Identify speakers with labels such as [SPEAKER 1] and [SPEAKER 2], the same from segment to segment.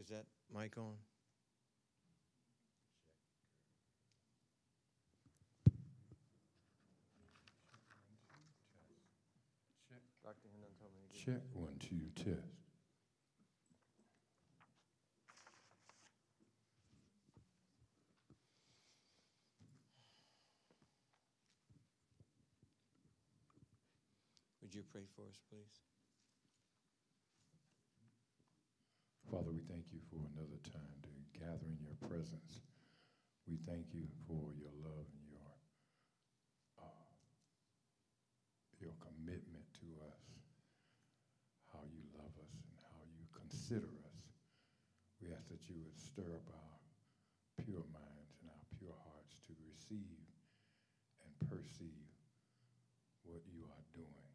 [SPEAKER 1] Is that mic on? Dr. Hendon told me to get
[SPEAKER 2] Check one, two, test.
[SPEAKER 1] Would you pray for us, please?
[SPEAKER 2] Father, we thank you for another time to gather in your presence. We thank you for your love and your uh, your commitment to us, how you love us and how you consider us. We ask that you would stir up our pure minds and our pure hearts to receive and perceive what you are doing.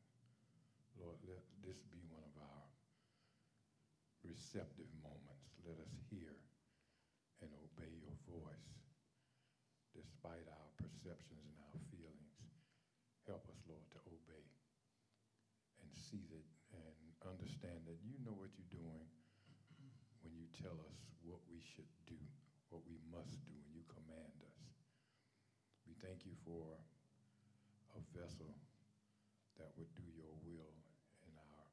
[SPEAKER 2] Lord, let this be one of our receptive moments. Let us hear and obey your voice despite our perceptions and our feelings. Help us, Lord, to obey and see that and understand that you know what you're doing when you tell us what we should do, what we must do, when you command us. We thank you for a vessel that would do your will and our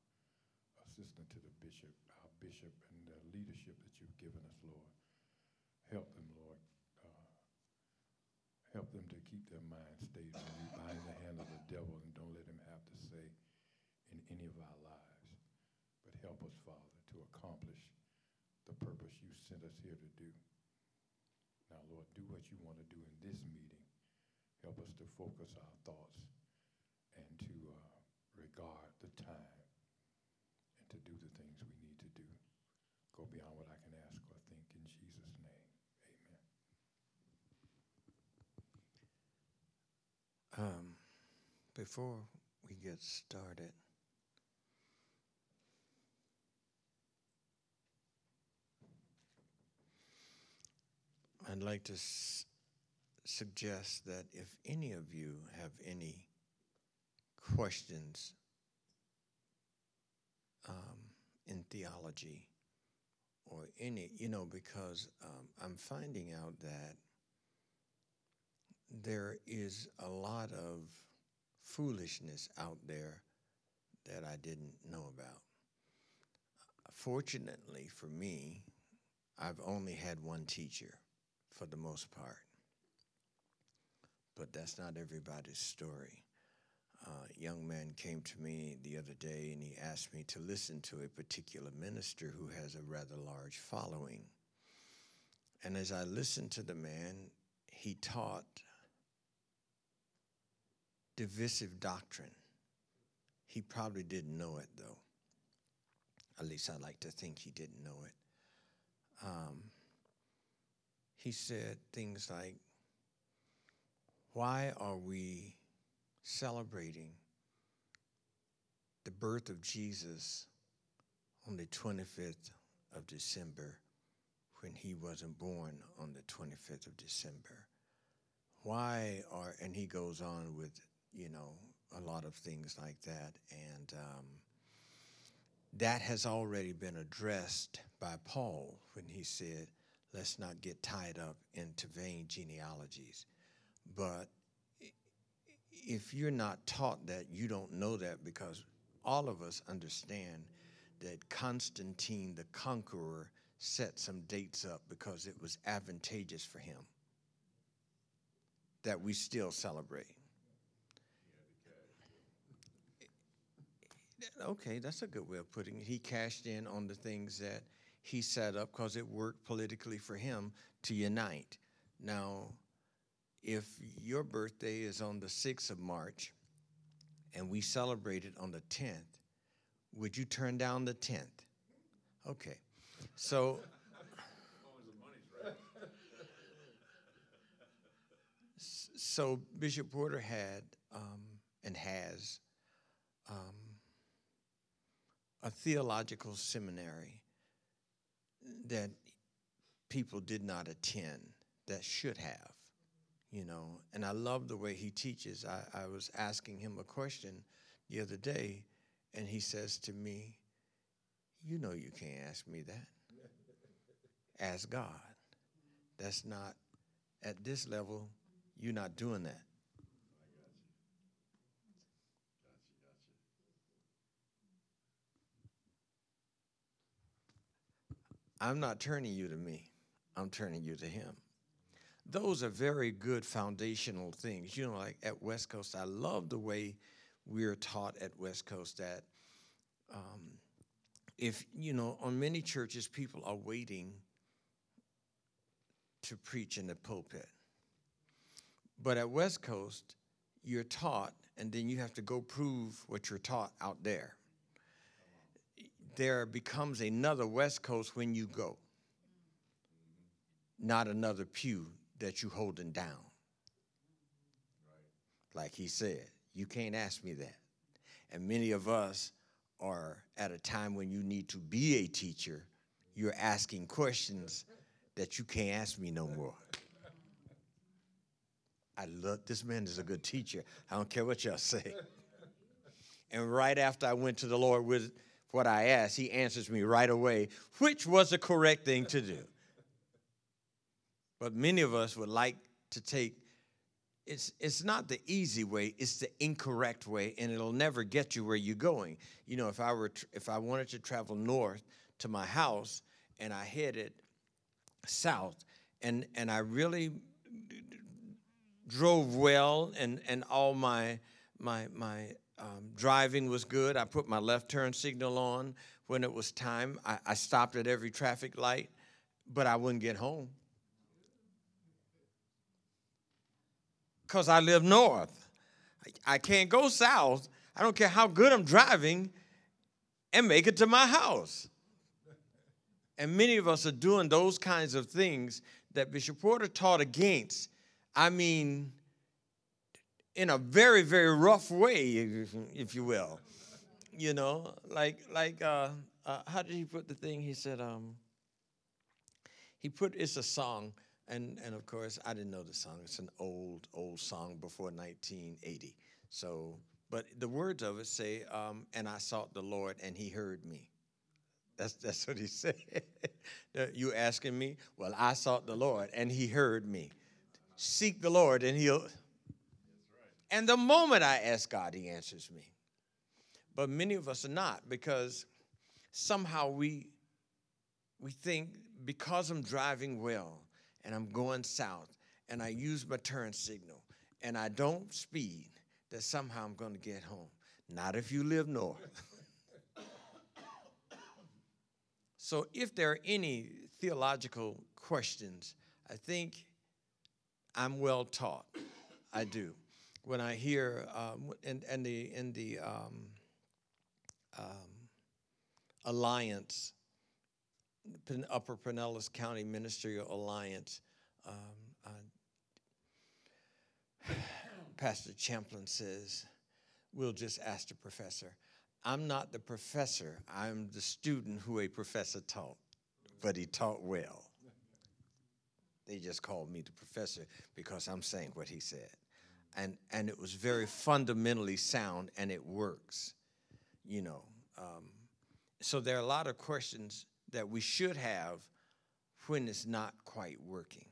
[SPEAKER 2] assistant to the bishop, our bishop, and the leadership that you've given us, Lord. Help them, Lord. Uh, help them to keep their minds stayed. Bind the hand of the devil and don't let him have to say in any of our lives. But help us, Father, to accomplish the purpose you sent us here to do. Now, Lord, do what you want to do in this meeting. Help us to focus our thoughts and to uh, regard the time and to do the things we need to do. Go beyond what I can ask or think in Jesus' name. Amen.
[SPEAKER 1] Um, before we get started, I'd like to s- suggest that if any of you have any questions um, in theology or any, you know, because um, I'm finding out that there is a lot of foolishness out there that I didn't know about. Fortunately for me, I've only had one teacher for the most part. But that's not everybody's story. Uh, young man came to me the other day and he asked me to listen to a particular minister who has a rather large following. And as I listened to the man, he taught divisive doctrine. He probably didn't know it, though. At least I like to think he didn't know it. Um, he said things like, Why are we celebrating the birth of Jesus on the 25th of December when he wasn't born on the 25th of December? Why are, and he goes on with, you know, a lot of things like that. And um, that has already been addressed by Paul when he said, let's not get tied up into vain genealogies. But if you're not taught that, you don't know that because all of us understand that Constantine the Conqueror set some dates up because it was advantageous for him that we still celebrate. Okay, that's a good way of putting it. He cashed in on the things that he set up because it worked politically for him to unite. Now, if your birthday is on the 6th of March and we celebrate it on the 10th, would you turn down the 10th? Okay. So so Bishop Porter had um, and has um, a theological seminary that people did not attend that should have, you know. And I love the way he teaches. I, I was asking him a question the other day, and he says to me, You know, you can't ask me that. ask God. That's not, at this level, you're not doing that. I'm not turning you to me, I'm turning you to Him. Those are very good foundational things. You know, like at West Coast, I love the way we're taught at West Coast that um, if, you know, on many churches, people are waiting to preach in the pulpit. But at West Coast, you're taught, and then you have to go prove what you're taught out there there becomes another West Coast when you go, not another pew that you holding down. Like he said, you can't ask me that. And many of us are at a time when you need to be a teacher, you're asking questions that you can't ask me no more. I love this man is a good teacher. I don't care what y'all say. And right after I went to the Lord with what I ask, he answers me right away, which was the correct thing to do. But many of us would like to take it's it's not the easy way it's the incorrect way and it'll never get you where you're going you know if i were if i wanted to travel north to my house and i headed south and and i really drove well and and all my my my um, driving was good. I put my left turn signal on when it was time. I, I stopped at every traffic light, but I wouldn't get home. Because I live north. I, I can't go south. I don't care how good I'm driving and make it to my house. And many of us are doing those kinds of things that Bishop Porter taught against. I mean, in a very very rough way if, you will. You know like like uh, uh, how did he put the thing? He said um he put it's a song and and of course i didn't know the song. It's an old old song before 1980 so but the words of it say um, and i sought the lord and he heard me. That's that's what he said. You asking me? Well i sought the lord and he heard me. Seek the lord and he'll and the moment I ask God, He answers me. But many of us are not because somehow we, we think because I'm driving well and I'm going south and I use my turn signal and I don't speed, that somehow I'm going to get home. Not if you live north. so, if there are any theological questions, I think I'm well taught. I do when I hear um, in, in the in the um, um, alliance, Upper Pinellas County Ministerial Alliance, um, uh, Pastor Champlin says, "We'll just ask the professor." I'm not the professor. I'm the student who a professor taught, but he taught well. They just called me the professor because I'm saying what he said and and it was very fundamentally sound and it works you know um, so there are a lot of questions that we should have when it's not quite working.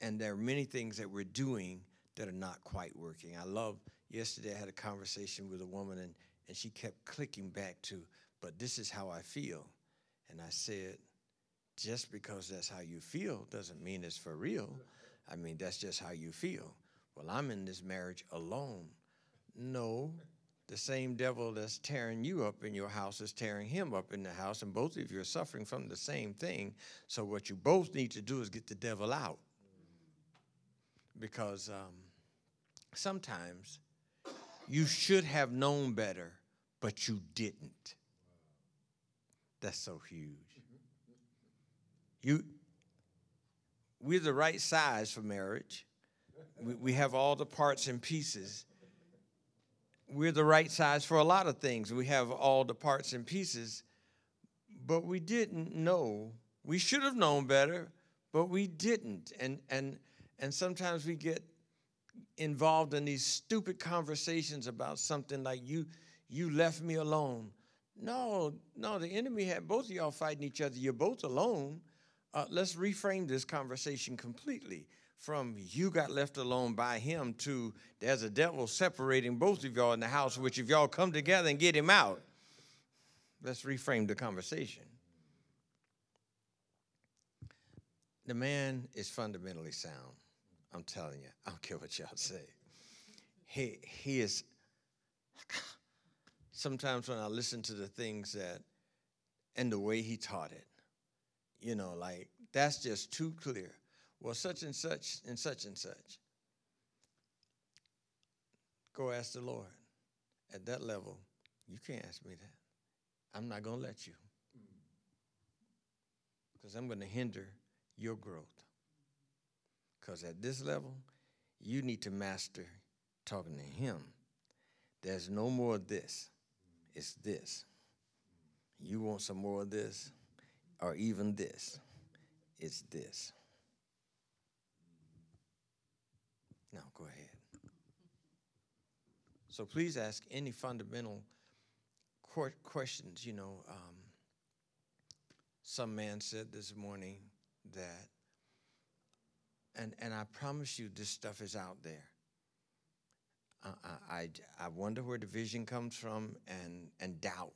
[SPEAKER 1] And there are many things that we're doing that are not quite working. I love yesterday i had a conversation with a woman and, and she kept clicking back to but this is how i feel. And i said just because that's how you feel doesn't mean it's for real. I mean that's just how you feel well, I'm in this marriage alone. No, the same devil that's tearing you up in your house is tearing him up in the house, and both of you are suffering from the same thing. So, what you both need to do is get the devil out. Because um, sometimes you should have known better, but you didn't. That's so huge. You, we're the right size for marriage we, we have all the parts and pieces. We're the right size for a lot of things. We have all the parts and pieces, but we didn't know. We should have known better, but we didn't. And and and sometimes we get involved in these stupid conversations about something like you you left me alone. No, no, the enemy had both of y'all fighting each other. You're both alone. uh, let's reframe this conversation completely from you got left alone by him to there's a devil separating both of y'all in the house, which if y'all come together and get him out, let's reframe the conversation. The man is fundamentally sound. I'm telling you, I don't care what y'all say. He, he is, sometimes when I listen to the things that, and the way he taught it, you know, like that's just too clear. Well, such and such and such and such. Go ask the Lord. At that level, you can't ask me that. I'm not going to let you. Because I'm going to hinder your growth. Because at this level, you need to master talking to Him. There's no more of this, it's this. You want some more of this, or even this, it's this. Now, go ahead. So please ask any fundamental questions. You know, um, some man said this morning that, and, and I promise you, this stuff is out there. I, I, I wonder where the vision comes from and, and doubt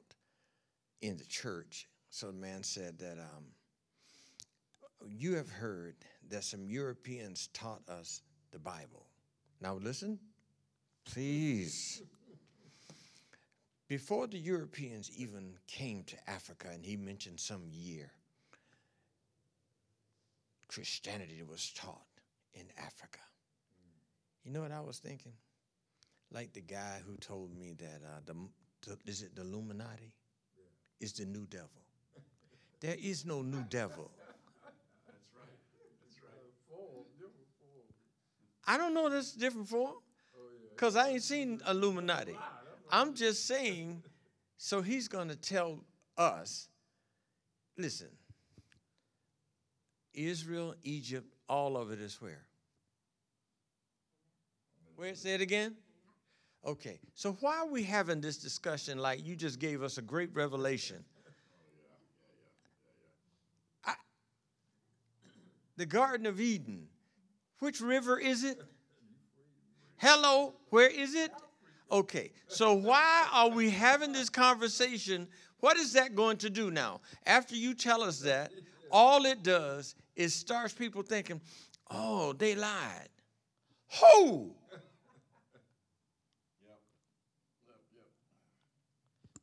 [SPEAKER 1] in the church. So the man said that um, you have heard that some Europeans taught us the Bible. Now listen, please. Before the Europeans even came to Africa, and he mentioned some year, Christianity was taught in Africa. You know what I was thinking? Like the guy who told me that uh, the, the, is it the Illuminati? Yeah. Is the new devil. There is no new devil. That's right. That's right. Form, form. I don't know this different form because I ain't seen Illuminati. I'm just saying, so he's going to tell us listen, Israel, Egypt, all of it is where? Where? Say it again. Okay, so why are we having this discussion like you just gave us a great revelation? The Garden of Eden, which river is it? Hello, where is it? Okay, so why are we having this conversation? What is that going to do now? After you tell us that, all it does is starts people thinking, oh, they lied. Who?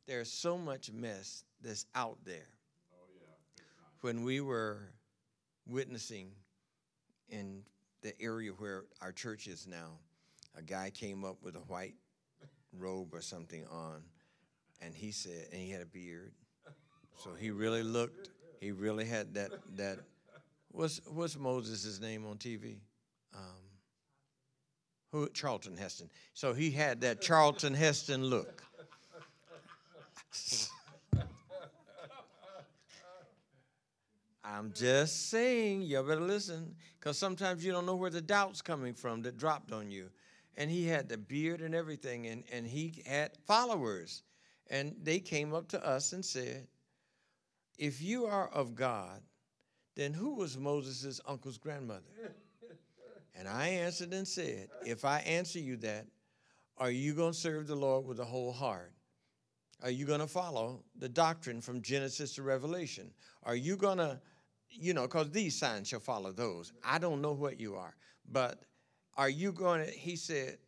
[SPEAKER 1] There's so much mess that's out there. When we were witnessing in the area where our church is now, a guy came up with a white robe or something on, and he said, and he had a beard. So he really looked, he really had that, that what's, what's Moses' name on TV? Um, who, Charlton Heston. So he had that Charlton Heston look. I'm just saying, you better listen, because sometimes you don't know where the doubt's coming from that dropped on you. And he had the beard and everything, and, and he had followers. And they came up to us and said, If you are of God, then who was Moses' uncle's grandmother? And I answered and said, If I answer you that, are you going to serve the Lord with a whole heart? Are you going to follow the doctrine from Genesis to Revelation? Are you going to, you know, because these signs shall follow those. I don't know what you are, but are you going to, he said,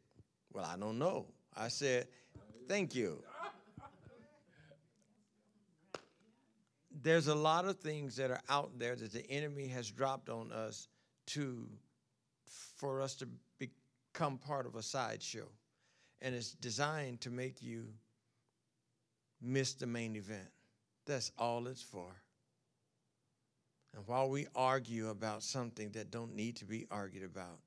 [SPEAKER 1] Well, I don't know. I said, Thank you. There's a lot of things that are out there that the enemy has dropped on us to for us to become part of a sideshow. And it's designed to make you miss the main event. That's all it's for. And while we argue about something that don't need to be argued about,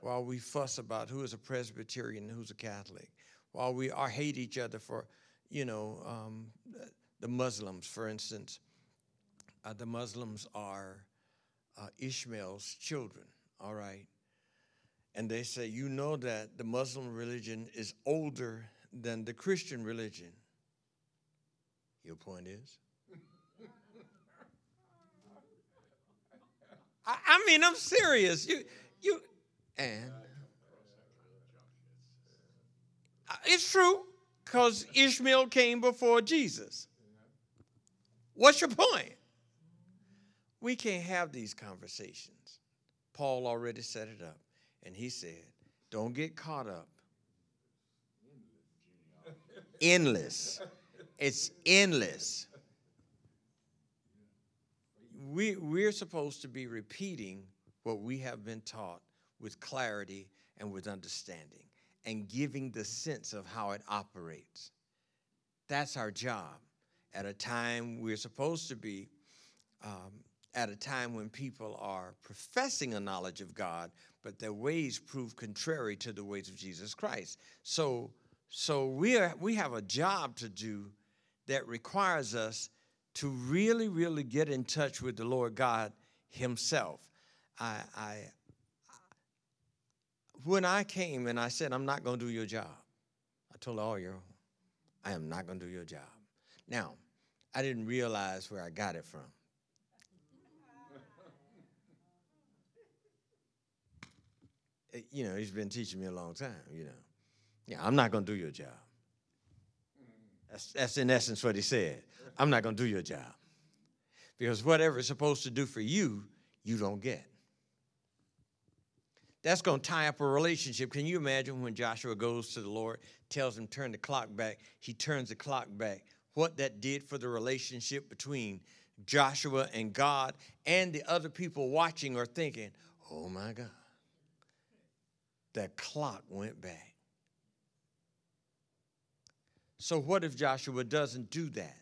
[SPEAKER 1] while we fuss about who is a Presbyterian and who's a Catholic, while we are hate each other for, you know, um, the Muslims, for instance, uh, the Muslims are uh, Ishmael's children, all right? And they say, you know that the Muslim religion is older than the Christian religion. Your point is? I, I mean, I'm serious. You, you, and uh, it's true because Ishmael came before Jesus. What's your point? We can't have these conversations. Paul already set it up, and he said, Don't get caught up. Endless. It's endless. We, we're supposed to be repeating what we have been taught with clarity and with understanding and giving the sense of how it operates. That's our job at a time we're supposed to be um, at a time when people are professing a knowledge of God, but their ways prove contrary to the ways of Jesus Christ. So, so we are we have a job to do that requires us to really, really get in touch with the Lord God Himself. I, I when I came and I said, I'm not going to do your job, I told all you, I am not going to do your job. Now, I didn't realize where I got it from. Eh, you know, he's been teaching me a long time, you know. Yeah, I'm not going to do your job. That's, that's in essence what he said. I'm not going to do your job. Because whatever it's supposed to do for you, you don't get. That's going to tie up a relationship. Can you imagine when Joshua goes to the Lord, tells him turn the clock back, he turns the clock back. What that did for the relationship between Joshua and God and the other people watching or thinking, "Oh my God." That clock went back. So what if Joshua doesn't do that?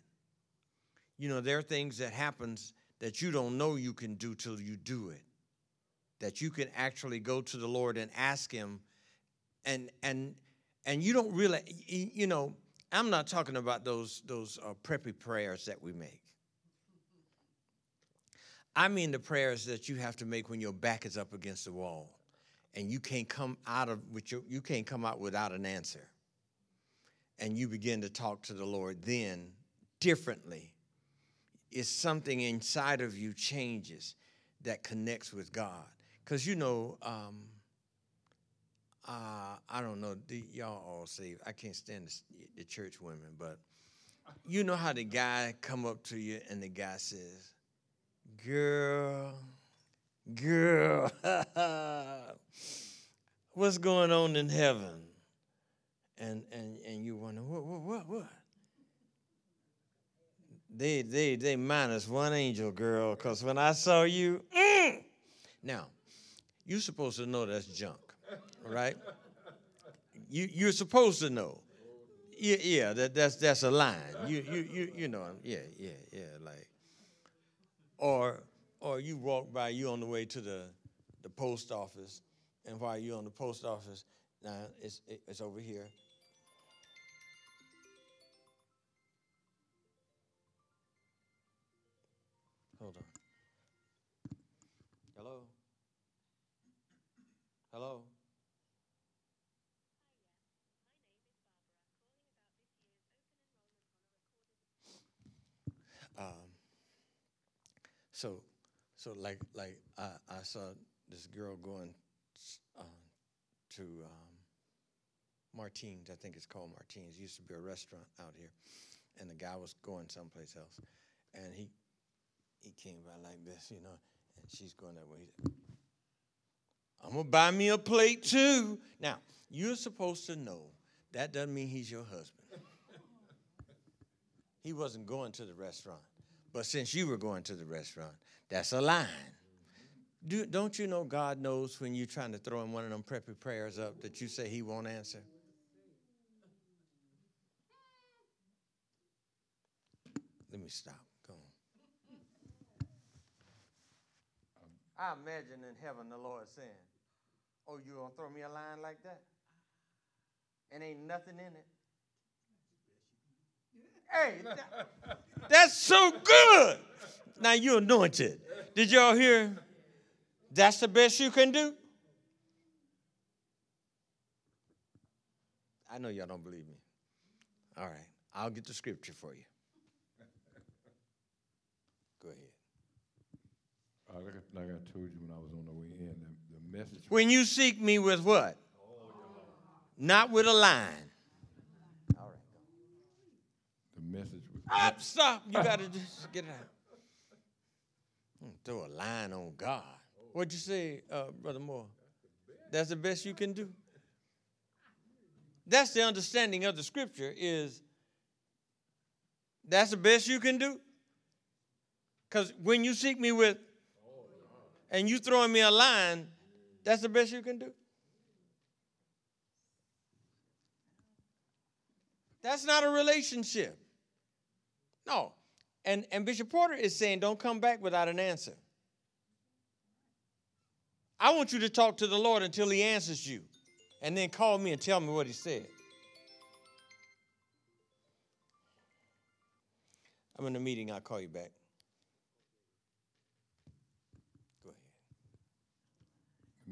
[SPEAKER 1] You know, there are things that happens that you don't know you can do till you do it that you can actually go to the Lord and ask Him, and and and you don't really, you know, I'm not talking about those those uh, preppy prayers that we make. I mean the prayers that you have to make when your back is up against the wall, and you can't come out of with your, you can't come out without an answer, and you begin to talk to the Lord then differently. It's something inside of you changes that connects with God because you know, um, uh, I don't know, the, y'all all say I can't stand the, the church women, but you know how the guy come up to you and the guy says, "Girl, girl, what's going on in heaven?" And and and you wonder what what what what. They they they minus one angel, girl, because when I saw you, mm. now you're supposed to know that's junk, right? You, you're supposed to know. Yeah, yeah, that, that's that's a line. You you you you know, yeah, yeah, yeah, like or or you walk by, you on the way to the the post office, and while you're on the post office, now it's it's over here. Hold on. Hello. Hello? Um, so, so like, like I, I saw this girl going uh, to um, Martins. I think it's called Martins. It used to be a restaurant out here, and the guy was going someplace else, and he he came by like this, you know, and she's going that way. I'm going to buy me a plate too. Now, you're supposed to know that doesn't mean he's your husband. he wasn't going to the restaurant. But since you were going to the restaurant, that's a line. Do, don't you know God knows when you're trying to throw in one of them preppy prayers up that you say he won't answer? Let me stop. I imagine in heaven the Lord saying, Oh, you gonna throw me a line like that? And ain't nothing in it. Hey, that, that's so good. Now you anointed. Did y'all hear? That's the best you can do. I know y'all don't believe me. All right, I'll get the scripture for you. Go ahead.
[SPEAKER 2] Uh, like, I, like I told you when I was on the way in, the, the message.
[SPEAKER 1] When you seek me with what? Not with a line. All right.
[SPEAKER 2] The message was.
[SPEAKER 1] Stop, stop. You got to just get it out. Throw a line on God. What'd you say, uh, Brother Moore? That's the best you can do. That's the understanding of the scripture is that's the best you can do. Because when you seek me with and you throwing me a line, that's the best you can do. That's not a relationship. No. And, and Bishop Porter is saying, don't come back without an answer. I want you to talk to the Lord until he answers you, and then call me and tell me what he said. I'm in a meeting, I'll call you back. Go ahead.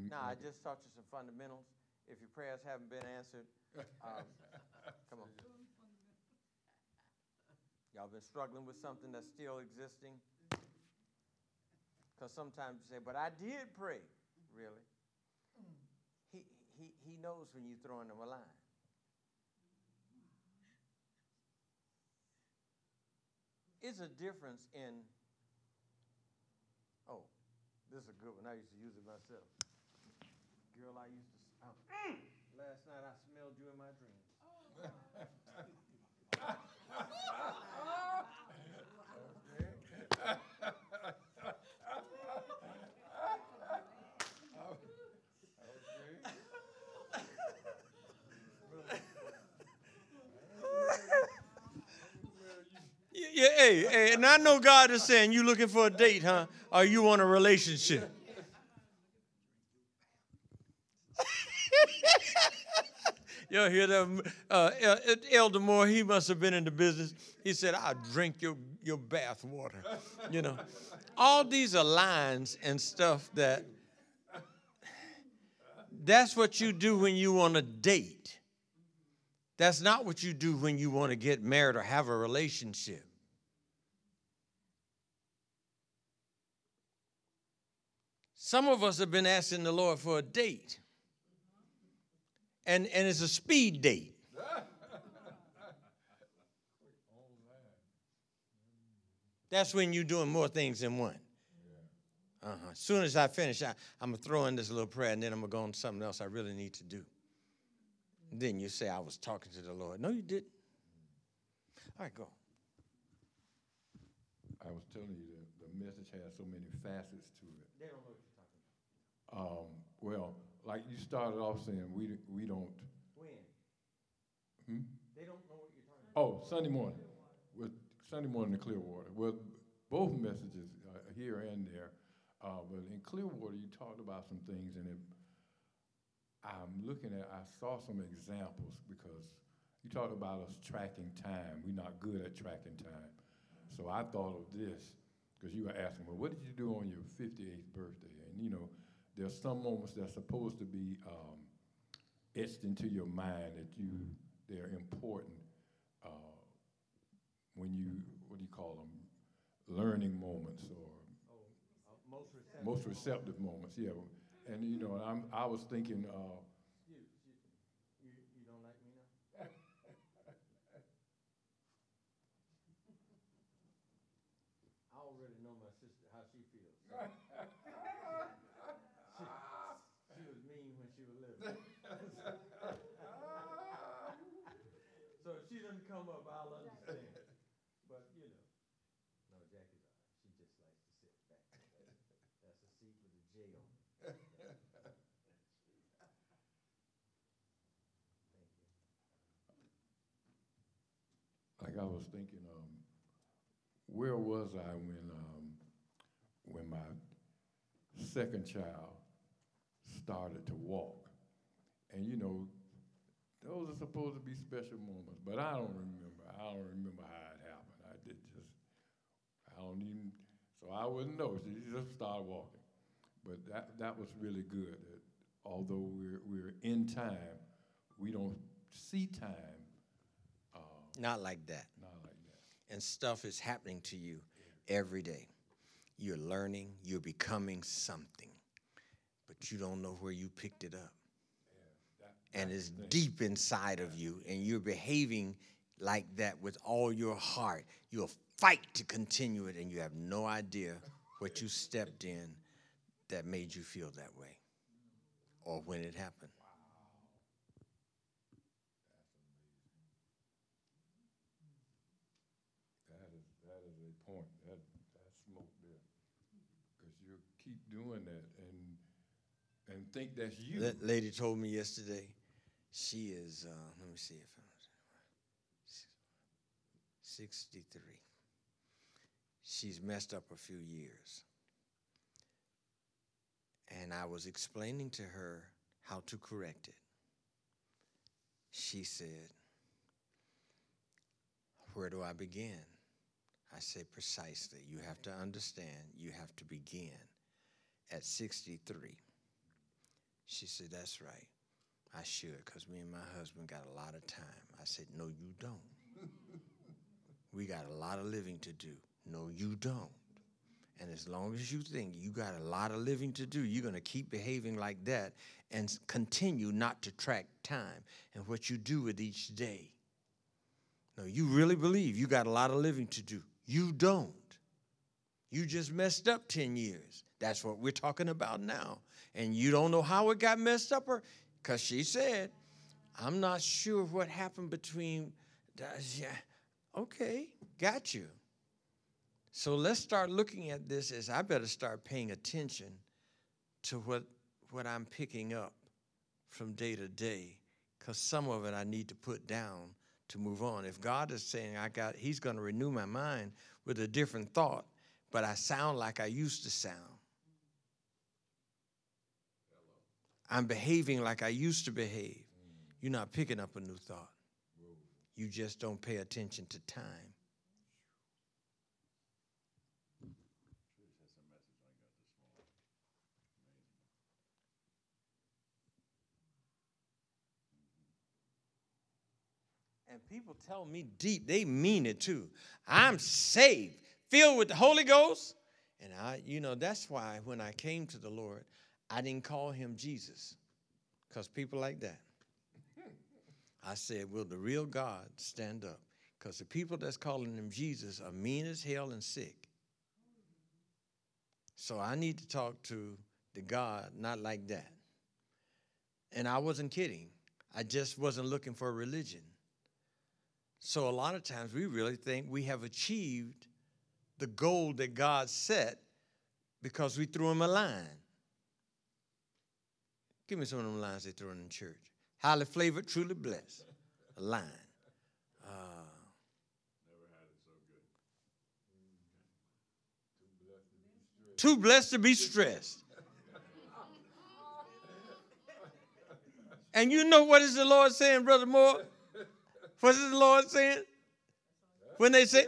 [SPEAKER 1] Nah, I just taught you some fundamentals. If your prayers haven't been answered, um, come on. Y'all been struggling with something that's still existing? Because sometimes you say, but I did pray. Really? He, he, he knows when you're throwing him a line. It's a difference in, oh, this is a good one. I used to use it myself. Girl, I used to, oh, mm. last night I smelled you in my dreams. Oh, yeah, yeah, hey, hey, and I know God is saying you looking for a date, huh? Or you want a relationship? Y'all hear that? Uh, Elder Moore, he must have been in the business. He said, I'll drink your, your bath water. You know, all these are lines and stuff that that's what you do when you want to date. That's not what you do when you want to get married or have a relationship. Some of us have been asking the Lord for a date, and, and it's a speed date. That's when you're doing more things than one. Uh-huh. As soon as I finish, I, I'm going to throw in this little prayer, and then I'm going to go on to something else I really need to do. Then you say, I was talking to the Lord. No, you didn't. All right, go.
[SPEAKER 2] I was telling you that the message has so many facets to it.
[SPEAKER 1] They don't know what you're talking about.
[SPEAKER 2] Um, well, like you started off saying, we, we don't.
[SPEAKER 1] When?
[SPEAKER 2] Hmm?
[SPEAKER 1] They don't know what you're talking about.
[SPEAKER 2] Oh, Sunday morning. With Sunday morning in Clearwater. Well, both messages uh, here and there. Uh, but in Clearwater, you talked about some things, and it, I'm looking at. I saw some examples because you talked about us tracking time. We're not good at tracking time. So I thought of this because you were asking, well, what did you do on your 58th birthday? And you know, there's some moments that's supposed to be um, etched into your mind that you they're important uh, when you what do you call them learning moments or
[SPEAKER 1] most receptive.
[SPEAKER 2] most receptive moments yeah and you know I'm, i was thinking uh,
[SPEAKER 1] You, you, you, you don't like me now? I already know my sister, how she feels. so. she, she was mean when she was little. so if she doesn't come up, I'll understand. But, you know. No, Jackie's all right. She just likes to sit back. That's a seat with a J on it.
[SPEAKER 2] like i was thinking um, where was i when um, when my second child started to walk and you know those are supposed to be special moments but i don't remember i don't remember how it happened i did just i don't even so i wouldn't know she just started walking but that that was really good that although we're we're in time we don't see time uh,
[SPEAKER 1] Not like that.
[SPEAKER 2] not like that
[SPEAKER 1] and stuff is happening to you every day. You're learning, you're becoming something, but you don't know where you picked it up. And it's deep inside of you, and you're behaving like that with all your heart. You'll fight to continue it, and you have no idea what you stepped in that made you feel that way or when it happened.
[SPEAKER 2] That is, that is a point. That, that's smoke there. Because you keep doing that and, and think that's you.
[SPEAKER 1] That lady told me yesterday, she is, uh, let me see if I'm 63. She's messed up a few years. And I was explaining to her how to correct it. She said, Where do I begin? I said, Precisely. You have to understand, you have to begin at 63. She said, That's right. I should, because me and my husband got a lot of time. I said, No, you don't. we got a lot of living to do. No, you don't. And as long as you think you got a lot of living to do, you're going to keep behaving like that and continue not to track time and what you do with each day. No, you really believe you got a lot of living to do. You don't. You just messed up 10 years. That's what we're talking about now. And you don't know how it got messed up or because she said, I'm not sure what happened between. Yeah, okay, got you. So let's start looking at this as I better start paying attention to what, what I'm picking up from day to day, because some of it I need to put down to move on. If God is saying I got, He's going to renew my mind with a different thought, but I sound like I used to sound. I'm behaving like I used to behave. You're not picking up a new thought. You just don't pay attention to time. And people tell me deep, they mean it too. I'm saved, filled with the Holy Ghost. And I, you know, that's why when I came to the Lord, I didn't call him Jesus. Because people like that. I said, Will the real God stand up? Because the people that's calling him Jesus are mean as hell and sick. So I need to talk to the God not like that. And I wasn't kidding. I just wasn't looking for a religion. So a lot of times we really think we have achieved the goal that God set because we threw him a line. Give me some of them lines they throw in the church. Highly flavored, truly blessed. A line. Uh, too blessed to be stressed. and you know what is the Lord saying, Brother Moore? What is the Lord saying? When they say,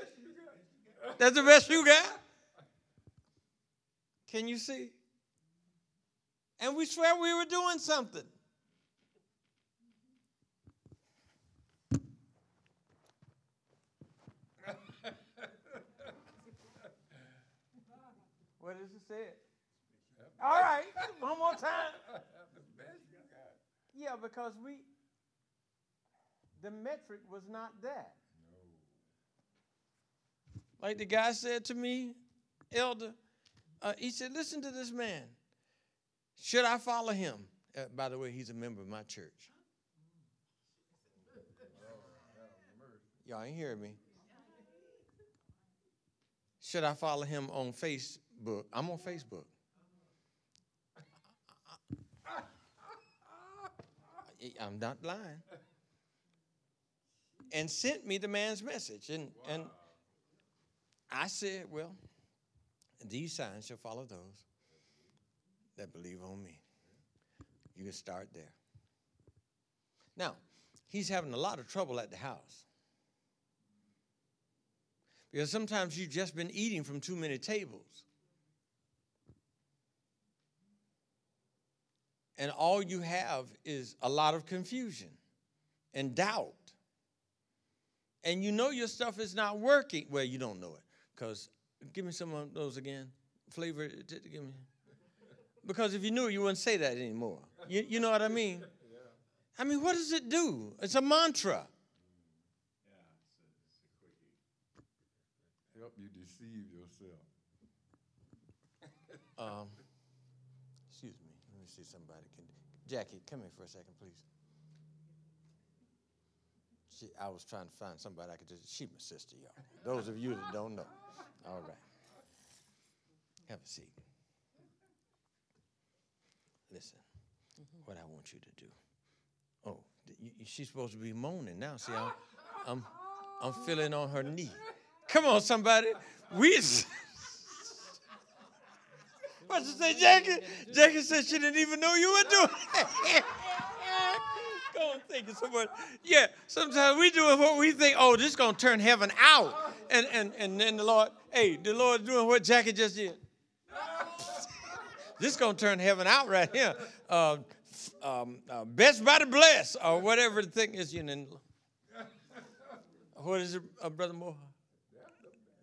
[SPEAKER 1] that's the best you got? Can you see? And we swear we were doing something. what does it say? All right, one more time. Yeah, because we the metric was not that. Like the guy said to me, Elder, uh, he said, Listen to this man. Should I follow him? Uh, by the way, he's a member of my church. Y'all ain't hearing me. Should I follow him on Facebook? I'm on Facebook. I'm not lying and sent me the man's message. And, wow. and I said, Well, these signs shall follow those that believe on me. You can start there. Now, he's having a lot of trouble at the house. Because sometimes you've just been eating from too many tables. And all you have is a lot of confusion and doubt and you know your stuff is not working. Well, you don't know it because give me some of those again flavor? Give me. Because if you knew it, you wouldn't say that anymore. You, you know what I mean? I mean, what does it do? It's a mantra.
[SPEAKER 2] Help you deceive yourself.
[SPEAKER 1] Um, excuse me. Let me see somebody can. Jackie, come here for a second, please. She, I was trying to find somebody I could just. She my sister, y'all. Those of you that don't know. All right. Have a seat. Listen, what I want you to do. Oh, you, she's supposed to be moaning now. See, I'm, I'm, I'm feeling on her knee. Come on, somebody. We. What you say, Jackie? Jackie said she didn't even know you were doing. Go on, thank you so much. Yeah, sometimes we do what we think, oh, this is to turn heaven out. And, and, and then the Lord, hey, the Lord's doing what Jackie just did. This is going to turn heaven out right here. Uh, um, uh, best by the bless, or whatever the thing is. You know. What is it, uh, Brother Moore?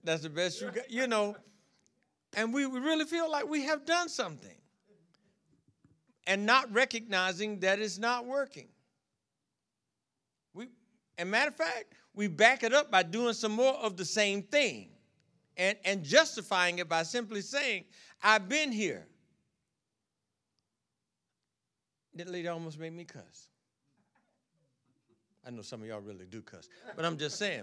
[SPEAKER 1] That's the best you got. You know, and we really feel like we have done something and not recognizing that it's not working. We, and matter of fact, we back it up by doing some more of the same thing and, and justifying it by simply saying, I've been here. That lady almost made me cuss. I know some of y'all really do cuss, but I'm just saying.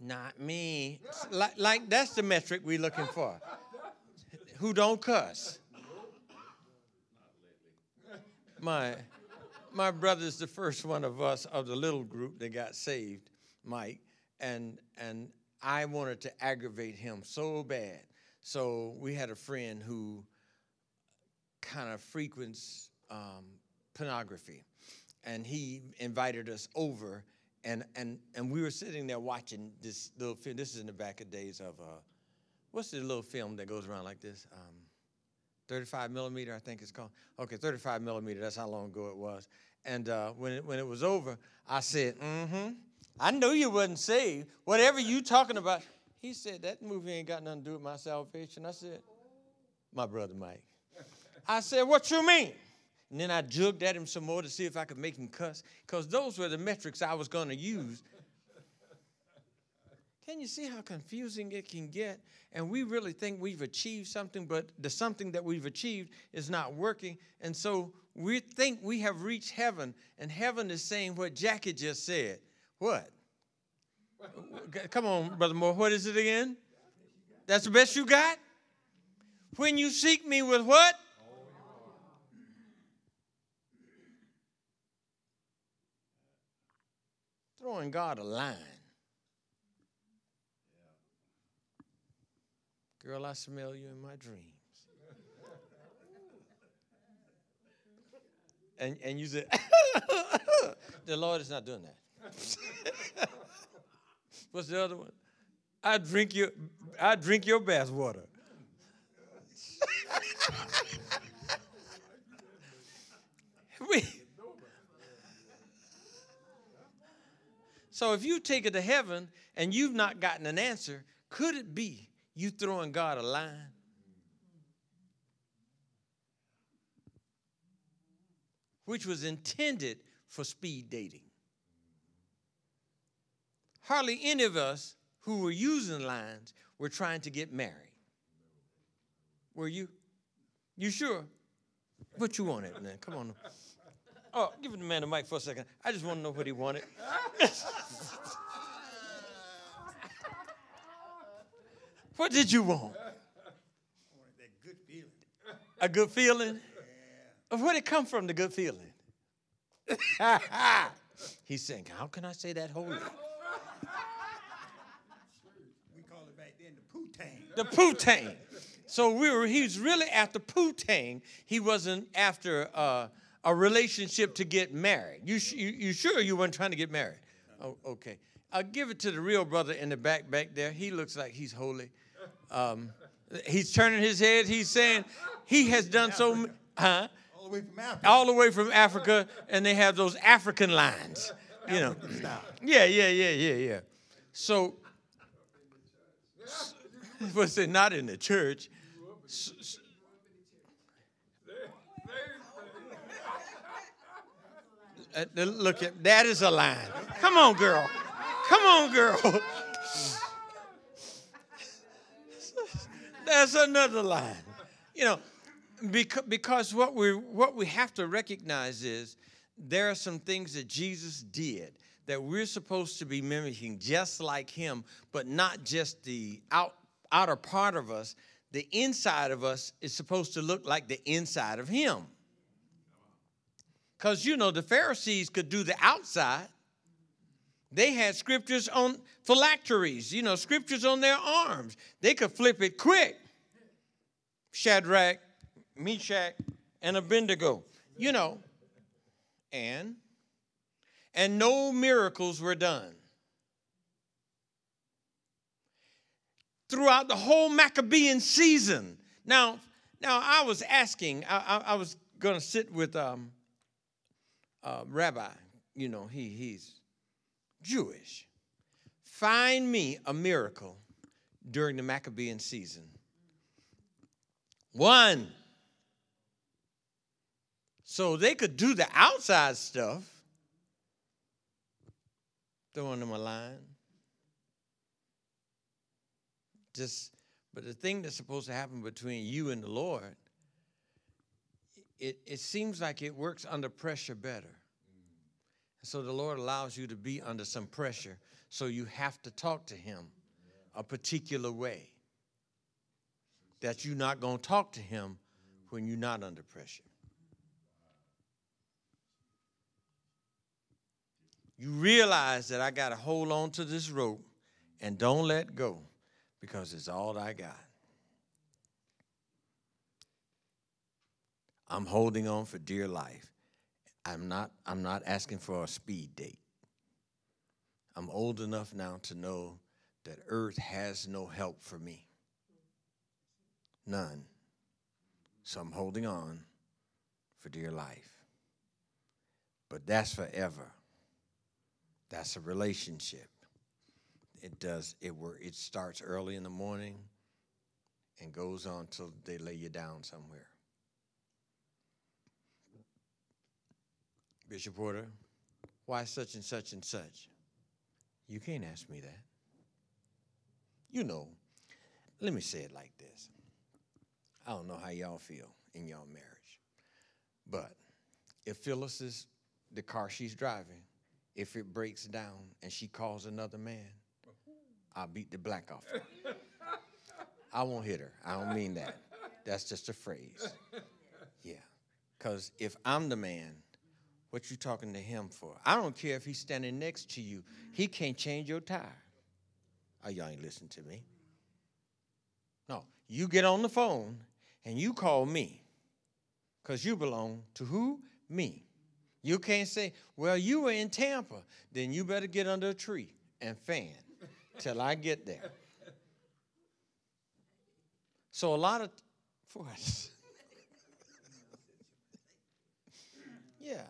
[SPEAKER 1] Not me. Like, like that's the metric we're looking for. Who don't cuss? My my brother's the first one of us of the little group that got saved, Mike, and and I wanted to aggravate him so bad. So we had a friend who kind of frequents um, pornography, and he invited us over and and and we were sitting there watching this little film. This is in the back of days of uh, what's the little film that goes around like this? Um, 35 millimeter, I think it's called. Okay, 35 millimeter. That's how long ago it was. And uh, when it, when it was over, I said, "Mm-hmm. I knew you wasn't saved. Whatever you talking about." He said, "That movie ain't got nothing to do with my salvation." I said, "My brother Mike." I said, "What you mean?" And then I jugged at him some more to see if I could make him cuss, because those were the metrics I was going to use. Can you see how confusing it can get? And we really think we've achieved something, but the something that we've achieved is not working. And so we think we have reached heaven, and heaven is saying what Jackie just said. What? Come on, Brother Moore. What is it again? That's the best you got? When you seek me with what? Throwing God a line. Girl, I smell you in my dreams. And, and you said, the Lord is not doing that. What's the other one? I drink your I drink your bath water. we, So if you take it to heaven and you've not gotten an answer, could it be you throwing God a line? Which was intended for speed dating. Hardly any of us who were using lines were trying to get married. Were you? You sure? What you wanted, man? Come on. Oh, give the man the mic for a second. I just want to know what he wanted. what did you want?
[SPEAKER 3] I wanted that good feeling.
[SPEAKER 1] A good feeling? Yeah. Where'd it come from, the good feeling? He's saying, How can I say that holy?
[SPEAKER 3] We call it back then the poo-tang.
[SPEAKER 1] The poo-tang. So we were, he was really after poo-tang. He wasn't after uh, a relationship to get married. You, you, you sure you weren't trying to get married? Oh, okay. I'll give it to the real brother in the back back there. He looks like he's holy. Um, he's turning his head. He's saying he has done so. Huh?
[SPEAKER 3] All the way from Africa.
[SPEAKER 1] All the way from Africa, and they have those African lines. You know. Yeah, yeah, yeah, yeah, yeah. So, what's it? Not in the church. S- Uh, look at that is a line. Come on, girl. Come on, girl. That's another line. You know, because, because what we what we have to recognize is there are some things that Jesus did that we're supposed to be mimicking just like him, but not just the out, outer part of us. The inside of us is supposed to look like the inside of him. Because, you know, the Pharisees could do the outside. They had scriptures on phylacteries, you know, scriptures on their arms. They could flip it quick. Shadrach, Meshach, and Abednego, you know. And, and no miracles were done. Throughout the whole Maccabean season. Now, now I was asking, I, I, I was going to sit with um, uh, rabbi, you know, he, he's Jewish. Find me a miracle during the Maccabean season. One. So they could do the outside stuff, throwing them a line. Just, but the thing that's supposed to happen between you and the Lord it, it seems like it works under pressure better. So the Lord allows you to be under some pressure, so you have to talk to Him a particular way. That you're not going to talk to Him when you're not under pressure. You realize that I got to hold on to this rope and don't let go because it's all I got. I'm holding on for dear life. I'm not, I'm not asking for a speed date. I'm old enough now to know that earth has no help for me. None. So I'm holding on for dear life. But that's forever. That's a relationship. It does it work it starts early in the morning and goes on till they lay you down somewhere. Bishop Porter, why such and such and such? You can't ask me that. You know, let me say it like this. I don't know how y'all feel in y'all marriage, but if Phyllis is the car she's driving, if it breaks down and she calls another man, I'll beat the black off her. I won't hit her. I don't mean that. That's just a phrase. Yeah. Because if I'm the man, what you talking to him for? I don't care if he's standing next to you. He can't change your tire. Oh, y'all ain't listen to me. No, you get on the phone and you call me because you belong to who? Me. You can't say, well, you were in Tampa. Then you better get under a tree and fan till I get there. So a lot of, for us. yeah.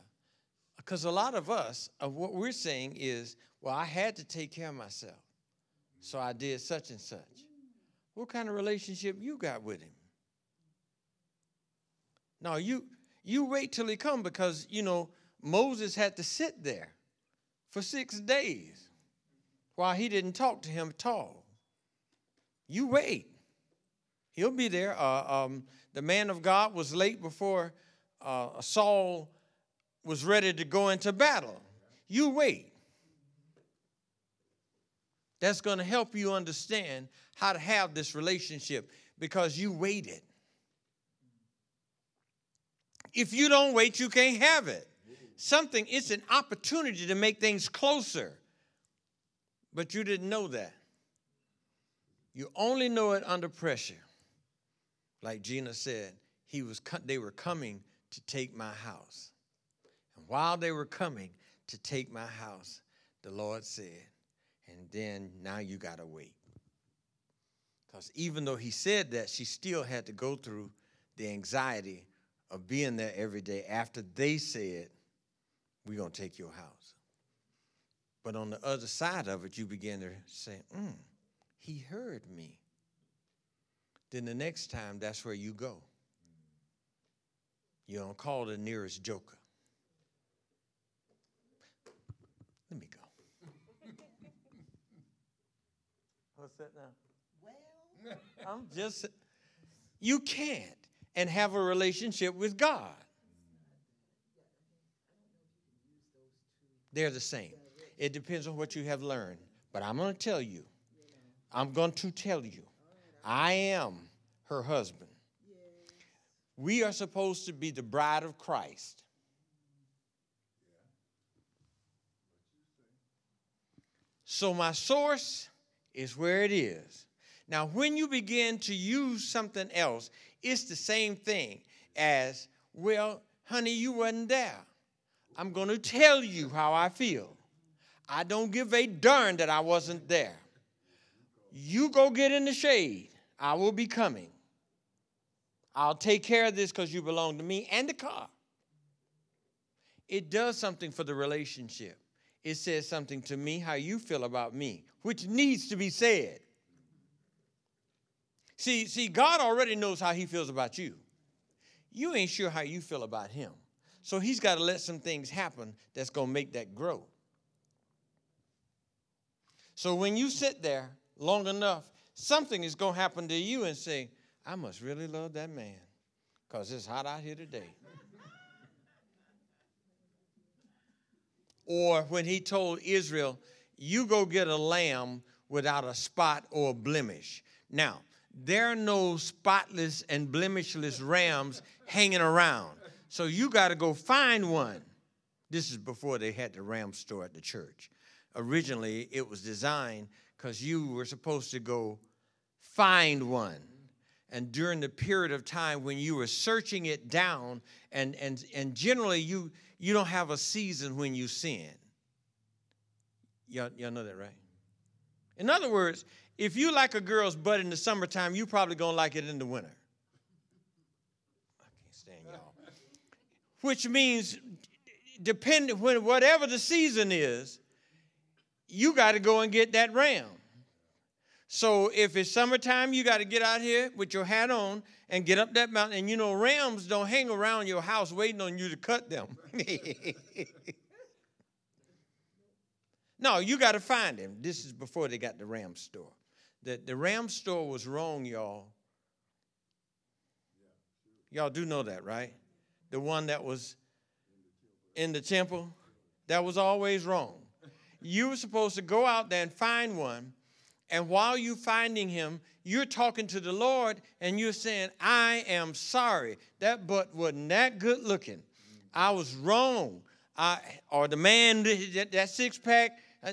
[SPEAKER 1] Because a lot of us, of what we're saying is, well, I had to take care of myself. So I did such and such. What kind of relationship you got with him? No, you you wait till he come because you know Moses had to sit there for six days while he didn't talk to him at all. You wait. He'll be there. Uh, um, the man of God was late before uh, Saul was ready to go into battle. You wait. That's going to help you understand how to have this relationship because you waited. If you don't wait, you can't have it. Something, it's an opportunity to make things closer. But you didn't know that. You only know it under pressure. Like Gina said, he was, they were coming to take my house. While they were coming to take my house, the Lord said, and then now you got to wait. Because even though he said that, she still had to go through the anxiety of being there every day after they said, We're going to take your house. But on the other side of it, you begin to say, mm, He heard me. then the next time that's where you go. You don't call the nearest joker. Let me go. Now? Well, I'm just, you can't and have a relationship with God. They're the same. It depends on what you have learned. But I'm going to tell you, I'm going to tell you, I am her husband. We are supposed to be the bride of Christ. So my source is where it is. Now, when you begin to use something else, it's the same thing as, well, honey, you wasn't there. I'm going to tell you how I feel. I don't give a darn that I wasn't there. You go get in the shade. I will be coming. I'll take care of this because you belong to me and the car. It does something for the relationship. It says something to me, how you feel about me, which needs to be said. See, see, God already knows how he feels about you. You ain't sure how you feel about him. So he's got to let some things happen that's going to make that grow. So when you sit there long enough, something is going to happen to you and say, I must really love that man because it's hot out here today. Or when he told Israel, You go get a lamb without a spot or a blemish. Now, there are no spotless and blemishless rams hanging around. So you got to go find one. This is before they had the ram store at the church. Originally, it was designed because you were supposed to go find one. And during the period of time when you were searching it down, and, and, and generally you, you don't have a season when you sin. Y'all, y'all know that, right? In other words, if you like a girl's butt in the summertime, you probably gonna like it in the winter. I can't stand y'all. Which means, depending when whatever the season is, you got to go and get that ram. So if it's summertime, you got to get out here with your hat on and get up that mountain. And you know, rams don't hang around your house waiting on you to cut them. no, you got to find them. This is before they got the ram store. The, the ram store was wrong, y'all. Y'all do know that, right? The one that was in the temple, that was always wrong. You were supposed to go out there and find one and while you're finding him, you're talking to the Lord and you're saying, I am sorry. That butt wasn't that good looking. I was wrong. I, or the man, that, that six pack, uh,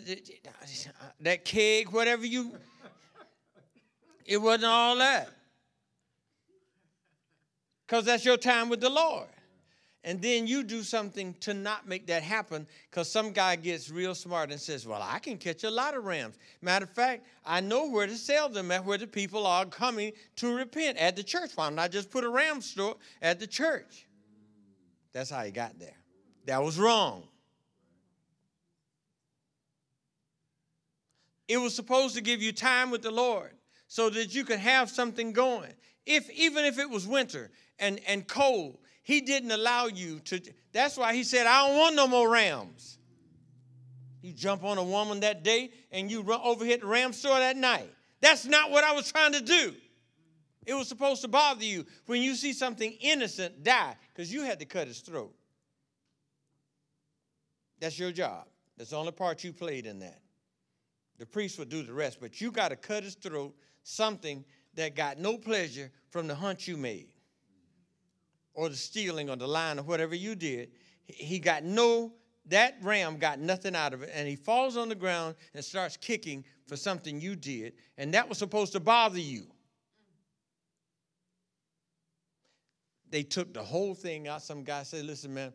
[SPEAKER 1] that keg, whatever you, it wasn't all that. Because that's your time with the Lord and then you do something to not make that happen because some guy gets real smart and says, Well, I can catch a lot of rams. Matter of fact, I know where to sell them at where the people are coming to repent at the church. Why I just put a ram store at the church? That's how he got there. That was wrong. It was supposed to give you time with the Lord so that you could have something going. If even if it was winter and, and cold he didn't allow you to. That's why he said, I don't want no more rams. You jump on a woman that day and you run over hit the ram store that night. That's not what I was trying to do. It was supposed to bother you when you see something innocent die because you had to cut his throat. That's your job. That's the only part you played in that. The priest would do the rest, but you got to cut his throat, something that got no pleasure from the hunt you made or the stealing or the lying or whatever you did, he got no, that ram got nothing out of it. And he falls on the ground and starts kicking for something you did. And that was supposed to bother you. They took the whole thing out. Some guy said, listen, man,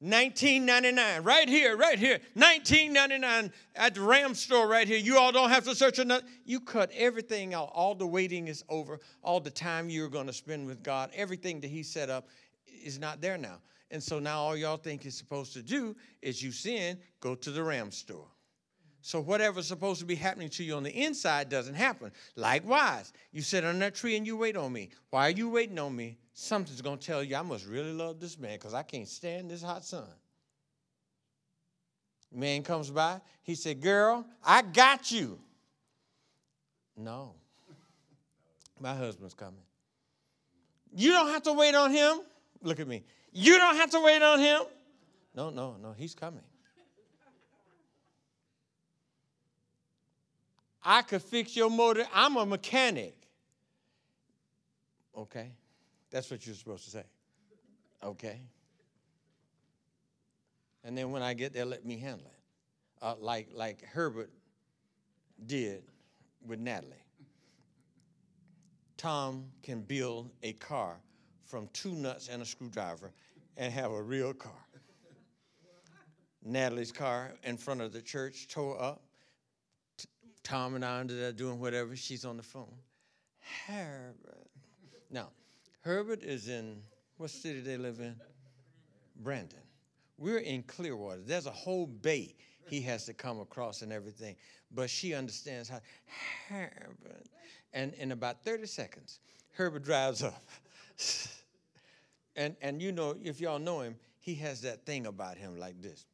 [SPEAKER 1] 1999 right here right here 1999 at the ram store right here you all don't have to search another you cut everything out all the waiting is over all the time you're going to spend with god everything that he set up is not there now and so now all y'all think is supposed to do is you sin go to the ram store So whatever's supposed to be happening to you on the inside doesn't happen. Likewise, you sit on that tree and you wait on me. Why are you waiting on me? Something's going to tell you I must really love this man because I can't stand this hot sun. Man comes by, he said, Girl, I got you. No, my husband's coming. You don't have to wait on him. Look at me. You don't have to wait on him. No, no, no, he's coming. I could fix your motor. I'm a mechanic. Okay. That's what you're supposed to say. Okay. And then when I get there, let me handle it. Uh, like, like Herbert did with Natalie. Tom can build a car from two nuts and a screwdriver and have a real car. Natalie's car in front of the church tore up. T- Tom and I under there doing whatever. She's on the phone. Herbert. Now, Herbert is in what city they live in? Brandon. We're in Clearwater. There's a whole bay he has to come across and everything. But she understands how Herbert. And in about 30 seconds, Herbert drives up. and and you know, if y'all know him, he has that thing about him like this.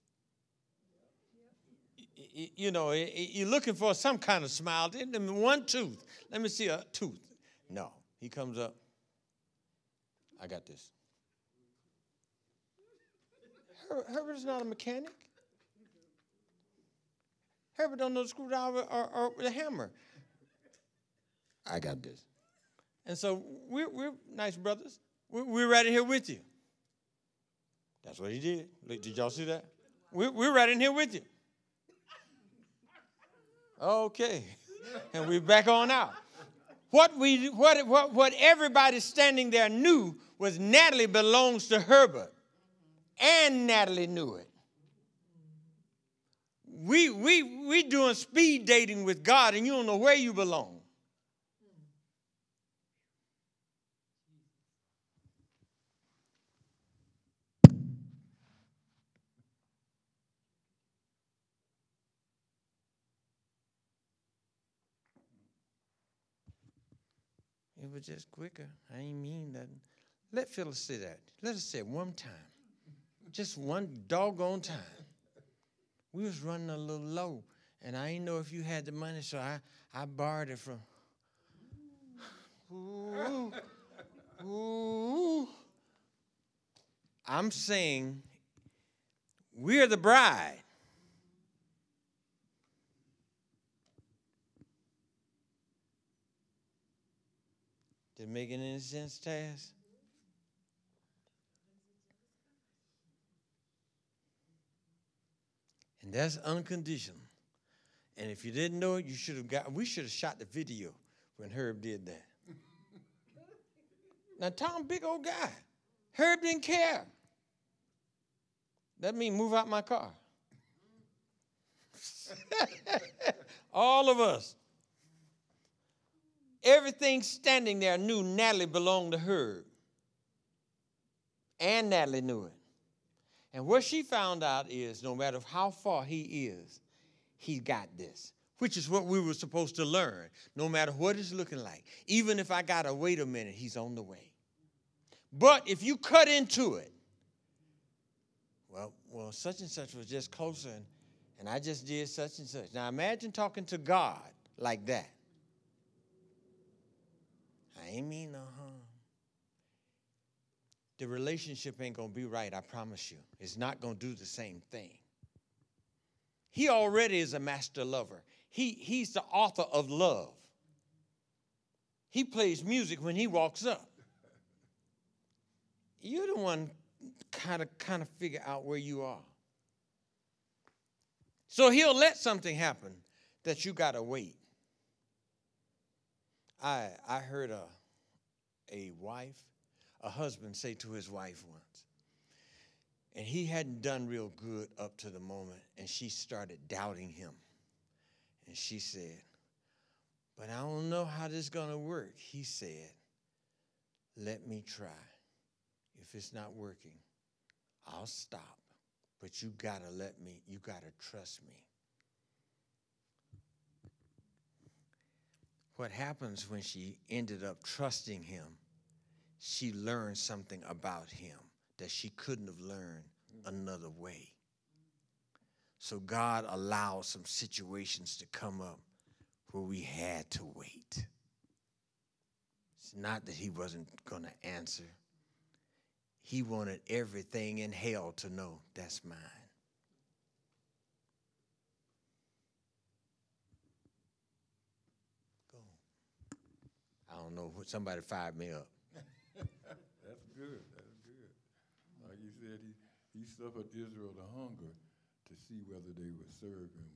[SPEAKER 1] You know, you're looking for some kind of smile. One tooth. Let me see a tooth. No, he comes up. I got this. Her- Herbert is not a mechanic. Herbert don't know the screwdriver or, or the hammer. I got this. And so we're, we're nice brothers. We're, we're right in here with you. That's what he did. Did y'all see that? We're, we're right in here with you. Okay. And we're back on out. What, we, what, what, what everybody standing there knew was Natalie belongs to Herbert. And Natalie knew it. We, we, we doing speed dating with God and you don't know where you belong. It was just quicker. I ain't mean nothing. Let Phyllis say that. Let us say it one time. Just one doggone time. We was running a little low, and I didn't know if you had the money, so I, I borrowed it from. Ooh, ooh. I'm saying we're the bride. Did it make any sense, Taz? And that's unconditional. And if you didn't know it, you should have got we should have shot the video when Herb did that. now Tom, big old guy. Herb didn't care. That mean move out my car. All of us. Everything standing there knew Natalie belonged to Herb. And Natalie knew it. And what she found out is no matter how far he is, he got this, which is what we were supposed to learn, no matter what it's looking like. Even if I got to wait a minute, he's on the way. But if you cut into it, well, well, such and such was just closer, and, and I just did such and such. Now imagine talking to God like that. I ain't mean no. The relationship ain't gonna be right, I promise you. It's not gonna do the same thing. He already is a master lover. He, he's the author of love. He plays music when he walks up. You're the one kind of kind of figure out where you are. So he'll let something happen that you gotta wait. I I heard a a wife, a husband say to his wife once. And he hadn't done real good up to the moment, and she started doubting him. And she said, But I don't know how this is going to work. He said, Let me try. If it's not working, I'll stop. But you got to let me, you got to trust me. What happens when she ended up trusting him she learned something about him that she couldn't have learned mm. another way. So God allowed some situations to come up where we had to wait. It's not that he wasn't going to answer. He wanted everything in hell to know that's mine. Go. I don't know. Somebody fired me up.
[SPEAKER 2] Good. That's good. Like he said, he, he suffered Israel the hunger to see whether they would serve him.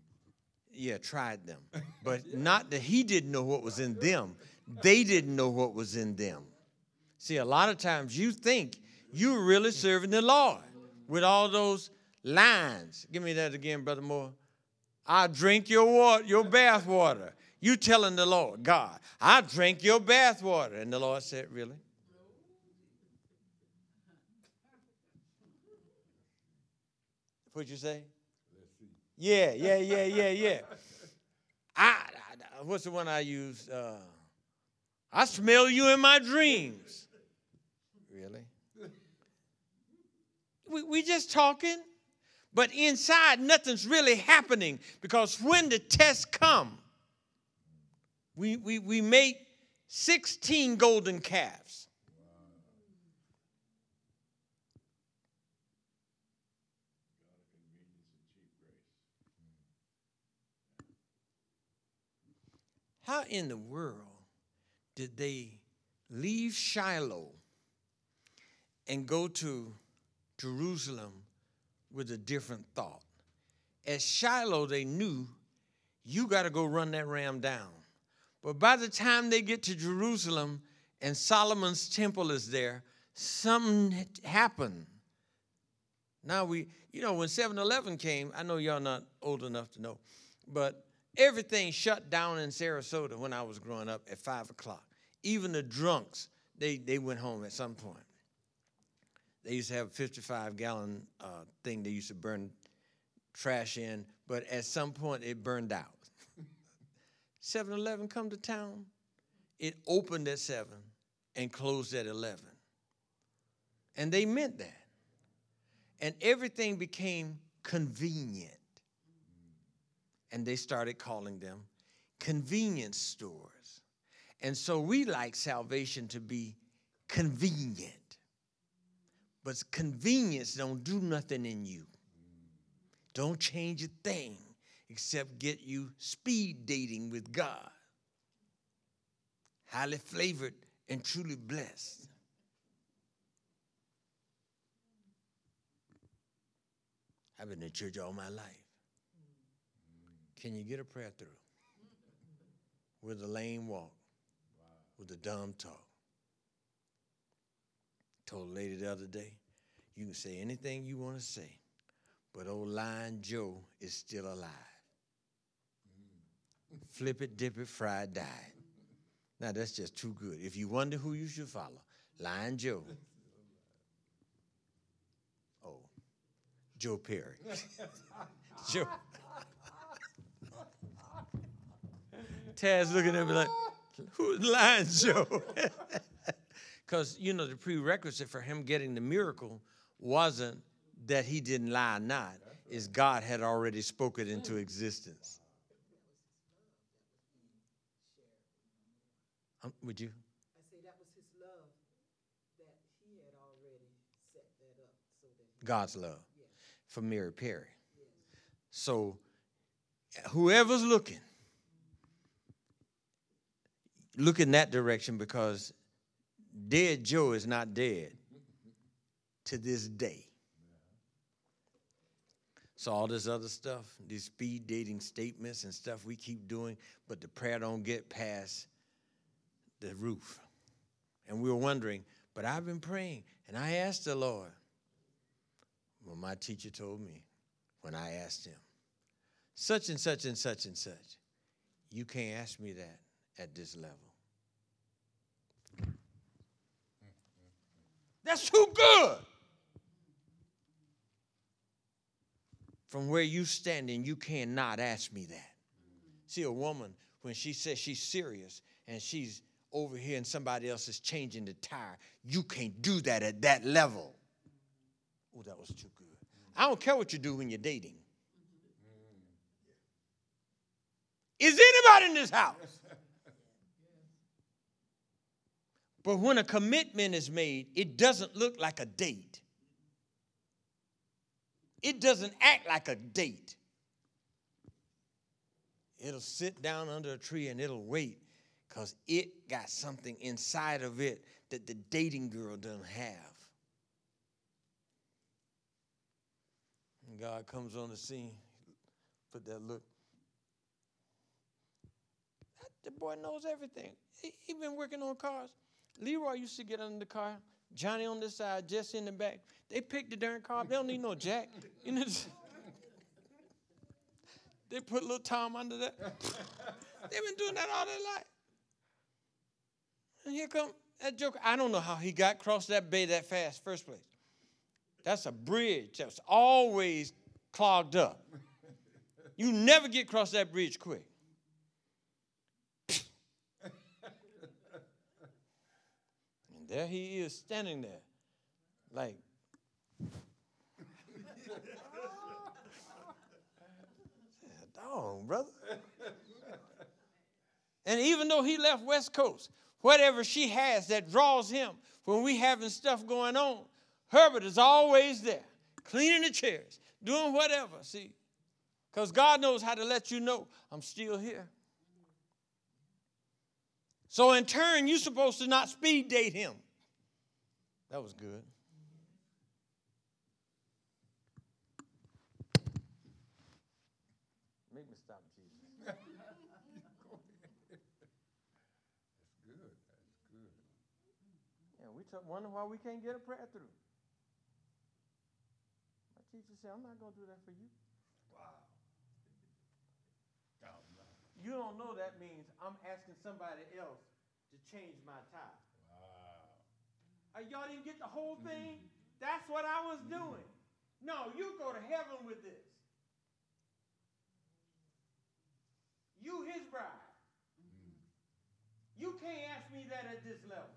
[SPEAKER 1] Yeah, tried them. But not that he didn't know what was in them. They didn't know what was in them. See, a lot of times you think you're really serving the Lord with all those lines. Give me that again, Brother Moore. I drink your water, your bath water. You telling the Lord, God, I drink your bath water. And the Lord said, Really? What'd you say? Yeah, yeah, yeah, yeah, yeah. I, I, what's the one I use? Uh, I smell you in my dreams. Really? We, we just talking, but inside nothing's really happening because when the tests come, we, we, we make 16 golden calves. How in the world did they leave Shiloh and go to Jerusalem with a different thought? At Shiloh, they knew you got to go run that ram down. But by the time they get to Jerusalem and Solomon's temple is there, something happened. Now we, you know, when 7 Eleven came, I know y'all not old enough to know, but everything shut down in Sarasota when I was growing up at 5 o'clock. Even the drunks, they, they went home at some point. They used to have a 55 gallon uh, thing they used to burn trash in, but at some point it burned out. 7 Eleven come to town, it opened at 7 and closed at 11. And they meant that. And everything became convenient. And they started calling them convenience stores. And so we like salvation to be convenient. But convenience don't do nothing in you. Don't change a thing except get you speed dating with God. Highly flavored and truly blessed. I've been in church all my life. Can you get a prayer through? With a lame walk, with a dumb talk. Told a lady the other day, you can say anything you want to say, but old Lion Joe is still alive. Mm. Flip it, dip it, fry it, died. Now that's just too good. If you wonder who you should follow, Lion Joe. Oh, Joe Perry. Joe. Taz looking at me like, who's lying, Joe? Because, you know, the prerequisite for him getting the miracle wasn't that he didn't lie or not, is God had already spoken into existence. Um, would you?
[SPEAKER 4] I say that was his love that he had already set that up so that he,
[SPEAKER 1] God's love for Mary Perry. So, whoever's looking, look in that direction because dead Joe is not dead to this day. So all this other stuff, these speed dating statements and stuff we keep doing, but the prayer don't get past the roof. And we were wondering, but I've been praying and I asked the Lord. Well, my teacher told me when I asked him, such and such and such and such, you can't ask me that at this level. Mm, mm, mm. That's too good. From where you standing, you cannot ask me that. See, a woman, when she says she's serious, and she's over here and somebody else is changing the tire. You can't do that at that level. Oh, that was too good. I don't care what you do when you're dating. Is anybody in this house? But when a commitment is made, it doesn't look like a date. It doesn't act like a date. It'll sit down under a tree and it'll wait because it got something inside of it that the dating girl doesn't have. And God comes on the scene, put that look. The boy knows everything. He, he been working on cars. Leroy used to get under the car. Johnny on this side, Jesse in the back. They picked the darn car. They don't need no jack. You know, they put little Tom under that. They've been doing that all their life. And here come that joker. I don't know how he got across that bay that fast, first place. That's a bridge that's always clogged up. You never get across that bridge quick. There he is standing there, like, dog, brother. And even though he left West Coast, whatever she has that draws him when we having stuff going on, Herbert is always there, cleaning the chairs, doing whatever. See, because God knows how to let you know I'm still here. So in turn, you're supposed to not speed date him. That was good. Make me stop, Jesus.
[SPEAKER 2] That's good. That's good.
[SPEAKER 1] Yeah, we talk, wonder why we can't get a prayer through. My teacher said, I'm not going to do that for you.
[SPEAKER 2] Wow. Oh, no.
[SPEAKER 1] You don't know that means I'm asking somebody else to change my tire.
[SPEAKER 2] Wow.
[SPEAKER 1] Uh, y'all didn't get the whole thing? That's what I was doing. No, you go to heaven with this. You his bride. You can't ask me that at this level.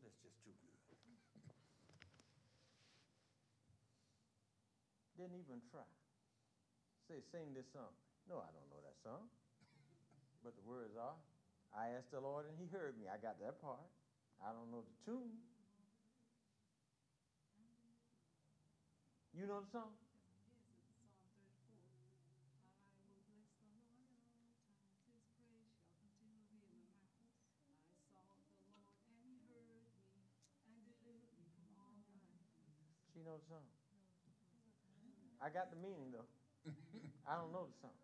[SPEAKER 1] That's just too good. Didn't even try. Say, sing this song. No, I don't know that song. But the words are, I asked the Lord and he heard me. I got that part. I don't know the tune. You know the song? She knows the song. I got the meaning though. I don't know the song.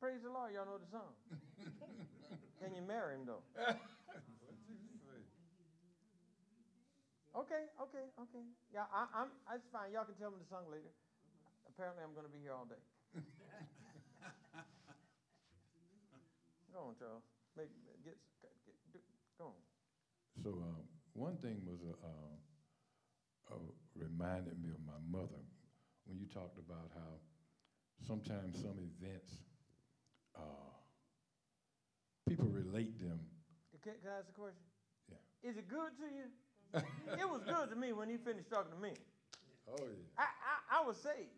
[SPEAKER 1] Praise the Lord, y'all know the song. Can you marry him though? Okay, okay, okay. Yeah, I, I'm. That's fine. Y'all can tell me the song later. Apparently, I'm going to be here all day. go on, Charles. Make get, get, do, go on.
[SPEAKER 2] So uh, one thing was a, uh, uh, reminded me of my mother when you talked about how sometimes some events uh, people relate them.
[SPEAKER 1] Can, can I ask a question?
[SPEAKER 2] Yeah.
[SPEAKER 1] Is it good to you? it was good to me when he finished talking to me.
[SPEAKER 2] Oh yeah.
[SPEAKER 1] I, I, I was saved.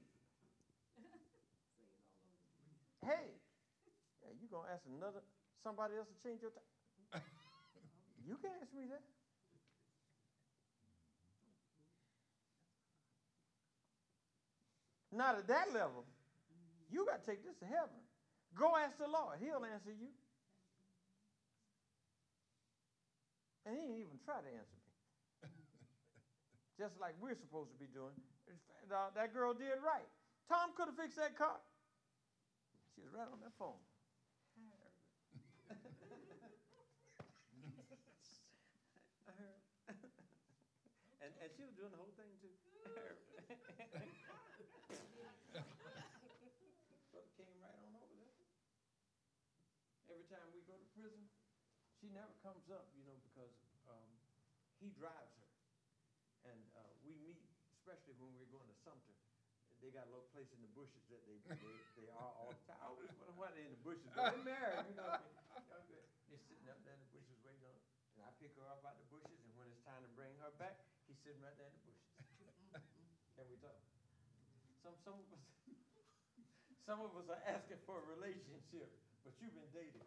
[SPEAKER 1] hey, yeah, you gonna ask another somebody else to change your time? you can't ask me that. Not at that level. You got to take this to heaven. Go ask the Lord. He'll answer you. And he didn't even try to answer me. Just like we're supposed to be doing. That girl did right. Tom could have fixed that car. She was right on that phone. and, and she was doing the whole thing too. Brother came right on over there. Every time we go to prison, she never comes up, you know, because um, he drives her. And uh, we meet, especially when we're going to Sumter. they got a little place in the bushes that they, they, they are all the time. I always wonder why they're in the bushes, but they're married, you know. what I mean? You know, They're they're sitting up there in the bushes waiting on, and I pick her up out the bushes, and when it's time to bring her back, he's sitting right there in the bushes. Can we talk? Some, some of us, some of us are asking for a relationship, but you've been dating.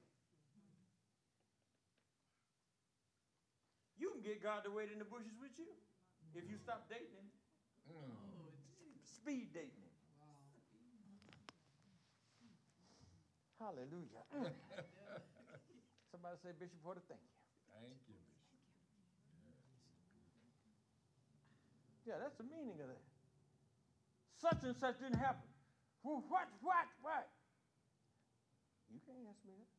[SPEAKER 1] You can get God to wait in the bushes with you if you stop dating him. Speed dating him. Hallelujah. Somebody say, Bishop Porter, thank you.
[SPEAKER 2] Thank you, Bishop.
[SPEAKER 1] Yeah, that's the meaning of that. Such and such didn't happen. What, what, what? You can't ask me that.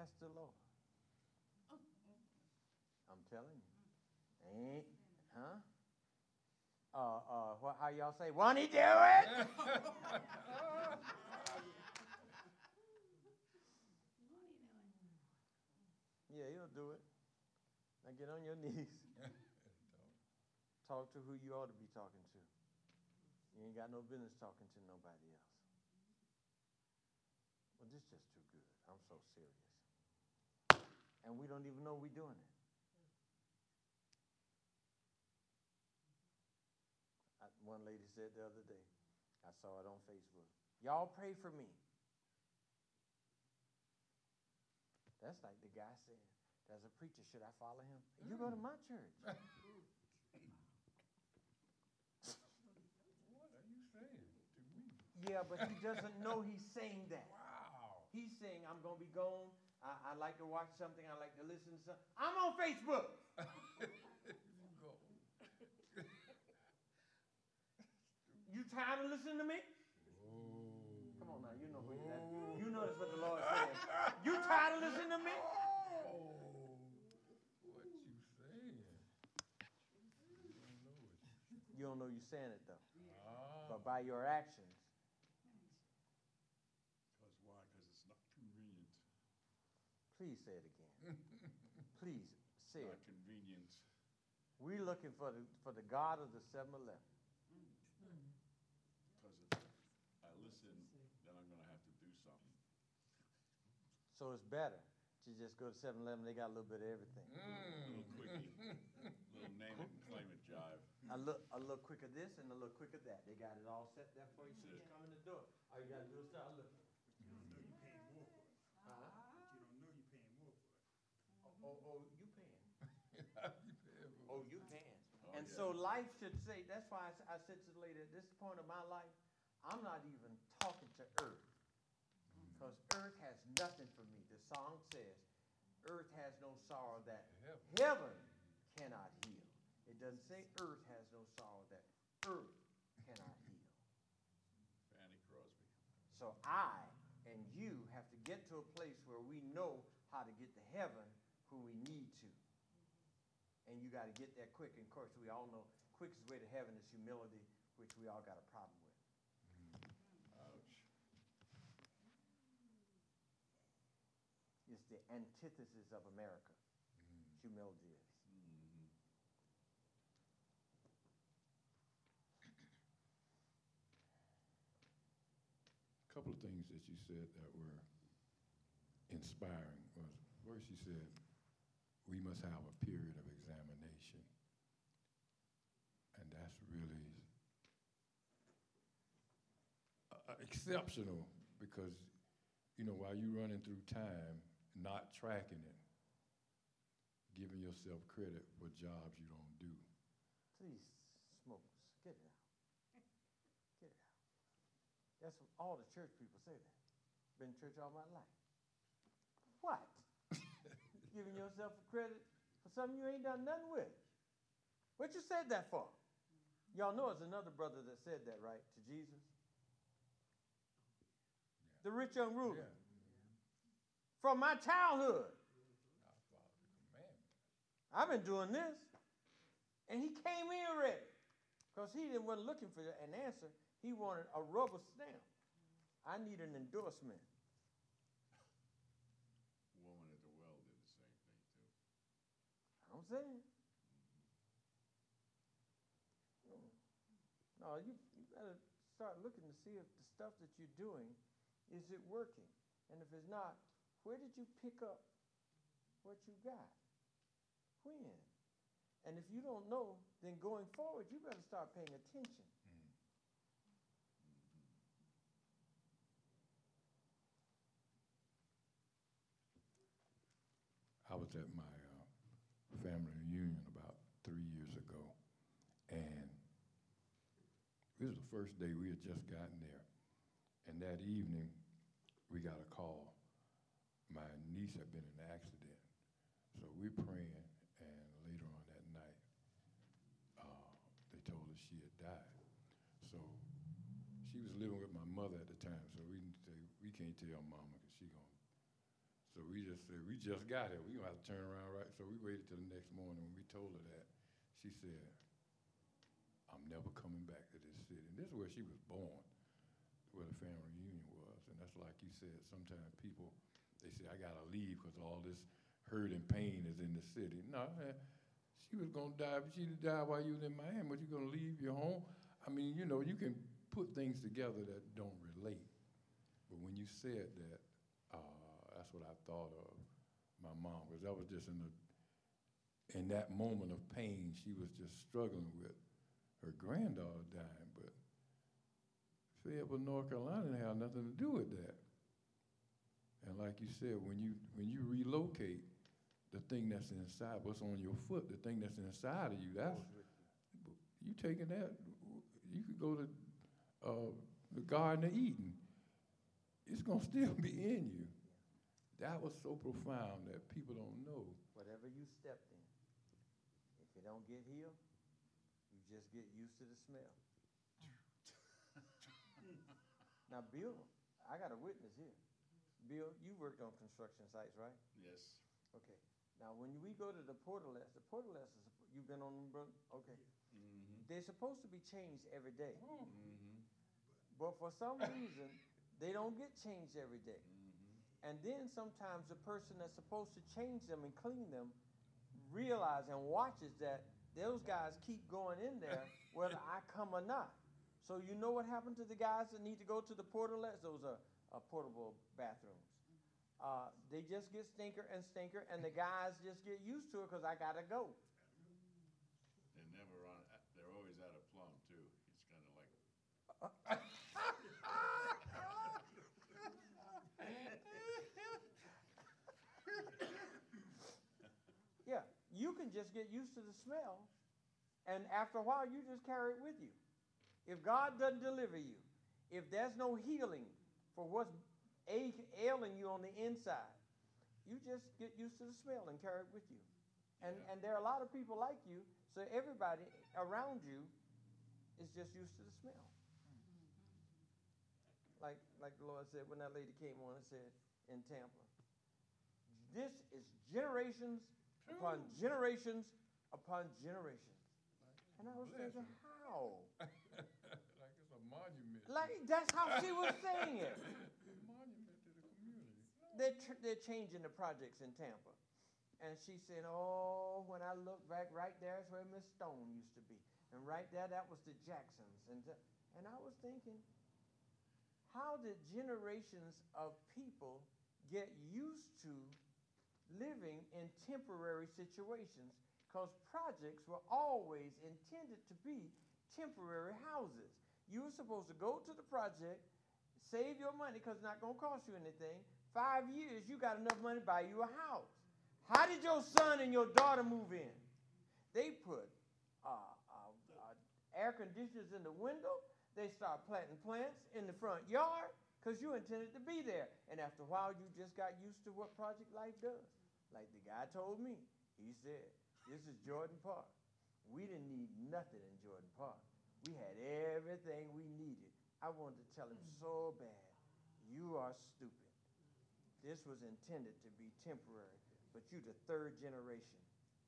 [SPEAKER 1] Ask the Lord. Telling you. Ain't, huh? Uh, uh, what, how y'all say, won't he do it? yeah, he'll do it. Now get on your knees. Talk to who you ought to be talking to. You ain't got no business talking to nobody else. Well, this is just too good. I'm so serious. And we don't even know we're doing it. I, one lady said the other day, I saw it on Facebook. Y'all pray for me. That's like the guy said, there's a preacher, should I follow him? You go to mm. my church.
[SPEAKER 2] What are you saying to me?
[SPEAKER 1] Yeah, but he doesn't know he's saying that.
[SPEAKER 2] Wow.
[SPEAKER 1] He's saying, I'm going to be gone. I, I like to watch something. I like to listen to something. I'm on Facebook.
[SPEAKER 2] you go.
[SPEAKER 1] You tired of listening to me?
[SPEAKER 2] Oh.
[SPEAKER 1] Come on now, you know who you that. You know that's what the Lord said. You tired of listening to me?
[SPEAKER 2] Oh. What you saying? You don't know it.
[SPEAKER 1] You don't know you're saying it though.
[SPEAKER 2] Ah.
[SPEAKER 1] But by your actions,
[SPEAKER 5] Because why? Because it's not convenient.
[SPEAKER 1] please say it again. Please say
[SPEAKER 5] Not
[SPEAKER 1] it.
[SPEAKER 5] convenient.
[SPEAKER 1] We're looking for the for the God of the 7-Eleven.
[SPEAKER 5] Because if I listen, then I'm gonna have to do something.
[SPEAKER 1] So it's better to just go to 7-Eleven. They got a little bit of everything.
[SPEAKER 5] A little quickie, little name it and claim it jive.
[SPEAKER 1] A little, a little quicker this and a little quicker that. They got it all set there for you. You just come in the door. All you gotta do is start looking.
[SPEAKER 3] You don't know you're paying more for it. You don't know you're paying more for it.
[SPEAKER 1] Oh, oh, oh you paying?
[SPEAKER 2] You pay for
[SPEAKER 1] Oh, you paying?
[SPEAKER 5] Oh,
[SPEAKER 1] And
[SPEAKER 5] yeah.
[SPEAKER 1] so life should say. That's why I said to the lady at this point of my life, I'm not even talking to earth, because earth has nothing for me. The song says, "Earth has no sorrow that
[SPEAKER 2] Heaven.
[SPEAKER 1] cannot heal." It doesn't say earth has no sorrow that earth cannot heal.
[SPEAKER 5] Fanny Crosby.
[SPEAKER 1] So I and you have to get to a place where we know how to get to heaven when we need to. And you got to get there quick. And of course, we all know quickest way to heaven is humility, which we all got a problem with.
[SPEAKER 5] Ouch.
[SPEAKER 1] It's the antithesis of America. Humility is.
[SPEAKER 5] Mhm.
[SPEAKER 2] couple of things that you said that were inspiring was first you said we must have a period of examination and that's really uh, exceptional because you know while you're running through time not tracking it giving yourself credit for jobs you don't do
[SPEAKER 1] Please, smokers, get it out. Get it out. That's what all the church people say that. Been in church all my life. What? Giving yourself credit for something you ain't done nothing with. What you said that for? Y'all know it's another brother that said that, right, to Jesus? The rich young ruler.
[SPEAKER 2] yeah
[SPEAKER 1] From my childhood,
[SPEAKER 2] I follow the commandments
[SPEAKER 1] I've been doing this. And he came in ready. Because he didn't wasn't looking for an answer. He wanted a rubber stamp. I need an endorsement.
[SPEAKER 5] Woman at the well did the same thing too.
[SPEAKER 1] I'm saying. Mm-hmm. No, you, you gotta start looking to see if the stuff that you're doing, is it working? And if it's not, where did you pick up what you got? When? And if you don't know, then going forward, you better start paying attention.
[SPEAKER 2] I was at my uh, family reunion about three years ago, and this was the first day we had just gotten there. And that evening, we got a call. Niece had been in an accident, so we're praying, and later on that night, uh, they told us she had died. So she was living with my mother at the time, so we didn't say we can't tell mama because she gonna so we just said, we just got here. We gonna have to turn around, right? So we waited till the next morning. When we told her that, she said, I'm never coming back to this city. And this is where she was born, where the family reunion was. And that's like you said, sometimes people, they said, I gotta leave because all this hurt and pain is in the city. No, eh, she was gonna die, but she died while you was in Miami. But you gonna leave your home? I mean, you know, you can put things together that don't relate. But when you said that, uh, that's what I thought of my mom, because that was just in the in that moment of pain she was just struggling with her granddaughter dying. But Fayetteville, North Carolina have nothing to do with that. And like you said, when you when you relocate, the thing that's inside, what's on your foot, the thing that's inside of you, that's you taking that. You could go to uh, the Garden of Eden. It's gonna still be in you. That was so profound that people don't know.
[SPEAKER 1] Whatever you stepped in, if it don't get healed, you just get used to the smell. now, Bill, I got a witness here. Bill, you worked on construction sites, right?
[SPEAKER 5] Yes.
[SPEAKER 1] Okay. Now, when we go to the portalets, the portalets is you've been on them, brother? Okay.
[SPEAKER 5] Mm-hmm.
[SPEAKER 1] They're supposed to be changed every day,
[SPEAKER 5] Mm-hmm.
[SPEAKER 1] but for some reason, they don't get changed every day.
[SPEAKER 5] Mm-hmm.
[SPEAKER 1] And then sometimes the person that's supposed to change them and clean them realize and watches that those guys keep going in there whether I come or not. So you know what happened to the guys that need to go to the portalets? Those are, are portable bathrooms. Uh, they just get stinker and stinker, and the guys just get used to it because I gotta go.
[SPEAKER 5] They never run, they're always out of plumb too. It's kind of like,
[SPEAKER 1] Yeah, you can just get used to the smell, and after a while, you just carry it with you. If God doesn't deliver you, if there's no healing for what's ailing you on the inside, you just get used to the smell and carry it with you. And,
[SPEAKER 5] Yeah.
[SPEAKER 1] and there are a lot of people like you, so everybody around you is just used to the smell. Like, like the Lord said when that lady came on and said in Tampa, this is generations upon generations upon generations. And I was thinking, how?
[SPEAKER 2] like it's a monument.
[SPEAKER 1] Like that's how she was saying it. They're, tr- they're changing the projects in Tampa. And she said, Oh, when I look back, right there is where Miss Stone used to be. And right there, that was the Jacksons. And, th- and I was thinking, how did generations of people get used to living in temporary situations? Because projects were always intended to be temporary houses. You were supposed to go to the project, save your money because it's not going to cost you anything. Five years, you got enough money to buy you a house. How did your son and your daughter move in? They put uh, uh, uh, air conditioners in the window. They start planting plants in the front yard because you intended to be there. And after a while, you just got used to what Project Life does. Like the guy told me, he said, This is Jordan Park. We didn't need nothing in Jordan Park. We had everything we needed. I wanted to tell him mm. so bad, You are stupid. This was intended to be temporary, but you're the third generation.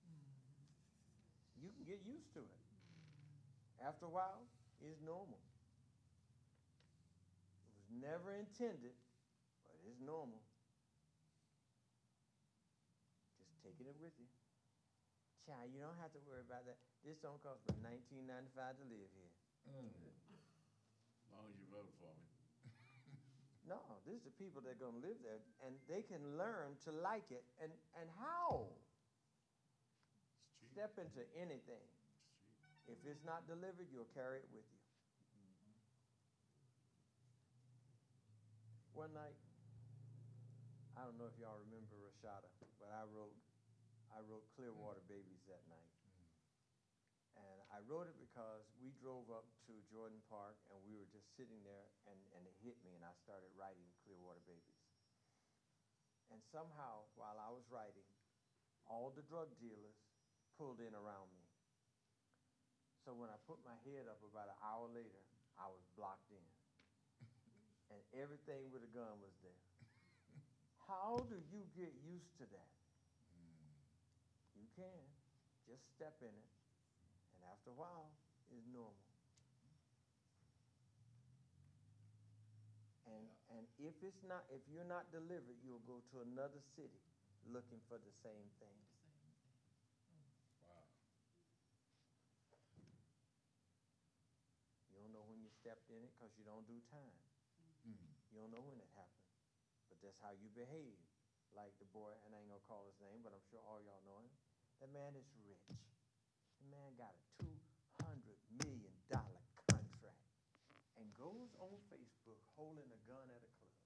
[SPEAKER 1] Mm. You can get used to it. After a while, it's normal. It was never intended, but it's normal. Just taking it with you. Child, you don't have to worry about that. This don't cost but nineteen ninety five to live here.
[SPEAKER 5] As long as you vote for me.
[SPEAKER 1] No, this is the people that are gonna live there, and they can learn to like it, and, and how? Step into anything.
[SPEAKER 5] It's.
[SPEAKER 1] If it's not delivered, you'll carry it with you. Mm-hmm. One night, I don't know if y'all remember Rashada, but I wrote, I wrote Clearwater mm. Babies that night. I wrote it because we drove up to Jordan Park and we were just sitting there and, and it hit me and I started writing Clearwater Babies. And somehow, while I was writing, all the drug dealers pulled in around me. So when I put my head up about an hour later, I was blocked in. And everything with a gun was there. How do you get used to that? Mm. You can. Just step in it. And after a while, it's normal. And, and if it's not, if you're not delivered, you'll go to another city looking for the same thing.
[SPEAKER 2] Wow.
[SPEAKER 1] You don't know when you stepped in it because you don't do time.
[SPEAKER 2] Mm.
[SPEAKER 1] You don't know when it happened. But that's how you behave. Like the boy, and I ain't gonna call his name, but I'm sure all y'all know him. That man is rich. Man got a two hundred million dollar contract and goes on Facebook holding a gun at a club.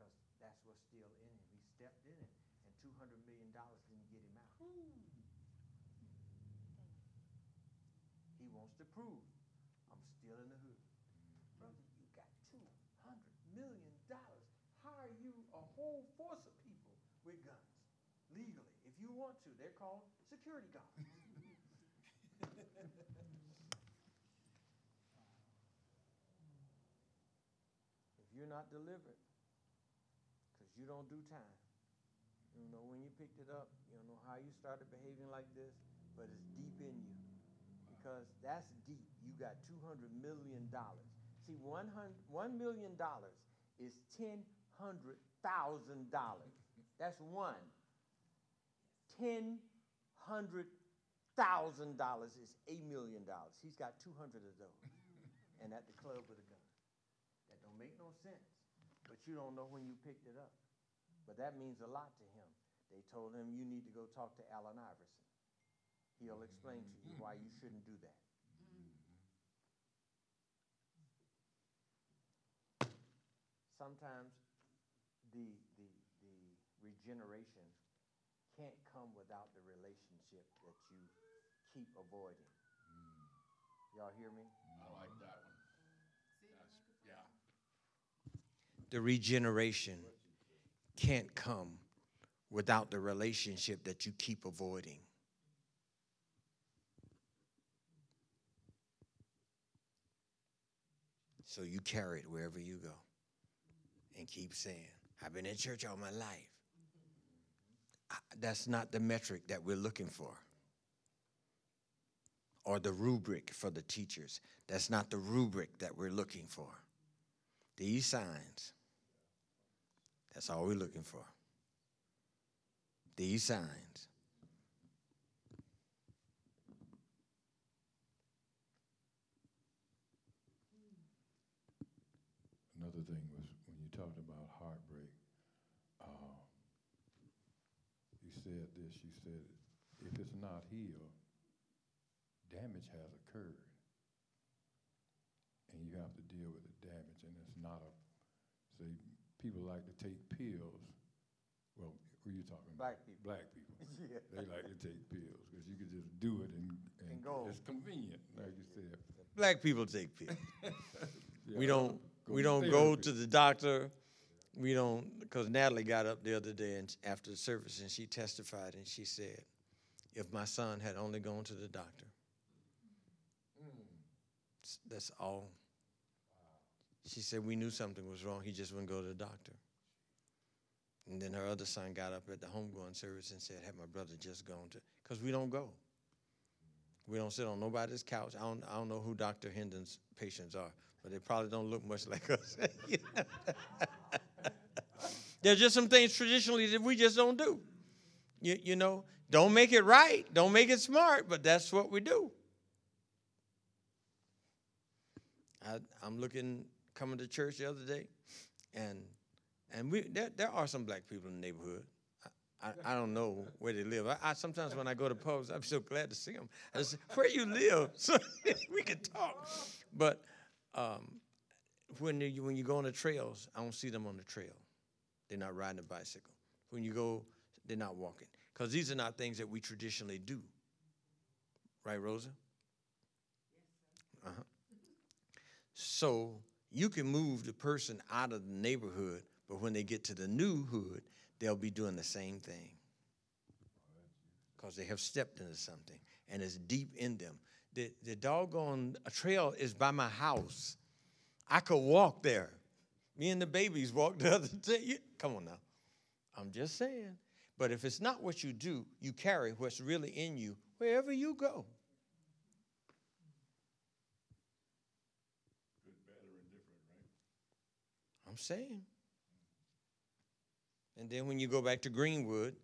[SPEAKER 1] Cause that's what's still in him. He stepped in it and two hundred million dollars didn't get him out. He wants to prove I'm still in the hood. Brother, you got two hundred million dollars. Hire you a whole force of people with guns legally. If you want to, they're called security guards. if you're not delivered, because you don't do time, you don't know when you picked it up, you don't know how you started behaving like this, but it's deep in you because that's deep. You got two hundred million dollars. See, one hundred one million dollars is ten hundred thousand dollars. That's one. Thousand dollars is $8 million. He's got 200 of those, and at the club with a don't make no sense. But you don't know when you picked it up. But that means a lot to him. They told him you need to go talk to Allen Iverson. He'll mm-hmm. explain to you why you mm-hmm. shouldn't do that. Mm-hmm. Sometimes the, the, the regeneration can't come without the relationship that you keep avoiding. Mm. Y'all hear me?
[SPEAKER 5] I like that one. That's, yeah.
[SPEAKER 1] The regeneration can't come without the relationship that you keep avoiding. So you carry it wherever you go and keep saying, I've been in church all my life. I- That's not the metric that we're looking for. Or the rubric for the teachers. That's not the rubric that we're looking for. These signs. That's all we're looking for. These signs.
[SPEAKER 2] Another thing was when you talked about heartbreak, uh, you said this, you said, if it's not healed, damage has occurred. And you have to deal with the damage, and it's not a, say, people like to take pills. Well, who you talking about?
[SPEAKER 1] Black people. Yeah.
[SPEAKER 2] They like to take pills because you can just do it and, and,
[SPEAKER 1] And go.
[SPEAKER 2] it's convenient, like you said.
[SPEAKER 1] Black people take pills. we don't we don't go to the doctor. We don't because Natalie got up the other day and after the service and she testified and she said, if my son had only gone to the doctor, hmm. s- that's all. She said we knew something was wrong. He just wouldn't go to the doctor. And then her other son got up at the homegoing service and said, "Had my brother just gone to?" Because we don't go. We don't sit on nobody's couch. I don't, I don't know who Dr. Hendon's patients are, but they probably don't look much like us. There's just some things traditionally that we just don't do. You, you know, don't make it right, don't make it smart, but that's what we do. I, I'm looking, coming to church the other day, and and we there, there are some black people in the neighborhood. I, I, I don't know where they live. I, I sometimes when I go to pubs, I'm so glad to see them. I say, "Where you live?" So we can talk. But um, when you when you go on the trails, I don't see them on the trail. They're not riding a bicycle. When you go, they're not walking because these are not things that we traditionally do. Right, Rosa? Uh-huh. So you can move the person out of the neighborhood, but when they get to the new hood, they'll be doing the same thing because they have stepped into something and it's deep in them. The, the doggone trail is by my house. I could walk there. Me and the babies walked the other day. Come on now. I'm just saying. But if it's not what you do, you carry what's really in you wherever you go.
[SPEAKER 5] Good, right?
[SPEAKER 1] I'm saying. And then when you go back to Greenwood,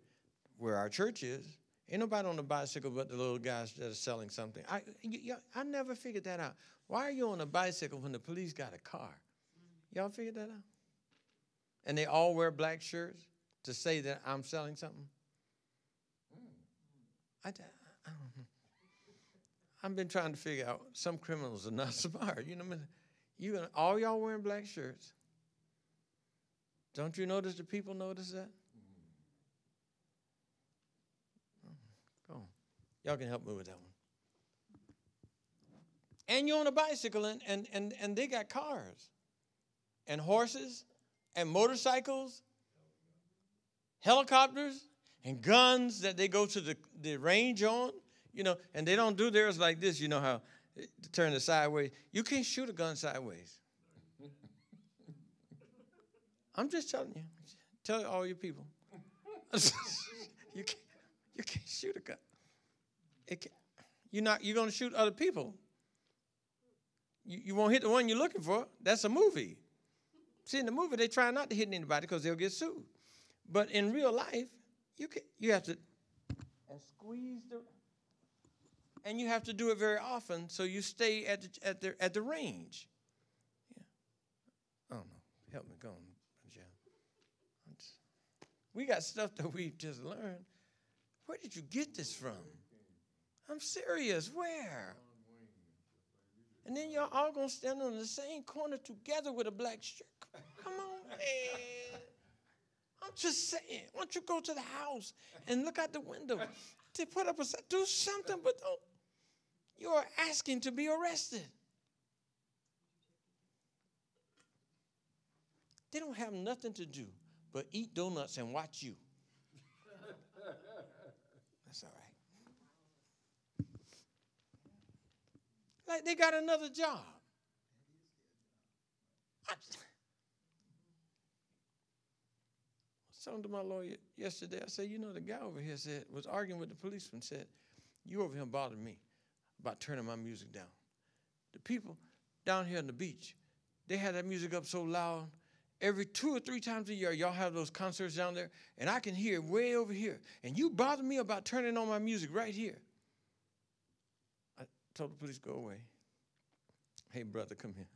[SPEAKER 1] where our church is, ain't nobody on the bicycle but the little guys that are selling something. I, I never figured that out. Why are you on a bicycle when the police got a car? Y'all figured that out? And they all wear black shirts to say that I'm selling something? Mm. I, d- I don't know. I've been trying to figure out some criminals are not smart. You know, what I mean? you gonna, all y'all wearing black shirts. Don't you notice the people notice that? Go on. Y'all can help me with that one. And you're on a bicycle and, and, and, and they got cars and horses and motorcycles, helicopters and guns that they go to the, the range on, you know, and they don't do theirs like this, you know how to turn it sideways. You can't shoot a gun sideways. I'm just telling you. Tell all your people. you can't you can't shoot a gun. It can, you're not you're gonna shoot other people. You, you won't hit the one you're looking for. That's a movie. See, in the movie, they try not to hit anybody because they'll get sued. But in real life, you can you have to and squeeze the and you have to do it very often so you stay at the at the at the range. Yeah. I don't know. Help me go Just- We got stuff that we just learned. Where did you get this from? I'm serious. Where? And then y'all all gonna stand on the same corner together with a black shirt. Come on, man. I'm just saying. Why don't you go to the house and look out the window? To put up a do something, but don't. You are asking to be arrested. They don't have nothing to do but eat donuts and watch you. That's all right. Like they got another job. I, talking to my lawyer yesterday. I said, you know, the guy over here said was arguing with the policeman. Said, you over here bothering me about turning my music down. The people down here on the beach, they had that music up so loud. Every two or three times a year, y'all have those concerts down there, and I can hear way over here. And you bother me about turning on my music right here. I told the police, go away. Hey, brother, come here.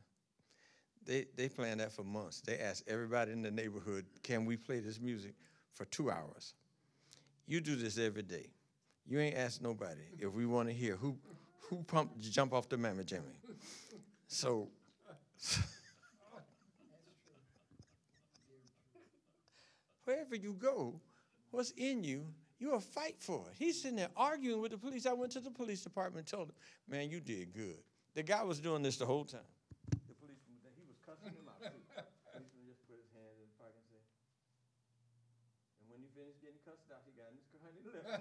[SPEAKER 1] They, they planned that for months. They asked everybody in the neighborhood, can we play this music for two hours? You do this every day. You ain't asked nobody if we want to hear who, who pumped jump off the mammy jammy. So, wherever you go, what's in you, you'll fight for it. He's sitting there arguing with the police. I went to the police department and told him, man, you did good. The guy was doing this the whole time. The policeman, he was cussing him out too. The policeman just put his hand in the pocket and said, and when he finished getting cussed out, he got in his car and he left.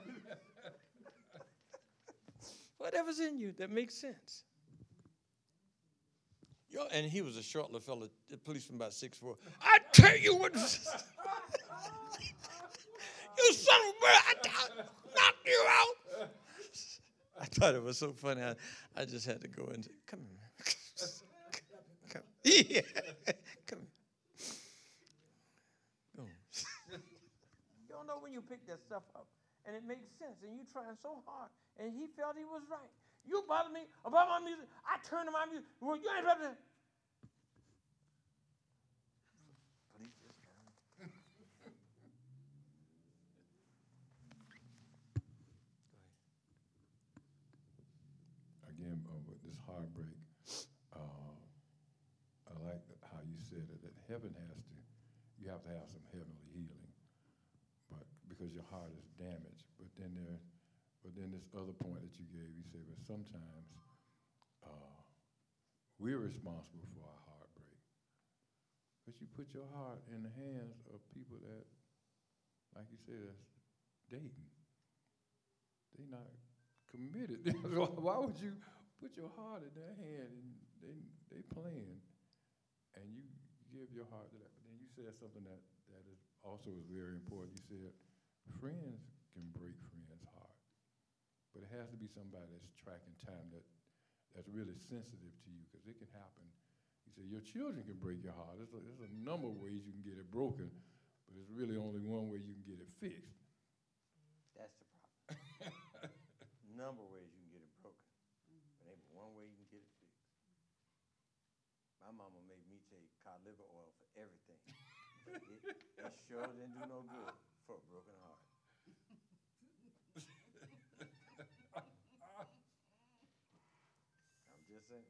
[SPEAKER 1] Whatever's in you that makes sense. Yo, and he was a short little fella, the policeman about six four. I tell you what, you son of a bitch, I I knocked you out. I thought it was so funny. I, I just had to go and come here, come. Yeah, come here. Go. you don't know when you pick that stuff up, and it makes sense, and you're trying so hard, and he felt he was right. You bother me about my music. I turn to my music. Well, you ain't better.
[SPEAKER 2] Again, uh, with this heartbreak, uh, I like how you said it, that heaven has to, you have to have some but then this other point that you gave, you said, but sometimes uh, we're responsible for our heartbreak. But you put your heart in the hands of people that, like you said, that's dating. They not committed. why would you put your heart in their hand and they they playing, and you give your heart to that? But then you said something that that is also is very important. You said friends can break but it has to be somebody that's tracking time that that's really sensitive to you because it can happen. You said your children can break your heart. There's a, there's a number of ways you can get it broken, but there's really only one way you can get it fixed.
[SPEAKER 1] That's the problem. Number of ways you can get it broken, mm-hmm. but ain't but one way you can get it fixed. My mama made me take cod liver oil for everything. But it, it sure didn't do no good for a broken heart. I'm just saying.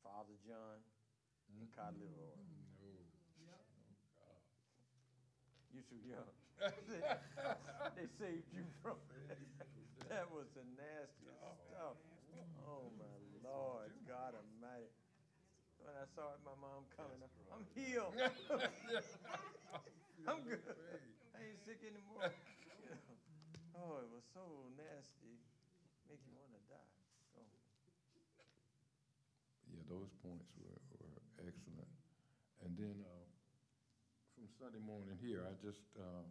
[SPEAKER 1] Father John and cod liver oil. You too young. they saved you from it. That was the nastiest stuff. Oh my Lord, God Almighty. When I saw it, my mom coming, I'm healed. I'm good. I ain't sick anymore. Oh, it was so nasty. Make you want to die. Oh.
[SPEAKER 2] Yeah, those points were, were excellent. And then uh, from Sunday morning here, I just uh,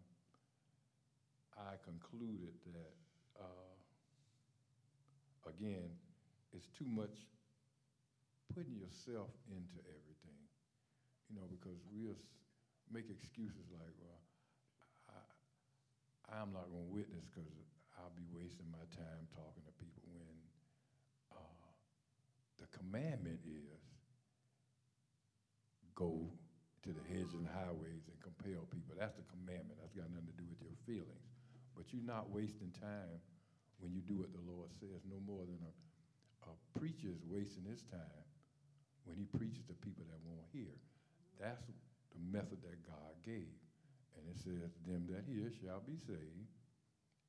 [SPEAKER 2] I concluded that uh, again, it's too much putting yourself into everything. You know, because we'll make excuses like, well, I, I'm not going to witness because I'll be wasting my time talking to people when uh, the commandment is go to the hedges and highways and compel people. That's the commandment. That's got nothing to do with your feelings. But you're not wasting time when you do what the Lord says, no more than a, a preacher is wasting his time when he preaches to people that won't hear. That's the method that God gave. And it says, them that hear shall be saved,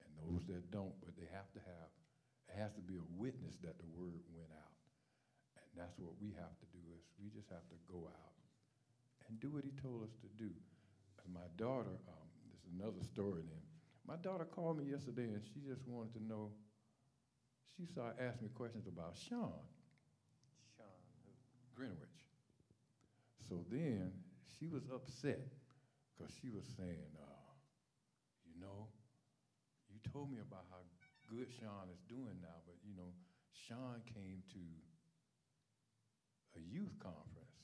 [SPEAKER 2] and those that don't, but they have to have, it has to be a witness that the word went out. And that's what we have to do is we just have to go out and do what he told us to do. And my daughter, um, this is another story then. My daughter called me yesterday and she just wanted to know, she started asking me questions about Sean
[SPEAKER 1] Sean, who?
[SPEAKER 2] Greenwich. So then she was upset because she was saying, uh, you know, you told me about how good Sean is doing now, but you know, Sean came to a youth conference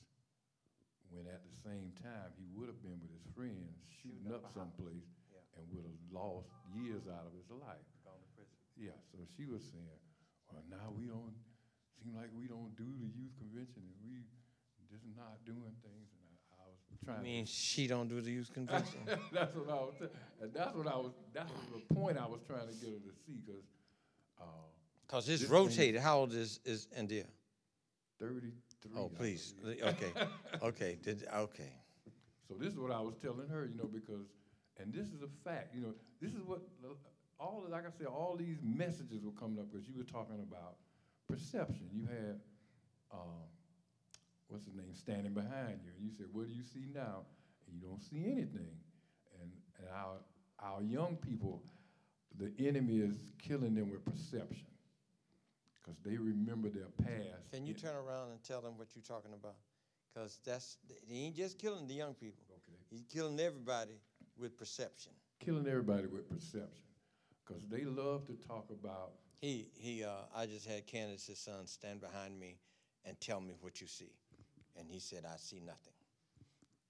[SPEAKER 2] when at the same time he would have been with his friends shooting,
[SPEAKER 1] Shooting
[SPEAKER 2] up
[SPEAKER 1] up
[SPEAKER 2] someplace
[SPEAKER 1] Yeah.
[SPEAKER 2] and would have lost years out of his life.
[SPEAKER 1] Gone to prison.
[SPEAKER 2] Yeah, so she was saying, well, now we don't, seem like we don't do the youth convention and we just not doing things. And I, I was
[SPEAKER 1] I
[SPEAKER 2] trying
[SPEAKER 1] mean, she don't do the youth convention.
[SPEAKER 2] that's what I was, t- and that's what I was, that's the point I was trying to get her to see, because uh,
[SPEAKER 1] Cause it's
[SPEAKER 2] This thing-
[SPEAKER 1] rotated. How old is, is India?
[SPEAKER 2] 33.
[SPEAKER 1] Oh, please. Okay, okay, did, okay.
[SPEAKER 2] So this is what I was telling her, you know, because, and this is a fact, you know, this is what, all, like I said, all these messages were coming up because you were talking about perception. You had, um, what's his name, standing behind you, and you said, what do you see now? And you don't see anything. And, and our, our young people, the enemy is killing them with perception because they remember their past.
[SPEAKER 1] Can you turn around and tell them what you're talking about? Cause that's, he ain't just killing the young people.
[SPEAKER 2] Okay.
[SPEAKER 1] He's killing everybody with perception.
[SPEAKER 2] Killing everybody with perception because they love to talk about
[SPEAKER 1] He, he, uh, I just had Candace's son stand behind me and tell me what you see. And he said, I see nothing.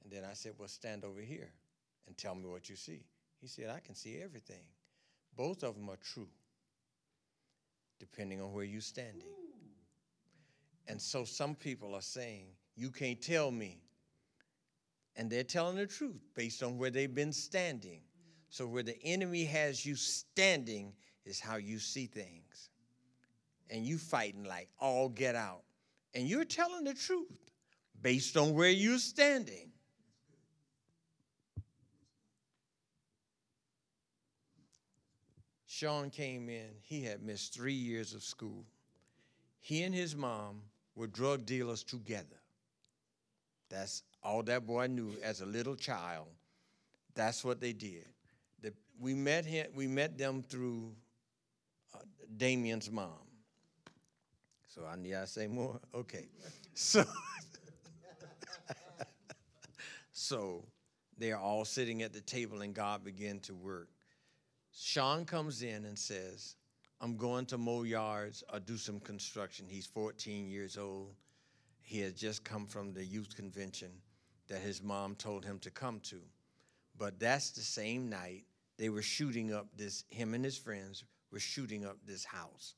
[SPEAKER 1] And then I said, well, stand over here and tell me what you see. He said, I can see everything. Both of them are true, depending on where you're standing. And so some people are saying, you can't tell me. And they're telling the truth based on where they've been standing. So where the enemy has you standing is how you see things. and you fighting like all get out. And you're telling the truth based on where you're standing. Sean came in, he had missed three years of school. He and his mom were drug dealers together. That's all that boy knew as a little child. That's what they did. The, we met him. We met them through uh, Damien's mom. So I need I say more. Okay, so so they're all sitting at the table, and God began to work. Sean comes in and says, I'm going to mow yards or do some construction. He's 14 years old. He has just come from the youth convention that his mom told him to come to. But that's the same night they were shooting up this, him and his friends were shooting up this house.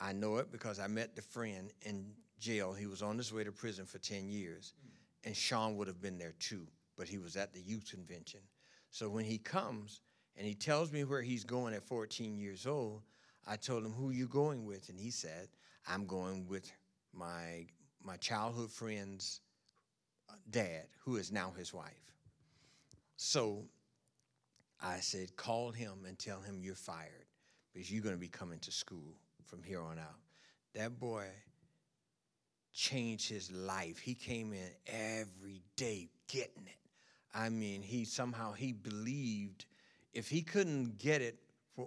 [SPEAKER 1] I know it because I met the friend in jail. He was on his way to prison for 10 years. And Sean would have been there too, but he was at the youth convention. So when he comes, and he tells me where he's going at 14 years old. I told him, Who you going with? And he said, I'm going with my, my childhood friend's uh, dad, who is now his wife. So I said, Call him and tell him you're fired because you're going to be coming to school from here on out. That boy changed his life. He came in every day getting it. I mean, he somehow he believed if he couldn't get it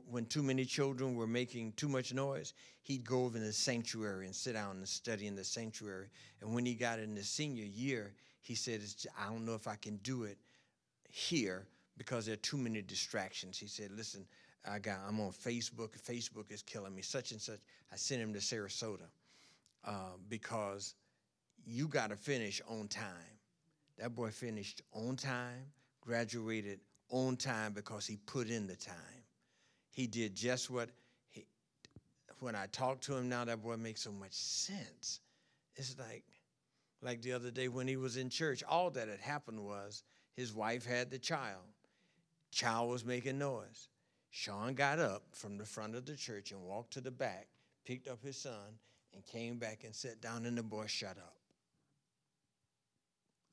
[SPEAKER 1] when too many children were making too much noise, he'd go over in the sanctuary and sit down and study in the sanctuary. And when he got in his senior year, he said, I don't know if I can do it here because there are too many distractions. He said, Listen, I got, I'm on Facebook. Facebook is killing me, such and such. I sent him to Sarasota uh, because you got to finish on time. That boy finished on time, graduated on time because he put in the time. He did just what he, when I talk to him now, that boy makes so much sense. It's like, like the other day when he was in church, all that had happened was his wife had the child. Child was making noise. Sean got up from the front of the church and walked to the back, picked up his son, and came back and sat down, and the boy shut up.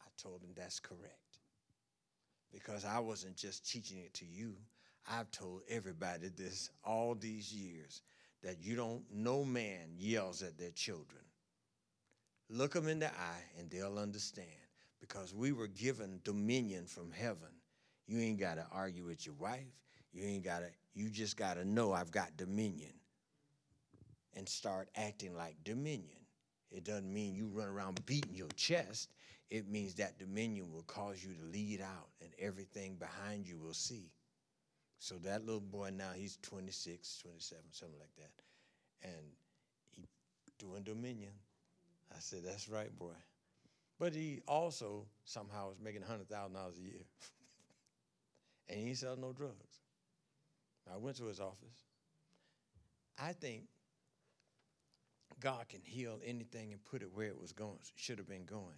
[SPEAKER 1] I told him that's correct because I wasn't just teaching it to you. I've told everybody this all these years that you don't, no man yells at their children. Look them in the eye and they'll understand because we were given dominion from heaven. You ain't got to argue with your wife. You ain't got to, you just got to know I've got dominion and start acting like dominion. It doesn't mean you run around beating your chest it means that dominion will cause you to lead out and everything behind you will see. So that little boy now, he's 26, 27, something like that. And he doing dominion. I said, that's right, boy. But he also somehow is making $100,000 a year. and he ain't selling no drugs. I went to his office. I think God can heal anything and put it where it was going, should have been going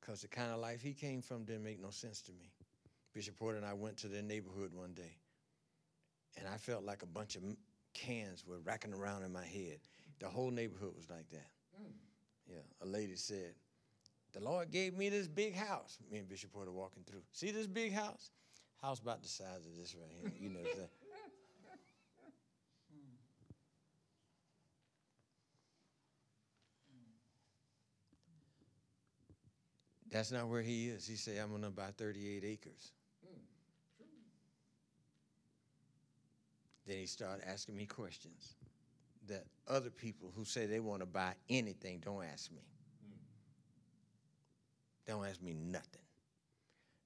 [SPEAKER 1] because the kind of life he came from didn't make no sense to me. Bishop Porter and I went to their neighborhood one day, and I felt like a bunch of cans were racking around in my head. The whole neighborhood was like that. Mm. Yeah, a lady said, The Lord gave me this big house. Me and Bishop Porter walking through. See this big house? House about the size of this right here. You know, That's not where he is. He said, I'm going to buy 38 acres. Then he started asking me questions that other people who say they want to buy anything don't ask me. Don't ask me nothing.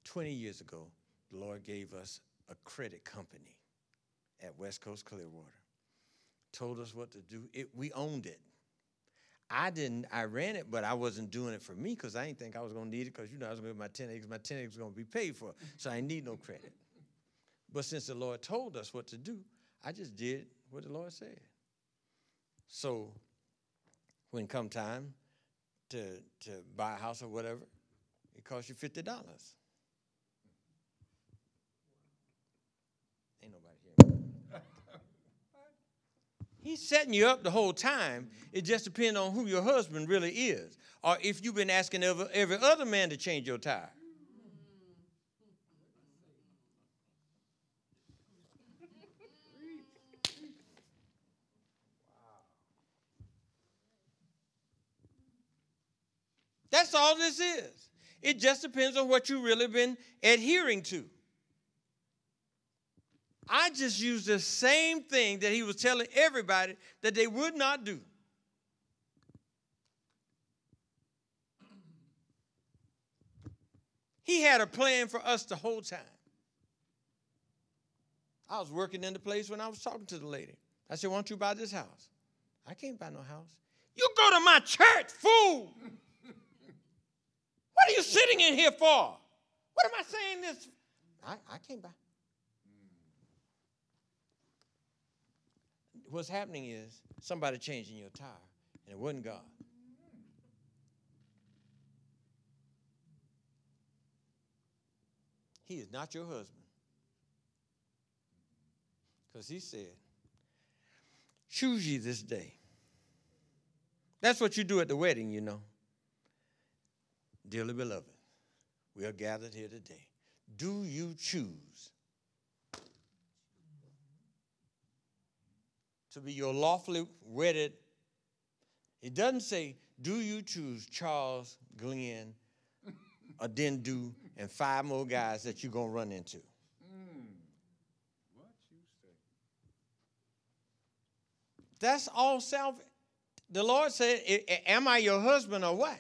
[SPEAKER 1] 20 years ago, the Lord gave us a credit company at West Coast Clearwater. Told us what to do. It, we owned it. I didn't, I ran it, but I wasn't doing it for me because I didn't think I was going to need it because, you know, I was going to get my 10 acres. My 10 acres was going to be paid for. So I need no credit. But since the Lord told us what to do, I just did what the Lord said. So when come time to, to buy a house or whatever, it costs you $50. Ain't nobody here. He's setting you up the whole time. It just depends on who your husband really is, or if you've been asking every, every other man to change your tire. That's all this is. It just depends on what you've really been adhering to. I just used the same thing that he was telling everybody that they would not do. He had a plan for us the whole time. I was working in the place when I was talking to the lady. I said, Why don't you buy this house? I can't buy no house. You go to my church, fool! What are you sitting in here for? What am I saying this? I, I can't buy. What's happening is somebody changing your tire, and it wasn't God. He is not your husband. Because he said, Choose ye this day. That's what you do at the wedding, you know. Dearly beloved, we are gathered here today. Do you choose to be your lawfully wedded? It doesn't say, do you choose Charles, Glenn, or then do, and five more guys that you're going to run into?
[SPEAKER 2] What you say?
[SPEAKER 1] That's all self. The Lord said, "I- I- Am I your husband or what?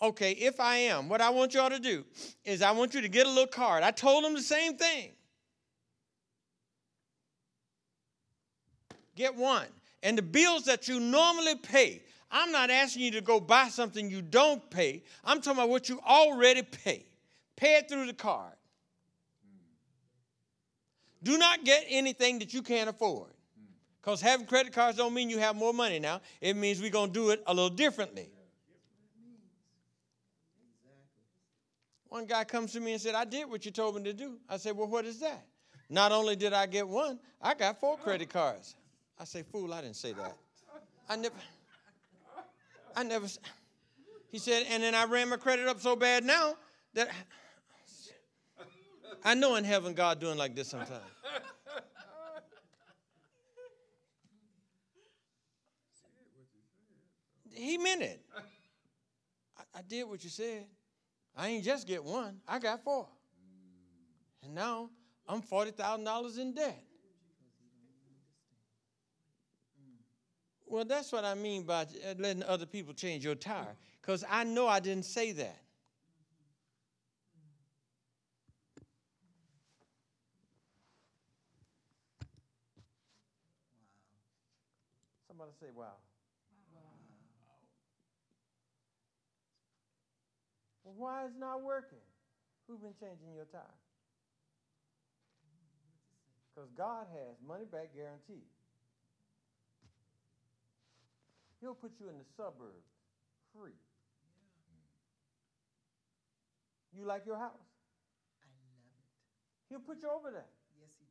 [SPEAKER 1] Okay, if I am, what I want y'all to do is I want you to get a little card. I told them the same thing. Get one. And the bills that you normally pay, I'm not asking you to go buy something you don't pay. I'm talking about what you already pay. Pay it through the card. Do not get anything that you can't afford. Because having credit cards don't mean you have more money now. It means we're going to do it a little differently. One guy comes to me and said, I did what you told me to do. I said, Well, what is that? Not only did I get one, I got four credit cards. I say, Fool, I didn't say that. I never, I never, he said, and then I ran my credit up so bad now that I know in heaven God doing like this sometimes. He meant it. I, I did what you said. I ain't just get one, I got four. And now I'm $40,000 in debt. Well, that's what I mean by uh, letting other people change your tire, because I know I didn't say that. Somebody say, wow. Well, why is not working? Who's been changing your tire? Because God has money back guarantee. He'll put you in the suburbs free. You like your house?
[SPEAKER 4] I love it.
[SPEAKER 1] He'll put you over there
[SPEAKER 4] Yes, he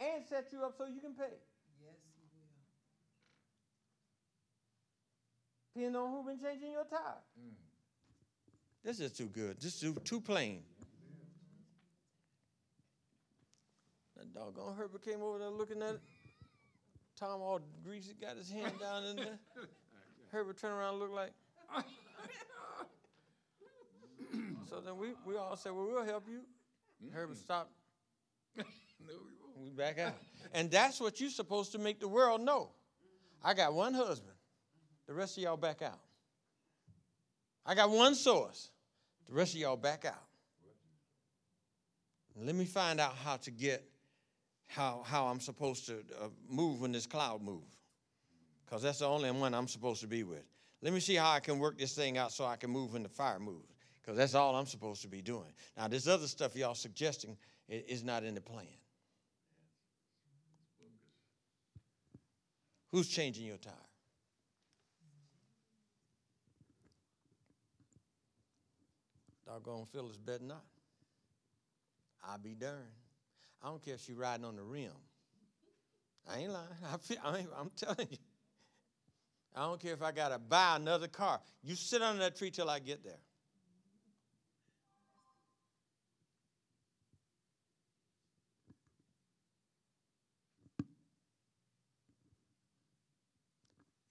[SPEAKER 4] does.
[SPEAKER 1] and set you up so you can pay.
[SPEAKER 4] Yes, he will.
[SPEAKER 1] Depending on who's been changing your tire. Mm. This is too good. This is too, too plain. That doggone Herbert came over there looking at it. Tom all greasy, got his hand down in there. Herbert turned around and looked like. so then we, we all said, Well, we'll help you. Herbert stopped.
[SPEAKER 2] No, you won't.
[SPEAKER 1] We back out. And that's what you're supposed to make the world know. I got one husband. The rest of y'all back out. I got one source. The rest of y'all back out. And let me find out how to get how how I'm supposed to uh, move when this cloud moves. Because that's the only one I'm supposed to be with. Let me see how I can work this thing out so I can move when the fire moves. Because that's all I'm supposed to be doing. Now, this other stuff y'all suggesting i- is not in the plan. Who's changing your tire? Doggone Phyllis better not. I'll be darned. I don't care if she riding on the rim. I ain't lying. I feel, I ain't, I'm telling you. I don't care if I got to buy another car. You sit under that tree till I get there.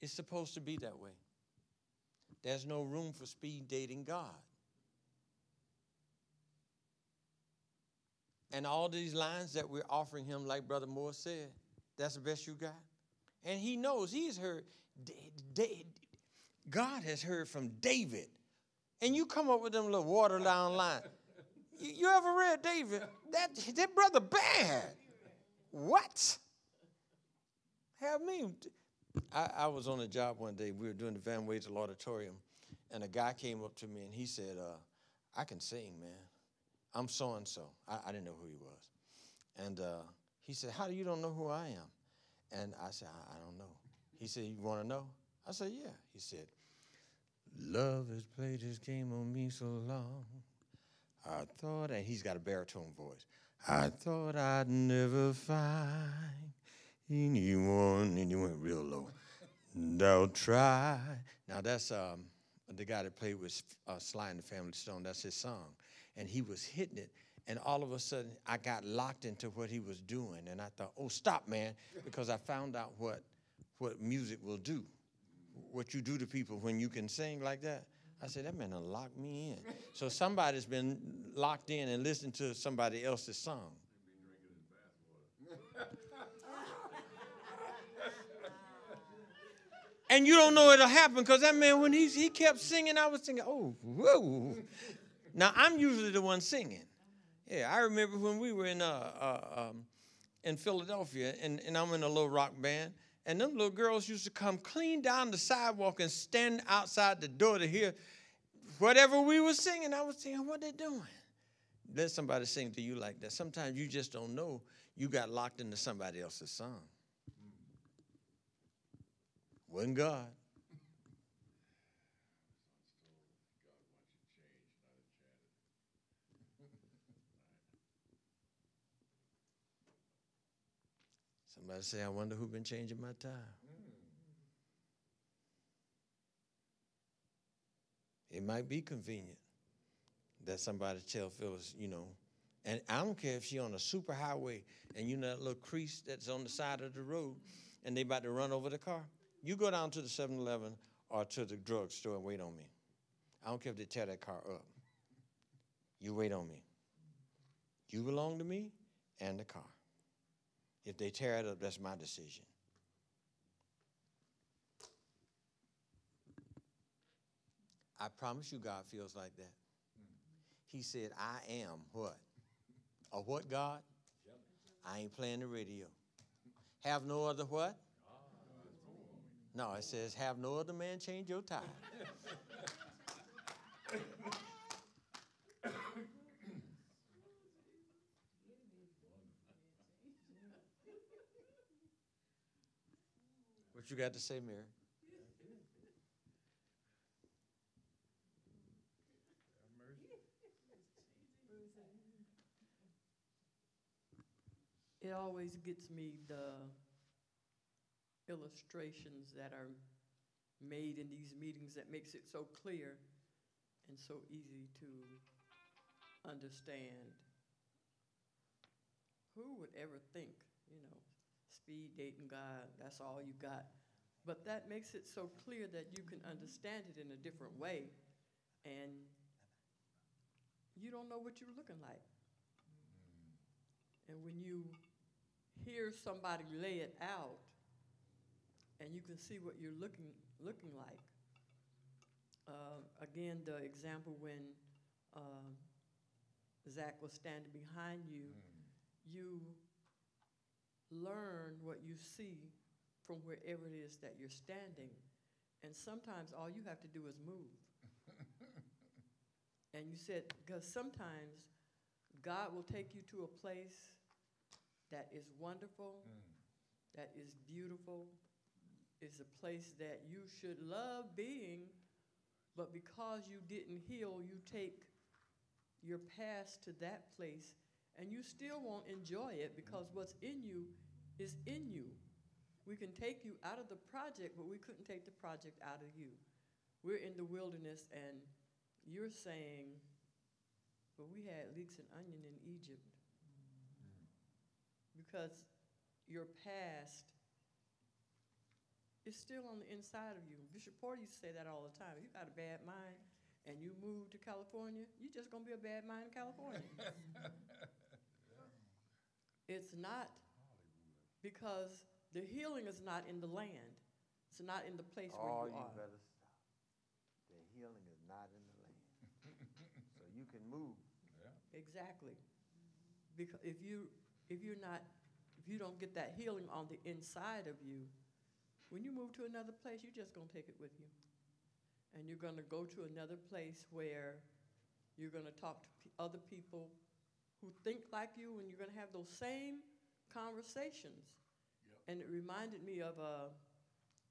[SPEAKER 1] It's supposed to be that way. There's no room for speed dating God. And all these lines that we're offering him, like Brother Moore said, that's the best you got. And he knows he's heard. God has heard from David. And you come up with them little watered down lines. You, ever read David? That, that brother bad. What? Have me. I, I was on a job one day. We were doing the Van Ways Auditorium. And a guy came up to me and he said, uh, I can sing, man. I'm so and so. I didn't know who he was. And uh, he said, How do you don't know who I am? And I said, I, I don't know. He said, You want to know? I said, Yeah. He said, Love has played this game on me so long. I thought, and he's got a baritone voice. I thought I'd never find anyone, and he went real low. Don't try. Now that's um, the guy that played with uh, Sly and the Family Stone. That's his song, and he was hitting it. And all of a sudden, I got locked into what he was doing, and I thought, "Oh, stop, man!" Because I found out what what music will do, what you do to people when you can sing like that. I said, that man locked me in. So somebody's been locked in and listened to somebody else's song. And you don't know it'll happen because that man, when he, he kept singing, I was thinking, oh, whoa. Now, I'm usually the one singing. Yeah, I remember when we were in, uh, uh, um, in Philadelphia, and, and I'm in a little rock band, and them little girls used to come clean down the sidewalk and stand outside the door to hear whatever we were singing. I was thinking, what they doing? Let somebody sing to you like that. Sometimes you just don't know you got locked into somebody else's song. Wasn't God. Somebody say, I wonder who's been changing my time. It might be convenient that somebody tell Phyllis, you know, and I don't care if she on a super highway and you know that little crease that's on the side of the road and they about to run over the car. You go down to the 7-Eleven or to the drugstore and wait on me. I don't care if they tear that car up. You wait on me. You belong to me and the car. If they tear it up, that's my decision. I promise you, God feels like that. He said, I am what? A what God? I ain't playing the radio. Have no other what? No, it says, have no other man change your tire. what you got to say, Mary?
[SPEAKER 6] It always gets me the illustrations that are made in these meetings that makes it so clear and so easy to understand. Who would ever think, you know, speed dating God, that's all you got? But that makes it so clear that you can understand it in a different way and you don't know what you're looking like. And when you hear somebody lay it out and you can see what you're looking, looking like. Uh, again, the example when uh, Zach was standing behind you, you learn what you see from wherever it is that you're standing. And sometimes all you have to do is move. and you said, because sometimes God will take you to a place that is wonderful, mm. that is beautiful, is a place that you should love being, but because you didn't heal, you take your past to that place and you still won't enjoy it because what's in you is in you. We can take you out of the project, but we couldn't take the project out of you. We're in the wilderness, and you're saying, but we had leeks and onion in Egypt. Because your past is still on the inside of you. Bishop Porter used to say that all the time. If you got a bad mind and you move to California, you're just gonna be a bad mind in California. it's not because the healing is not in the land. It's not in the place
[SPEAKER 7] Oh,
[SPEAKER 6] where
[SPEAKER 7] you Oh
[SPEAKER 6] you are.
[SPEAKER 7] better stop. The healing is not in the land. So you can move. Yeah.
[SPEAKER 6] Exactly. Because if you if you're not if you don't get that healing on the inside of you, when you move to another place, you're just gonna take it with you. And you're gonna go to another place where you're gonna talk to pe- other people who think like you, and you're gonna have those same conversations.
[SPEAKER 5] Yep.
[SPEAKER 6] And it reminded me of uh,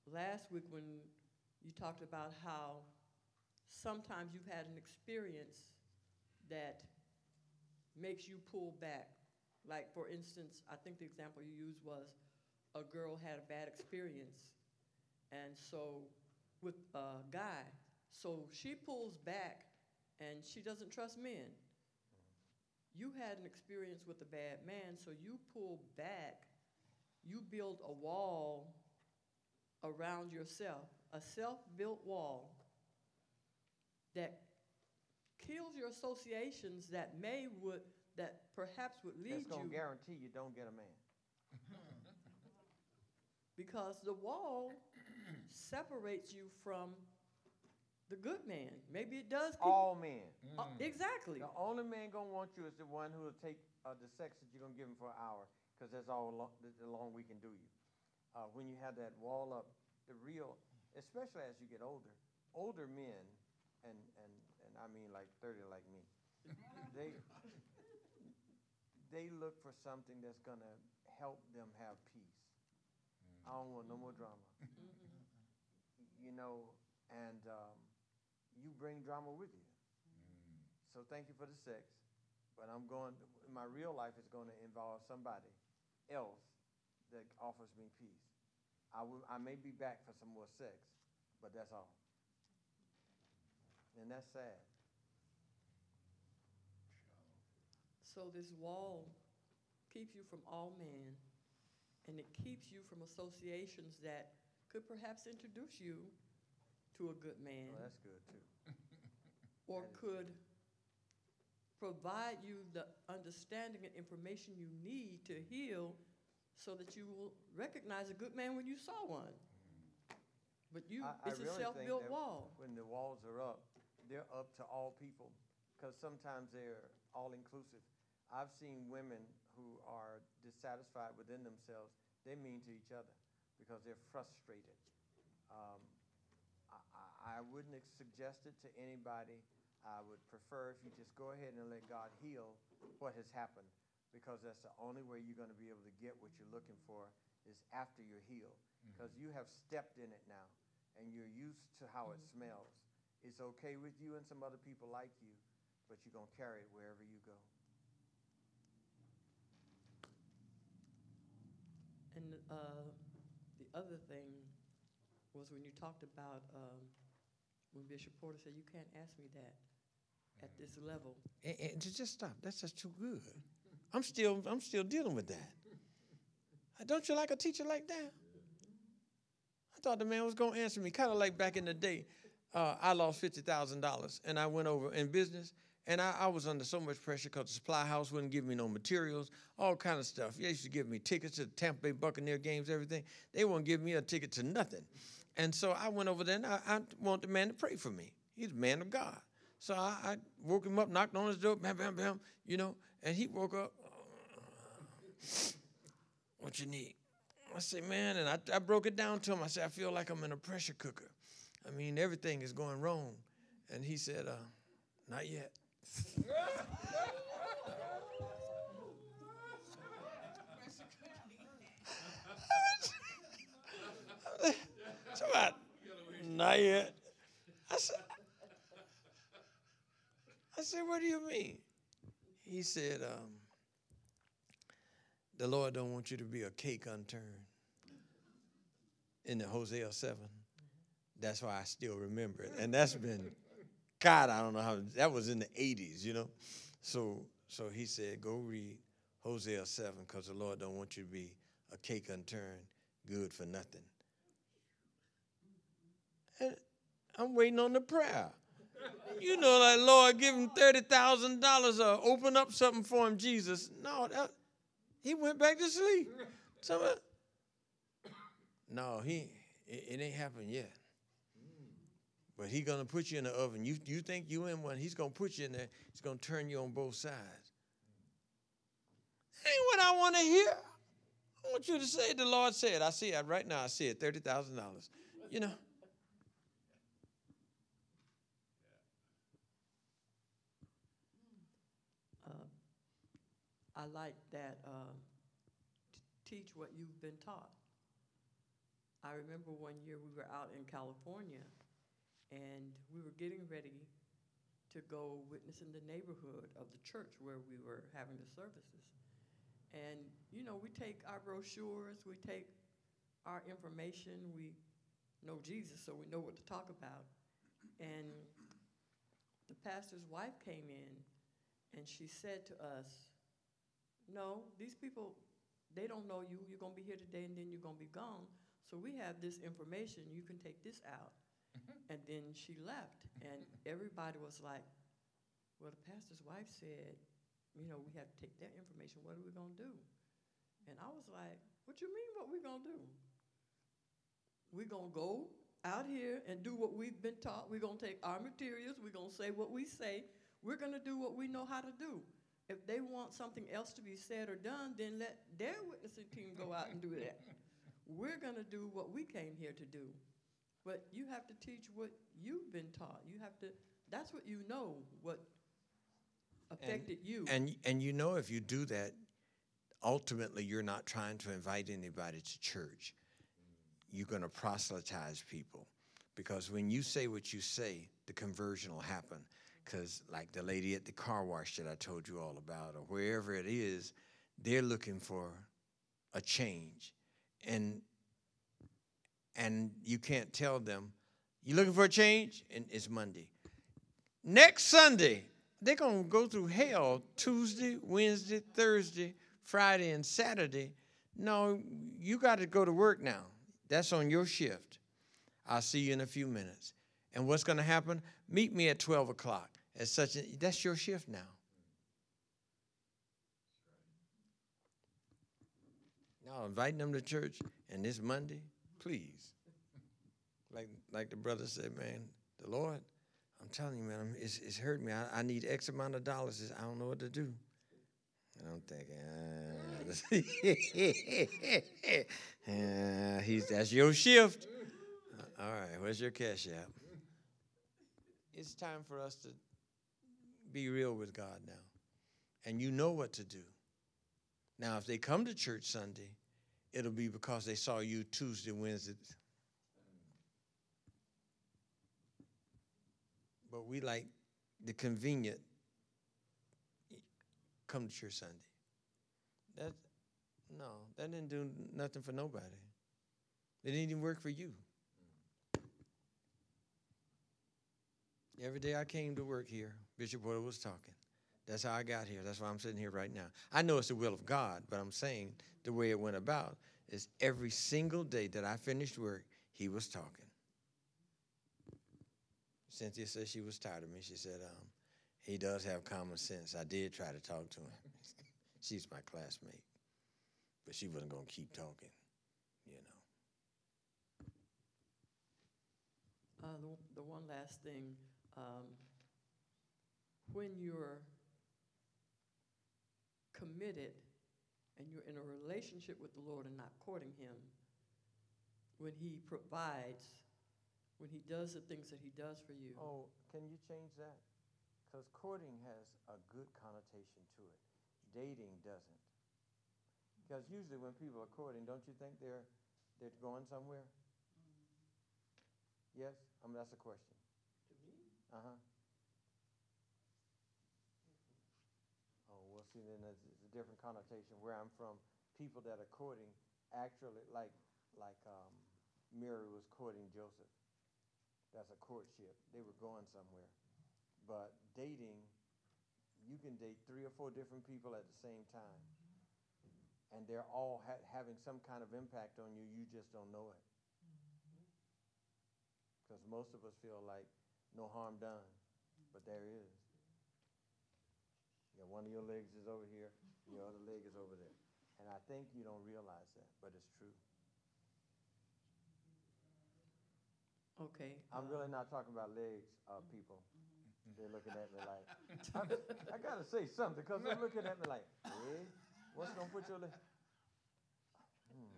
[SPEAKER 6] last week when you talked about how sometimes you've had an experience that makes you pull back. Like, for instance, I think the example you used was a girl had a bad experience, and so with a guy, so she pulls back and she doesn't trust men. You had an experience with a bad man, so you pull back, you build a wall around yourself, a self built wall that kills your associations that may would that perhaps would lead
[SPEAKER 7] That's gonna
[SPEAKER 6] you
[SPEAKER 7] guarantee you don't get a man.
[SPEAKER 6] because the wall separates you from the good man. Maybe it does keep
[SPEAKER 7] All men.
[SPEAKER 6] Uh, exactly.
[SPEAKER 7] The only man gonna want you is the one who will take uh, the sex that you're gonna give him for an hour, because that's all lo- the long we can do you. Uh, when you have that wall up, the real, especially as you get older, older men, and and and I mean like thirty like me, they they look for something that's gonna help them have peace. I don't want no more drama. You know, and um, you bring drama with you. Mm. So thank you for the sex, but I'm going. My real life is going to involve somebody else that offers me peace. I will. I may be back for some more sex, but that's all. And that's sad.
[SPEAKER 6] So this wall keeps you from all men, and it keeps you from associations that could perhaps introduce you to a good man,
[SPEAKER 7] Well, that's good too.
[SPEAKER 6] or
[SPEAKER 7] that is
[SPEAKER 6] could provide you the understanding and information you need to heal, so that you will recognize a good man when you saw one. But you,
[SPEAKER 7] I- I
[SPEAKER 6] it's a
[SPEAKER 7] really think
[SPEAKER 6] self-built
[SPEAKER 7] that
[SPEAKER 6] wall.
[SPEAKER 7] When the walls are up, they're up to all people, because sometimes they're all inclusive. I've seen women who are dissatisfied within themselves. They mean to each other because they're frustrated. Um, I, I, I wouldn't suggest it to anybody. I would prefer if you just go ahead and let God heal what has happened, because that's the only way you're going to be able to get what you're looking for is after you're healed, because you have stepped in it now and you're used to how it smells. It's okay with you and some other people like you, but you're going to carry it wherever you go.
[SPEAKER 6] And uh, the other thing was when you talked about um, when Bishop Porter said, "You can't ask me that at this level."
[SPEAKER 1] And, and just stop. That's just too good. I'm still I'm still dealing with that. Don't you like a teacher like that? I thought the man was gonna answer me, kind of like back in the day. Uh, I lost fifty thousand dollars, and I went over in business, and I, I was under so much pressure because the supply house wouldn't give me no materials, all kind of stuff. They used to give me tickets to the Tampa Bay Buccaneer games, everything. They won't give me a ticket to nothing, and so I went over there, and I, I want the man to pray for me. He's a man of God. So I, I woke him up, knocked on his door, bam, bam, bam, you know, and he woke up. What you need? I said, man, and I, I broke it down to him. I said, I feel like I'm in a pressure cooker. I mean, everything is going wrong. And he said, uh, not yet. Somebody, not yet. I said, I said, what do you mean? He said, um, the Lord don't want you to be a cake unturned in the Hosea 7. That's why I still remember it. And that's been, God, I don't know how, that was in the 80s, you know? So, so he said, go read Hosea 7 because the Lord don't want you to be a cake unturned, good for nothing. And I'm waiting on the prayer. You know, like, Lord, give him $30,000 or open up something for him, Jesus. No, that, he went back to sleep. Somebody, uh, no, he it, it ain't happened yet. But he gonna put you in the oven. You you think you in one? He's gonna put you in there. He's gonna turn you on both sides. Ain't what I want to hear. I want you to say the Lord said. I see it right now. I see it. Thirty thousand dollars. You know.
[SPEAKER 6] I like that, uh, t- teach what you've been taught. I remember one year we were out in California and we were getting ready to go witness in the neighborhood of the church where we were having the services. And, you know, we take our brochures, we take our information, we know Jesus, so we know what to talk about. And the pastor's wife came in and she said to us, no, these people, they don't know you. You're going to be here today and then you're going to be gone. So we have this information. You can take this out. Mm-hmm. And then she left. And everybody was like, well, the pastor's wife said, you know, we have to take that information. What are we going to do? And I was like, what you mean what we going to do? We're going to go out here and do what we've been taught. We're going to take our materials. We're going to say what we say. We're going to do what we know how to do. If they want something else to be said or done, then let their witnessing team go out and do that. We're going to do what we came here to do. But you have to teach what you've been taught. You have to, that's what you know, what affected you.
[SPEAKER 1] And and you know if you do that, ultimately you're not trying to invite anybody to church. You're going to proselytize people. Because when you say what you say, the conversion will happen. Because, like the lady at the car wash that I told you all about, or wherever it is, they're looking for a change. And and you can't tell them, you looking for a change? And it's Monday. Next Sunday, they're going to go through hell Tuesday, Wednesday, Thursday, Friday, and Saturday. No, you got to go to work now. That's on your shift. I'll see you in a few minutes. And what's going to happen? Meet me at 12 o'clock. At such that's your shift now. Now, inviting them to church, and this Monday, please. Like, like the brother said, man, the Lord, I'm telling you, man, it's, it's hurt me. I, I need X amount of dollars. I don't know what to do. And I'm thinking, ah, uh, he's, that's your shift. Uh, all right, where's your cash app? It's time for us to be real with God now. And you know what to do. Now, if they come to church Sunday, it'll be because they saw you Tuesday, Wednesday. But we like the convenient come to church Sunday. That no, that didn't do nothing for nobody. It didn't even work for you. Every day I came to work here, Bishop Porter was talking. That's how I got here. That's why I'm sitting here right now. I know it's the will of God, but I'm saying the way it went about is every single day that I finished work, he was talking. Cynthia said she was tired of me. She said, um, he does have common sense. I did try to talk to him. She's my classmate. But she wasn't going to keep talking, you know.
[SPEAKER 6] Uh, the, the one last thing, um, when you're committed and you're in a relationship with the Lord and not courting Him, when He provides, when He does the things that He does for you.
[SPEAKER 7] Oh, can you change that? Because courting has a good connotation to it. Dating doesn't. Because usually when people are courting, don't you think they're they're going somewhere? Yes? I mean that's a question.
[SPEAKER 6] To me,
[SPEAKER 7] Uh-huh. Oh, see, then it's a different connotation. Where I'm from, people that are courting actually, like, like um, Mary was courting Joseph. That's a courtship. They were going somewhere. But dating, you can date three or four different people at the same time. And they're all ha- having some kind of impact on you, you just don't know it. Because most of us feel like no harm done, but there is. You know, one of your legs is over here, your other leg is over there. And I think you don't realize that, but it's true.
[SPEAKER 6] Okay.
[SPEAKER 7] I'm
[SPEAKER 6] uh,
[SPEAKER 7] really not talking about legs, uh, people. They're looking at me like, I, I gotta say something, because they're looking at me like, hey, what's gonna put your leg? Hmm.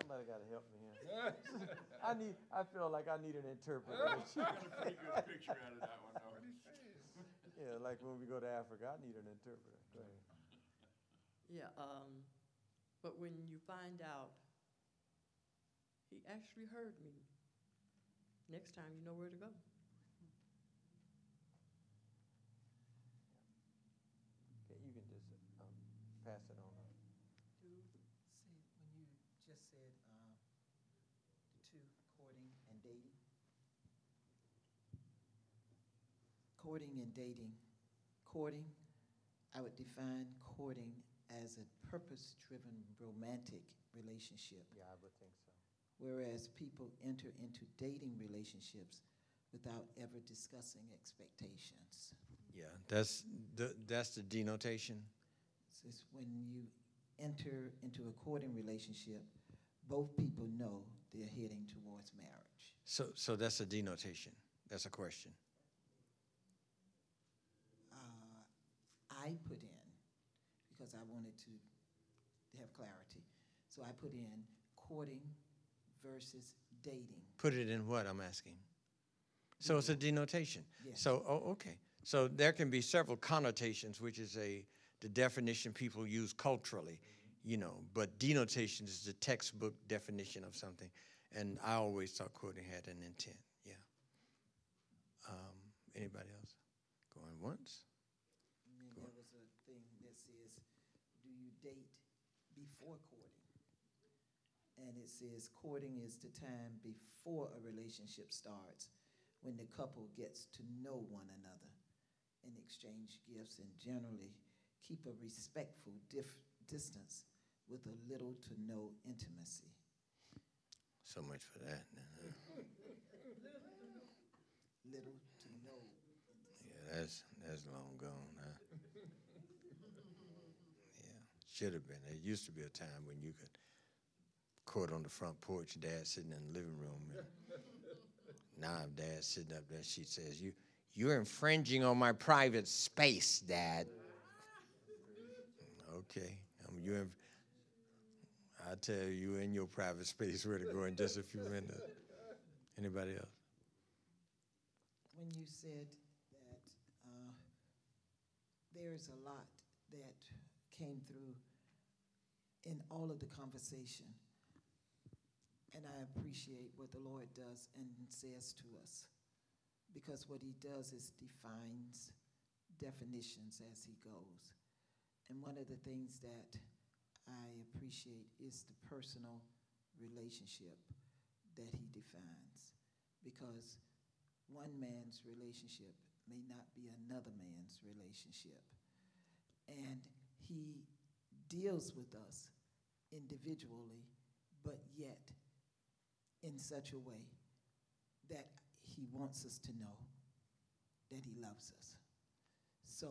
[SPEAKER 7] Somebody gotta help me here. I need, I feel like I need an interpreter.
[SPEAKER 5] I got a pretty good picture out of that one, though.
[SPEAKER 7] Yeah, like when we go to Africa, I need an interpreter.
[SPEAKER 6] Yeah, um, but when you find out he actually heard me, next time you know where to go.
[SPEAKER 7] Okay, you can just, um, pass it on. up.
[SPEAKER 4] See, when you just said, uh, the two, courting and dating. Courting and dating. Courting, I would define courting as a purpose-driven romantic relationship.
[SPEAKER 7] Yeah, I would think so.
[SPEAKER 4] whereas people enter into dating relationships without ever discussing expectations.
[SPEAKER 1] Yeah, that's the, that's the denotation.
[SPEAKER 4] So it's when you enter into a courting relationship, both people know they're heading towards marriage.
[SPEAKER 1] So, so that's a denotation. That's a question.
[SPEAKER 4] I put in, because I wanted to have clarity, so I put in courting versus dating.
[SPEAKER 1] Put it in what I'm asking. So it's a denotation.
[SPEAKER 4] Yes.
[SPEAKER 1] So, oh, okay. So there can be several connotations, which is a the definition people use culturally, you know. But denotation is the textbook definition of something, and I always thought quoting had an intent. Yeah. Um, anybody else? Going once?
[SPEAKER 4] And then
[SPEAKER 1] Go
[SPEAKER 4] there was a thing that says, do you date before courting? And it says courting is the time before a relationship starts, when the couple gets to know one another and exchange gifts and generally keep a respectful dif- distance with a little to no intimacy.
[SPEAKER 1] So much for that.
[SPEAKER 4] Little to no.
[SPEAKER 1] Yeah, that's that's long gone. Huh? Yeah, should have been. There used to be a time when you could court on the front porch, dad sitting in the living room. And now if dad's sitting up there, she says, "You you're infringing on my private space, dad." Okay, um, you. Inv- I tell you, you in your private space. Where to go in just a few minutes. Anybody else?
[SPEAKER 4] when you said that uh, there's a lot that came through in all of the conversation, and I appreciate what the Lord does and says to us, because what He does is defines definitions as He goes. And one of the things that I appreciate is the personal relationship that He defines, because one man's relationship may not be another man's relationship. And he deals with us individually, but yet in such a way that he wants us to know that he loves us. So,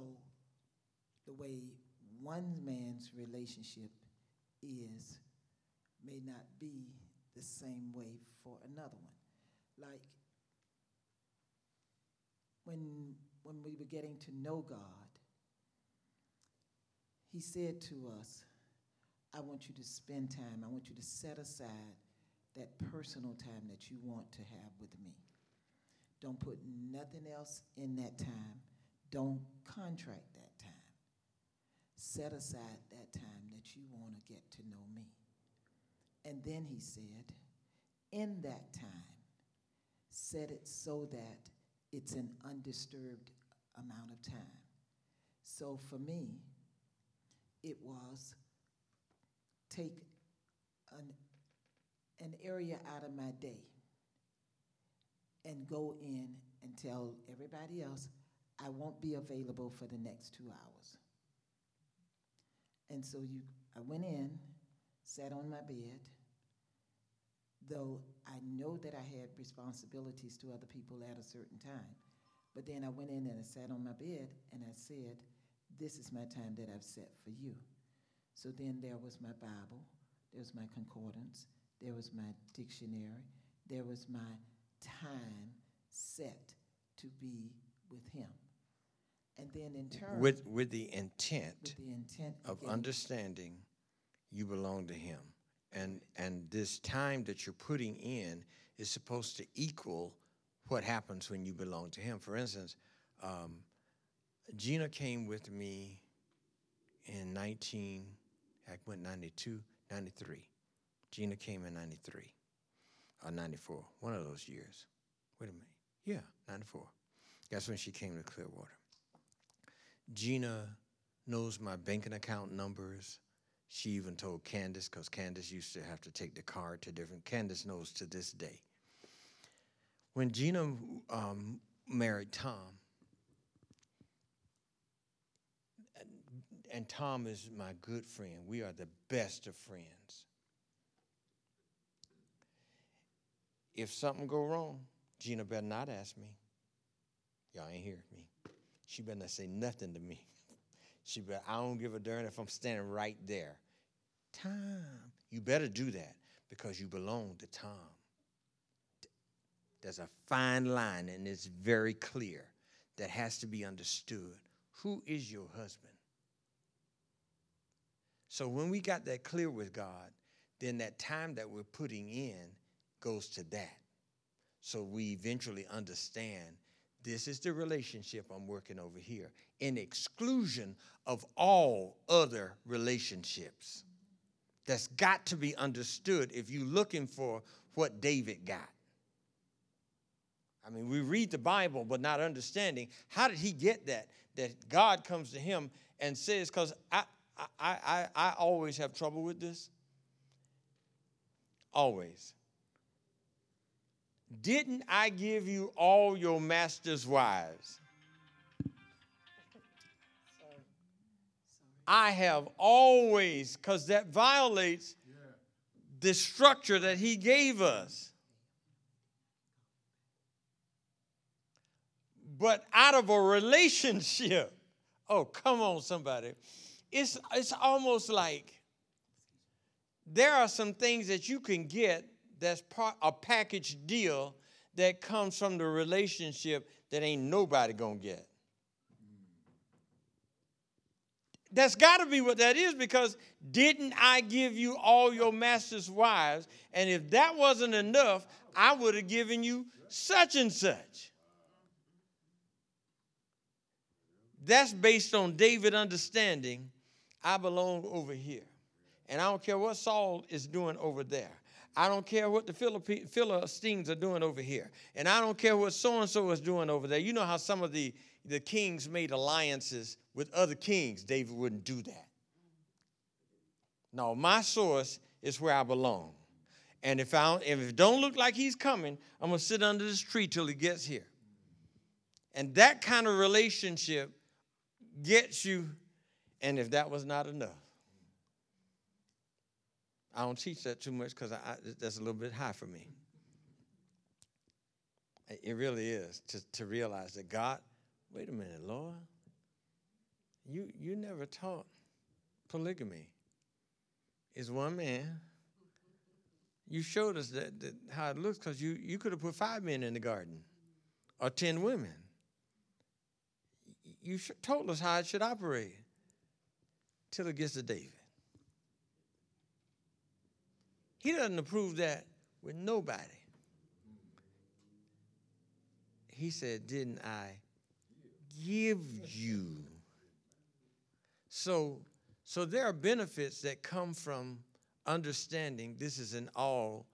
[SPEAKER 4] the way one man's relationship is may not be the same way for another one. Like when, when we were getting to know God, He said to us, I want you to spend time, I want you to set aside that personal time that you want to have with me. Don't put nothing else in that time. Don't contract that time. Set aside that time that you want to get to know me. And then he said, in that time, set it so that it's an undisturbed amount of time. So for me, it was take an, an area out of my day and go in and tell everybody else, I won't be available for the next two hours. And so you, I went in, sat on my bed, though I know that I had responsibilities to other people at a certain time. But then I went in and I sat on my bed and I said, This is my time that I've set for you. So then there was my Bible, there was my concordance, there was my dictionary, there was my time set to be with Him. And then in turn,
[SPEAKER 1] With, with the intent
[SPEAKER 4] with the intent
[SPEAKER 1] of
[SPEAKER 4] again,
[SPEAKER 1] understanding you belong to him. And, and this time that you're putting in is supposed to equal what happens when you belong to him. For instance, um, Gina came with me in 19, I went 92, 93. Gina came in 93 or 94, one of those years. Wait a minute. Yeah, 94. That's when she came to Clearwater. Gina knows my banking account numbers. She even told Candace, because Candace used to have to take the card to different. Candace knows to this day. When Gina um, married Tom, and Tom is my good friend. We are the best of friends. If something go wrong, Gina better not ask me. Y'all ain't hear me. She better not say nothing to me. She better, I don't give a darn if I'm standing right there. Tom, you better do that because you belong to Tom. There's a fine line and it's very clear that has to be understood. Who is your husband? So when we got that clear with God, then that time that we're putting in goes to that. So we eventually understand this is the relationship I'm working over here, in exclusion of all other relationships. That's got to be understood if you're looking for what David got. I mean, we read the Bible, but not understanding how did he get that? That God comes to him and says, because I, I, I, I always have trouble with this. Always. Didn't I give you all your master's wives? I have always, because that violates the structure that he gave us. But out of a relationship, oh, come on, somebody. It's, it's almost like there are some things that you can get that's part a package deal that comes from the relationship that ain't nobody gonna get. That's got to be what that is because didn't I give you all your master's wives? And if that wasn't enough, I would have given you such and such. That's based on David understanding I belong over here. And I don't care what Saul is doing over there. I don't care what the Philistines are doing over here. And I don't care what so and so is doing over there. You know how some of the, the kings made alliances with other kings. David wouldn't do that. No, my source is where I belong. And if, I, if it don't look like he's coming, I'm going to sit under this tree till he gets here. And that kind of relationship gets you, and if that was not enough, I don't teach that too much because that's a little bit high for me. It- really is to, to realize that God, wait a minute, Lord, you, you never taught polygamy. It's one man. You showed us that, that how it looks because you, you could have put five men in the garden or 10 women. You told us how it should operate till it gets to David. He doesn't approve that with nobody. He said, Didn't I give you? So, so there are benefits that come from understanding this is an all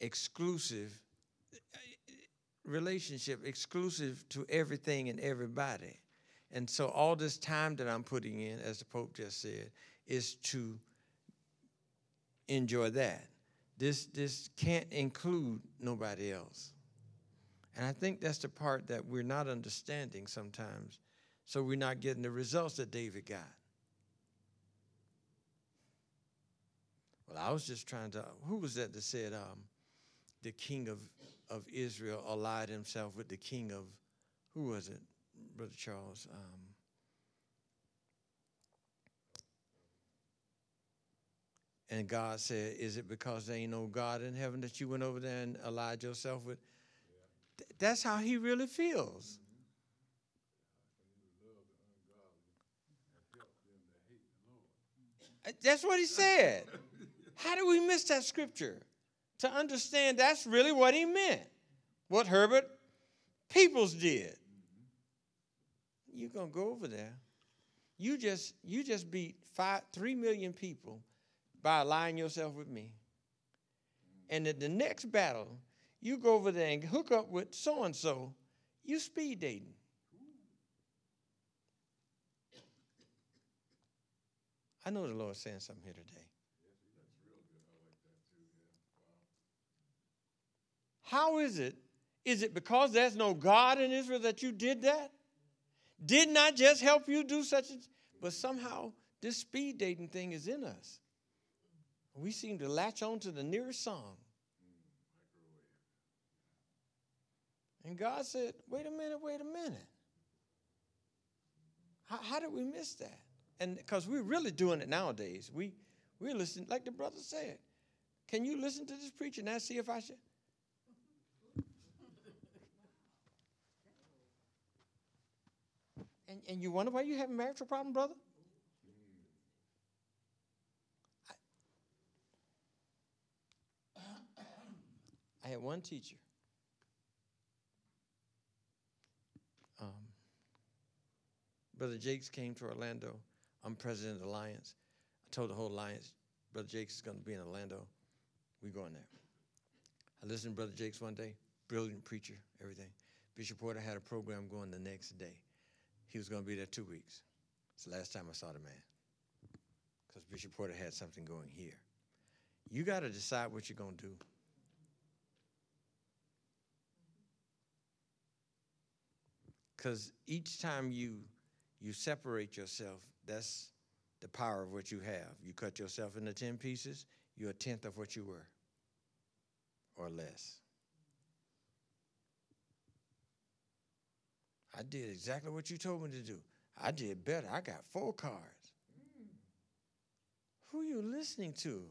[SPEAKER 1] exclusive relationship, exclusive to everything and everybody. And so all this time that I'm putting in, as the Pope just said, is to enjoy that. This this can't include nobody else. And I think that's the part that we're not understanding sometimes. So we're not getting the results that David got. Well, I was just trying to who was that that said um, the king of, of Israel allied himself with the king of who was it, Brother Charles? Um, And God said, Is it because there ain't no God in heaven that you went over there and allied yourself with? Th- That's how he really feels. Uh, That's what he said. How do we miss that scripture? To understand that's really what he meant. What Herbert Peoples did. You're gonna go over there. You just you just beat five three million people by aligning yourself with me. And at the next battle, you go over there and hook up with so and so, you speed dating. I know the Lord's saying something here today. How is it? Is it because there's no God in Israel that you did that? Did not I just help you do such a but somehow this speed dating thing is in us. We seem to latch on to the nearest song. And God said, wait a minute, wait a minute. How, how did we miss that? And because we're really doing it nowadays. We we listen, like the brother said. Can you listen to this preacher and see if I should? And, and you wonder why you have a marital problem, brother? Had one teacher. Um, Brother Jakes came to Orlando. I'm president of the Alliance. I told the whole Alliance, Brother Jakes is going to be in Orlando. We going there. I listened to Brother Jakes one day, brilliant preacher, everything. Bishop Porter had a program going the next day. He was going to be there two weeks. It's the last time I saw the man because Bishop Porter had something going here. You got to decide what you're going to do. Because each time you you separate yourself, that's the power of what you have. You cut yourself into 10 pieces, you're a tenth of what you were, or less. I did exactly what you told me to do. I did better. I got four cards. Who are you listening to?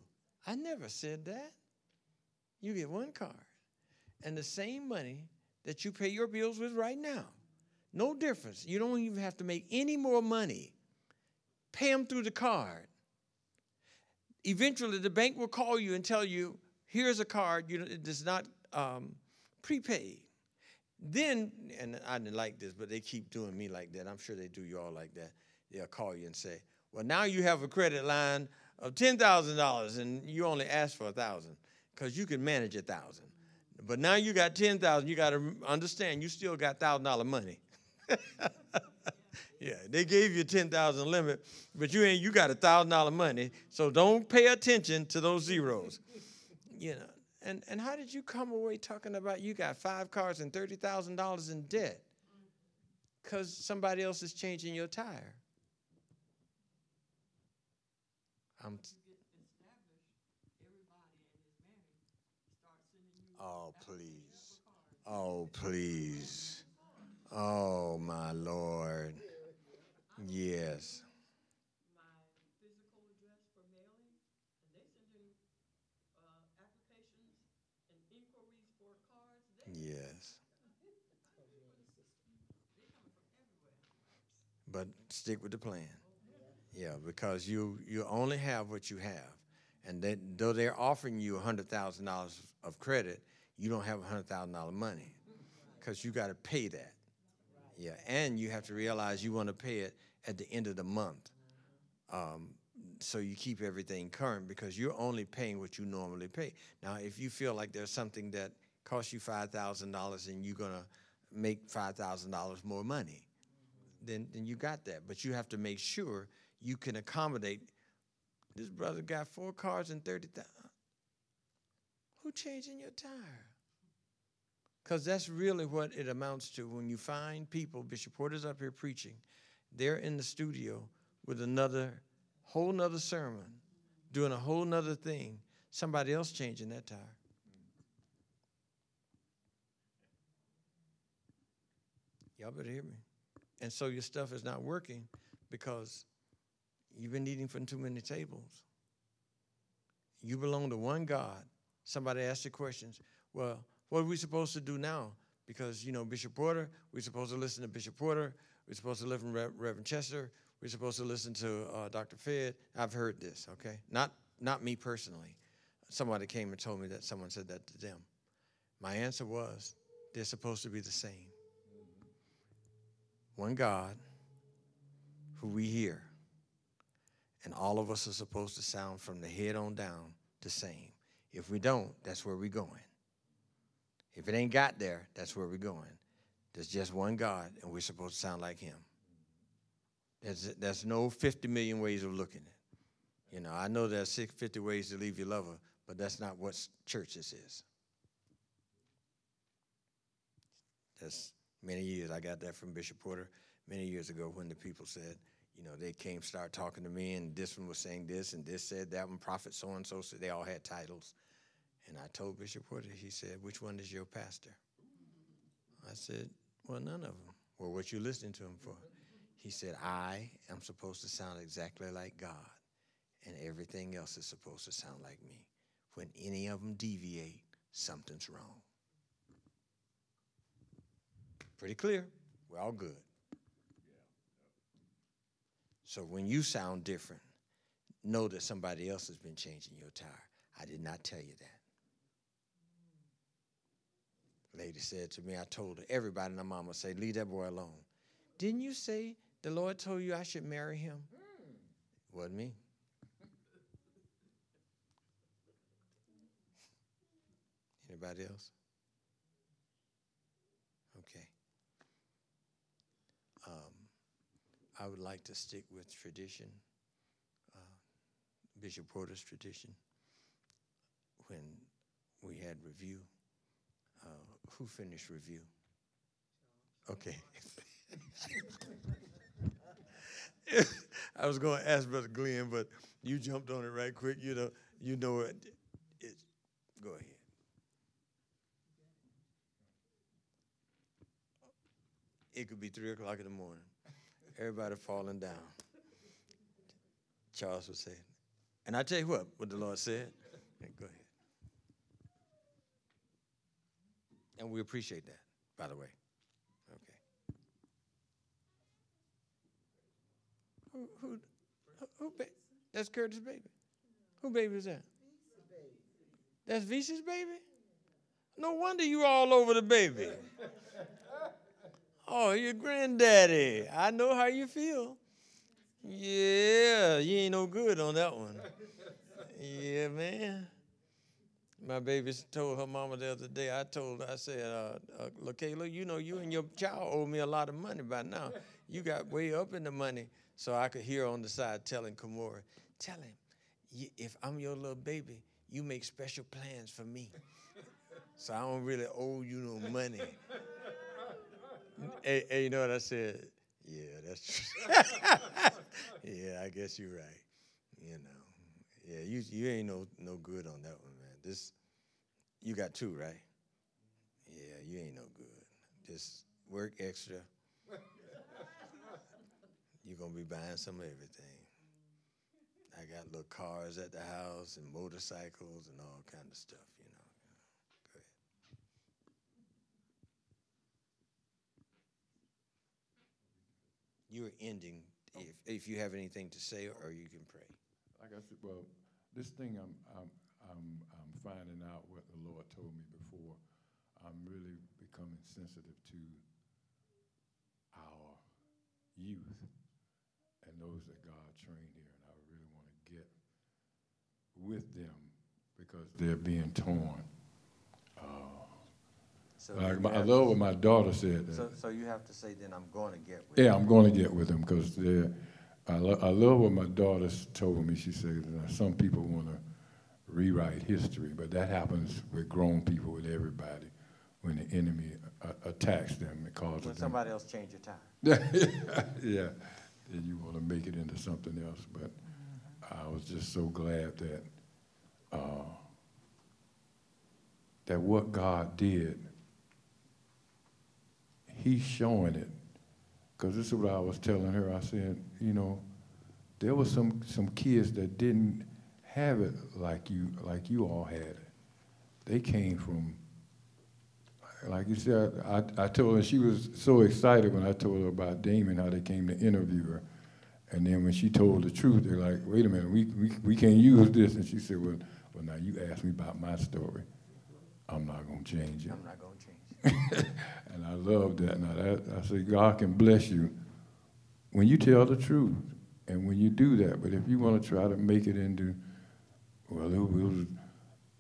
[SPEAKER 1] I never said that. You get one card. And the same money that you pay your bills with right now. No difference. You don't even have to make any more money. Pay them through the card. Eventually, the bank will call you and tell you, here's a card, you know, it is not um. Then, and I didn't like this, but they keep doing me like that. I'm sure they do you all like that. They'll call you and say, well, now you have a credit line of $10,000 and you only asked for a 1000 because you can manage a 1000 But now you got 10000 you got to understand you still got $1,000 money. yeah, they gave you a 10,000 limit, but you ain't you got a $1,000 money, so don't pay attention to those zeros. You know. And and how did you come away talking about you got five cars and $30,000 in debt cuz somebody else is changing your tire? I'm Oh, please. Oh, please. Oh, my Lord. Yes. Yes. But stick with the plan. Yeah, because you you only have what you have, and though they're offering you hundred thousand dollars of credit, you don't have hundred thousand dollar money, because you got to pay that. Yeah, and you have to realize you want to pay it at the end of the month, um, so you keep everything current because you're only paying what you normally pay. Now, if you feel like there's something that costs you five thousand dollars and you're gonna make five thousand dollars more money, then then you got that. But you have to make sure you can accommodate this brother got four cars and 30,000. Who changing your tire? Because that's really what it amounts to when you find people, Bishop Porter's up here preaching, they're in the studio with another, whole nother sermon, doing a whole nother thing, somebody else changing that tire. Y'all better hear me. And so your stuff is not working because you've been eating from too many tables. You belong to one God. Somebody asked the questions. Well, what are we supposed to do now? Because, you know, Bishop Porter, we're supposed to listen to Bishop Porter. We're supposed to listen to Rev- Reverend Chester. We're supposed to listen to uh, Dr. Fed. I've heard this, okay? Not, not me personally. Somebody came and told me that someone said that to them. My answer was, they're supposed to be the same. One God who we hear, and all of us are supposed to sound from the head on down the same. If we don't, that's where we're going. If it ain't got there, that's where we're going. There's just one God, and we're supposed to sound like Him. There's, there's no 50 million ways of looking at it. You know, I know there's 50 ways to leave your lover, but that's not what church this is. That's many years. I got that from Bishop Porter many years ago when the people said, you know, they came, start talking to me, and this one was saying this, and this said that one, prophet so and so said, they all had titles. And I told Bishop Porter, he said, which one is your pastor? I said, well, none of them. Well, what you listening to him for? He said, I am supposed to sound exactly like God, and everything else is supposed to sound like me. When any of them deviate, something's wrong. Pretty clear. We're all good. So when you sound different, know that somebody else has been changing your tire. I did not tell you that. Lady said to me, I told her, everybody in the mama say, leave that boy alone. Didn't you say the Lord told you I should marry him? Wasn't me. Anybody else? Okay. Um, I would like to stick with tradition, uh, Bishop Porter's tradition. When we had review, uh, who finished review? Okay. I was going to ask Brother Glenn, but you jumped on it right quick. You know, you know it. it go ahead. It could be three o'clock in the morning. Everybody falling down. Charles was saying. And I tell you what, what the Lord said. Go ahead. And we appreciate that, by the way. Okay. Who, who, who, ba- that's Curtis' baby. Who baby is that? That's Visa's baby? No wonder you all over the baby. Oh, your granddaddy. I know how you feel. Yeah, you ain't no good on that one. Yeah, man. My baby told her mama the other day, I told her, I said, uh, uh, LaKayla, you know, you and your child owe me a lot of money by now. You got way up in the money. So I could hear on the side telling Kamora, tell him, if I'm your little baby, you make special plans for me. So I don't really owe you no money. Hey, hey, you know what I said? Yeah, that's true. yeah, I guess you're right. You know, yeah, you you ain't no no good on that one. This, you got two, right? Yeah, you ain't no good. Just work extra. You're gonna be buying some of everything. I got little cars at the house and motorcycles and all kind of stuff, you know. Go ahead. You're ending. If if you have anything to say, or you can pray.
[SPEAKER 2] Like I said, well, this thing I'm, I'm, I'm, I'm finding out what the Lord told me before. I'm really becoming sensitive to our youth and those that God trained here, and I really want to get with them because they're being torn.
[SPEAKER 7] So
[SPEAKER 2] Like my, I love what my daughter said.
[SPEAKER 7] So, so you have to say, then I'm going to get with
[SPEAKER 2] Yeah, I'm going to get with them because they're I, lo- I love what my daughter told me. She said, uh, some people want to rewrite history, but that happens with grown people, with everybody, when the enemy uh, attacks them and causes
[SPEAKER 1] When
[SPEAKER 2] them.
[SPEAKER 1] somebody else change your time.
[SPEAKER 2] yeah, then you want to make it into something else. But I was just so glad that uh, that what God did, He's showing it. Because this is what I was telling her. I said, you know, there were some some kids that didn't have it like you like you all had it. They came from like you said, I, I told her she was so excited when I told her about Damon, how they came to interview her. And then when she told the truth, they're like, wait a minute, we, we, we can't use this. And she said, well, well, now you asked me about my story. I'm not going to change it.
[SPEAKER 1] I'm not gonna change it.
[SPEAKER 2] And I love that. Now, that, I say, God can bless you when you tell the truth and when you do that. But if you want to try to make it into, well, it, was,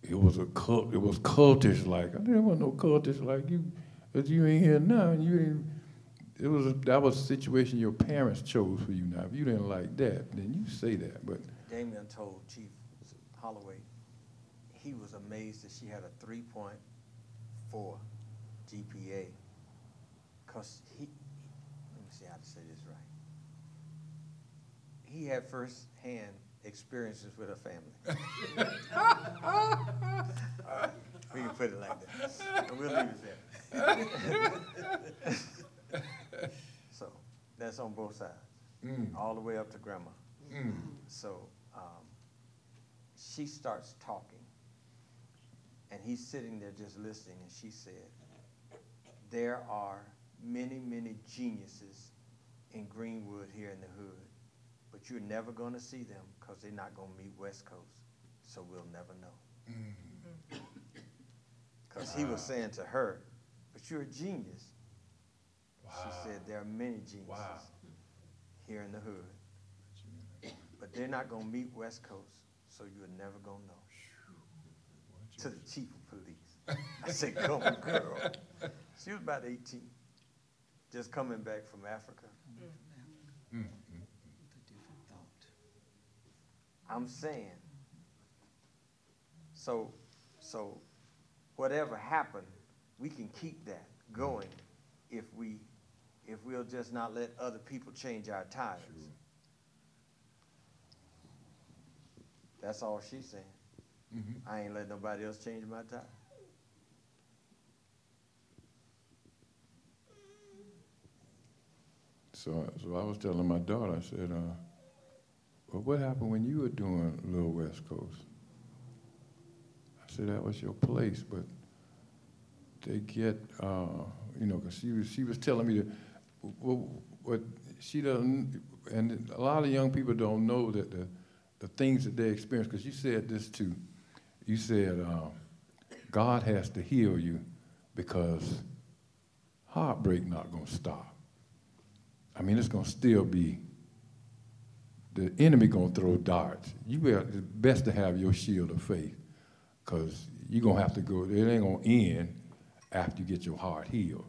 [SPEAKER 2] it was a cult, it was cultish like. I didn't want no cultish like you, because you ain't here now. And you ain't, it was a, that was a situation your parents chose for you. Now, if you didn't like that, then you say that. But
[SPEAKER 1] Damien told Chief Holloway he was amazed that she had a three point four GPA. Cause he, let me see how to say this right. He had first-hand experiences with her family. we can put it like that. And we'll leave it there. so that's on both sides,
[SPEAKER 2] mm,
[SPEAKER 1] all the way up to grandma.
[SPEAKER 2] mm,
[SPEAKER 1] So um, she starts talking, and he's sitting there just listening, and she said, There are many, many geniuses in Greenwood here in the hood, but you're never going to see them because they're not going to meet West Coast, so we'll never know. Because he was saying to her, But you're a genius. She said, There are many geniuses
[SPEAKER 2] Wow.
[SPEAKER 1] here in the hood. But they're not gonna meet West Coast, so you're never gonna know. To the chief of police. I said, come on, girl. She was about eighteen, just coming back from Africa.
[SPEAKER 2] Mm, mm.
[SPEAKER 4] With a different thought.
[SPEAKER 1] I'm saying. So, so whatever happened, we can keep that going if we, if we'll just not let other people change our tires.
[SPEAKER 2] Sure.
[SPEAKER 1] That's all she's saying.
[SPEAKER 2] Mhm.
[SPEAKER 1] I ain't letting nobody else change my tire.
[SPEAKER 2] So, so I was telling my daughter, I said, uh, well, what happened when you were doing Little West Coast? I said, that was your place, but they get, uh, you know, because she was, she was telling me that what, she doesn't, and a lot of young people don't know that the, the things that they experience, because you said this too. You said, uh, God has to heal you because heartbreak not going to stop. I mean, it's going to still be, the enemy going to throw darts. You better, it's best to have your shield of faith because you're going to have to go, it ain't going to end after you get your heart healed.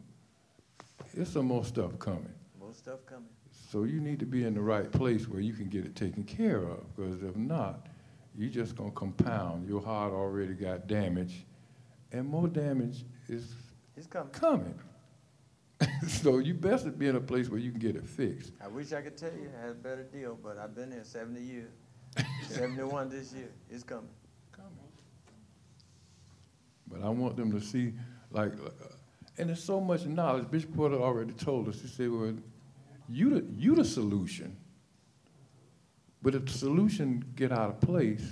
[SPEAKER 2] There's some more stuff coming.
[SPEAKER 1] More stuff coming.
[SPEAKER 2] So you need to be in the right place where you can get it taken care of because if not, you're just going to compound. Your heart already got damage and more damage is
[SPEAKER 1] It's coming.
[SPEAKER 2] coming. so you best be in a place where you can get it fixed.
[SPEAKER 1] I wish I could tell you I had a better deal, but I've been here seventy years. Seventy-one this year. It's coming. coming.
[SPEAKER 2] But I want them to see, like, uh, and there's so much knowledge. Bishop Porter already told us. He said, "Well, you the you the solution. But if the solution get out of place,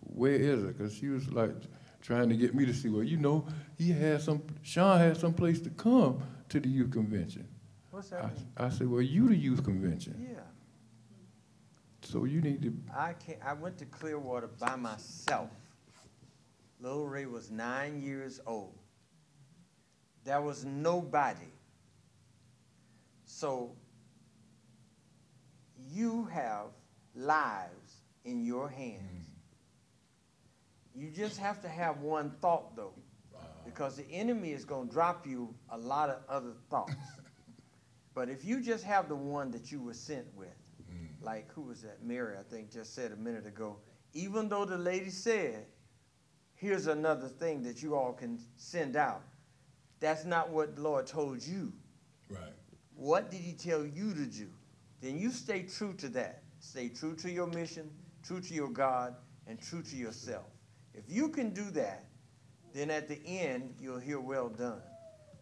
[SPEAKER 2] where is it? Because she was like trying to get me to see. Well, you know, he had some. Sean had some place to come to the youth convention.
[SPEAKER 1] What's
[SPEAKER 2] I,
[SPEAKER 1] that mean?
[SPEAKER 2] I said, well, you the youth convention,
[SPEAKER 1] Yeah.
[SPEAKER 2] so you need to.
[SPEAKER 1] I can I went to Clearwater by myself. Little Ray was nine years old. There was nobody. So you have lives in your hands. Mm-hmm. You just have to have one thought though. Because the enemy is going to drop you a lot of other thoughts. but if you just have the one that you were sent with, mm. like who was that? Mary, I think, just said a minute ago. Even though the lady said, here's another thing that you all can send out, that's not what the Lord told you.
[SPEAKER 2] Right.
[SPEAKER 1] What did he tell you to do? Then you stay true to that. Stay true to your mission, true to your God, and true to yourself. If you can do that, then at the end you'll hear well done.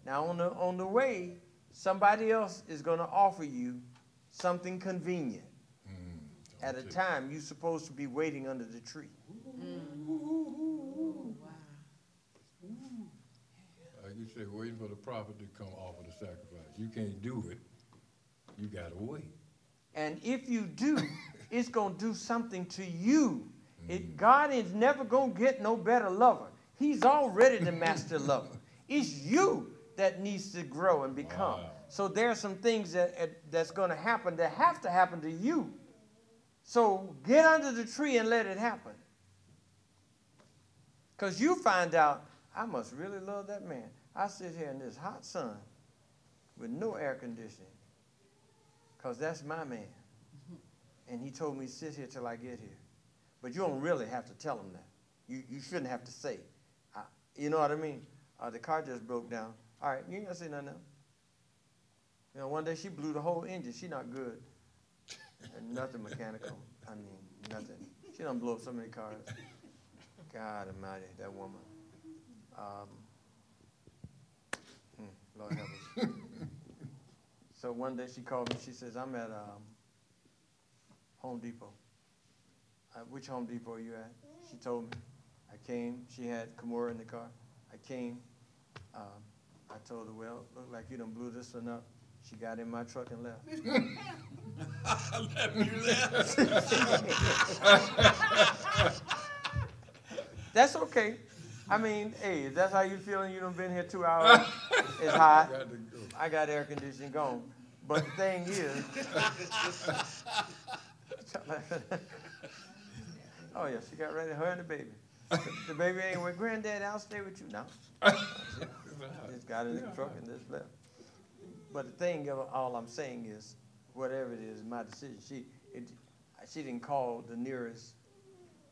[SPEAKER 1] Now on the on the way, somebody else is going to offer you something convenient
[SPEAKER 2] Mm,
[SPEAKER 1] at a time you're supposed to be waiting under the tree.
[SPEAKER 2] Like you say, waiting for the prophet to come offer the sacrifice. You can't do it. You gotta wait.
[SPEAKER 1] And if you do, it's going to do something to you. It, God is never going to get no better lover. He's already the master lover. It's you that needs to grow and become.
[SPEAKER 2] Wow.
[SPEAKER 1] So there are some things that, that- that's going to happen that have to happen to you. So get under the tree and let it happen. Because you find out, I must really love that man. I sit here in this hot sun with no air conditioning because that's my man. And he told me, sit here till I get here. But you don't really have to tell him that. You, you shouldn't have to say. You know what I mean? Uh, the car just broke down. All right, you ain't to say nothing else. You know, one day she blew the whole engine. She not good. And nothing mechanical. I mean, nothing. She done blow up so many cars. God almighty, that woman. Um, hmm, Lord help us. So one day she called me. She says, "I'm at um, Home Depot." Uh, which Home Depot are you at? She told me. I came. She had Kimura in the car. I came. Um, I told her, "Well, look like you done blew this one up." She got in my truck and left. Left you left that's okay. I mean, hey, if that's how you feeling, you done been here two hours. It's hot.
[SPEAKER 2] Go.
[SPEAKER 1] I got air conditioning going. But the thing is, oh yeah, she got ready, her and the baby. The baby ain't with granddad, I'll stay with you now. Just got in the truck and just left. But the thing of all I'm saying is, whatever it is, my decision. She, it, she didn't call the nearest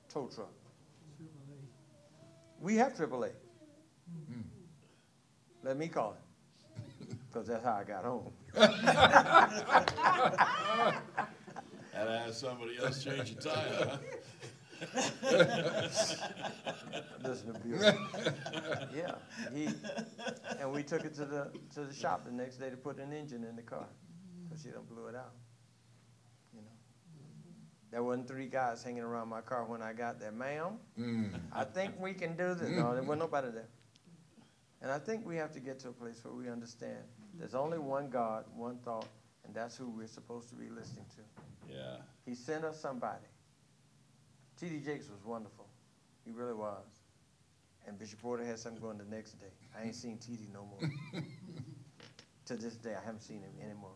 [SPEAKER 1] tow truck. We have AAA. Mm. Let me call it, because that's how I got home.
[SPEAKER 5] Had to have somebody else change the tire,
[SPEAKER 1] to Bill. Yeah, he, and we took it to the, to the shop the next day to put an engine in the car, because she done blew it out, you know. There wasn't three guys hanging around my car when I got there, ma'am,
[SPEAKER 2] Mm.
[SPEAKER 1] I think we can do this. No, there wasn't nobody there. And I think we have to get to a place where we understand there's only one God, one thought, and that's who we're supposed to be listening to.
[SPEAKER 5] Yeah.
[SPEAKER 1] He sent us somebody. T.D. Jakes was wonderful. He really was. And Bishop Porter had something going the next day. I ain't seen T.D. no more. to this day, I haven't seen him anymore.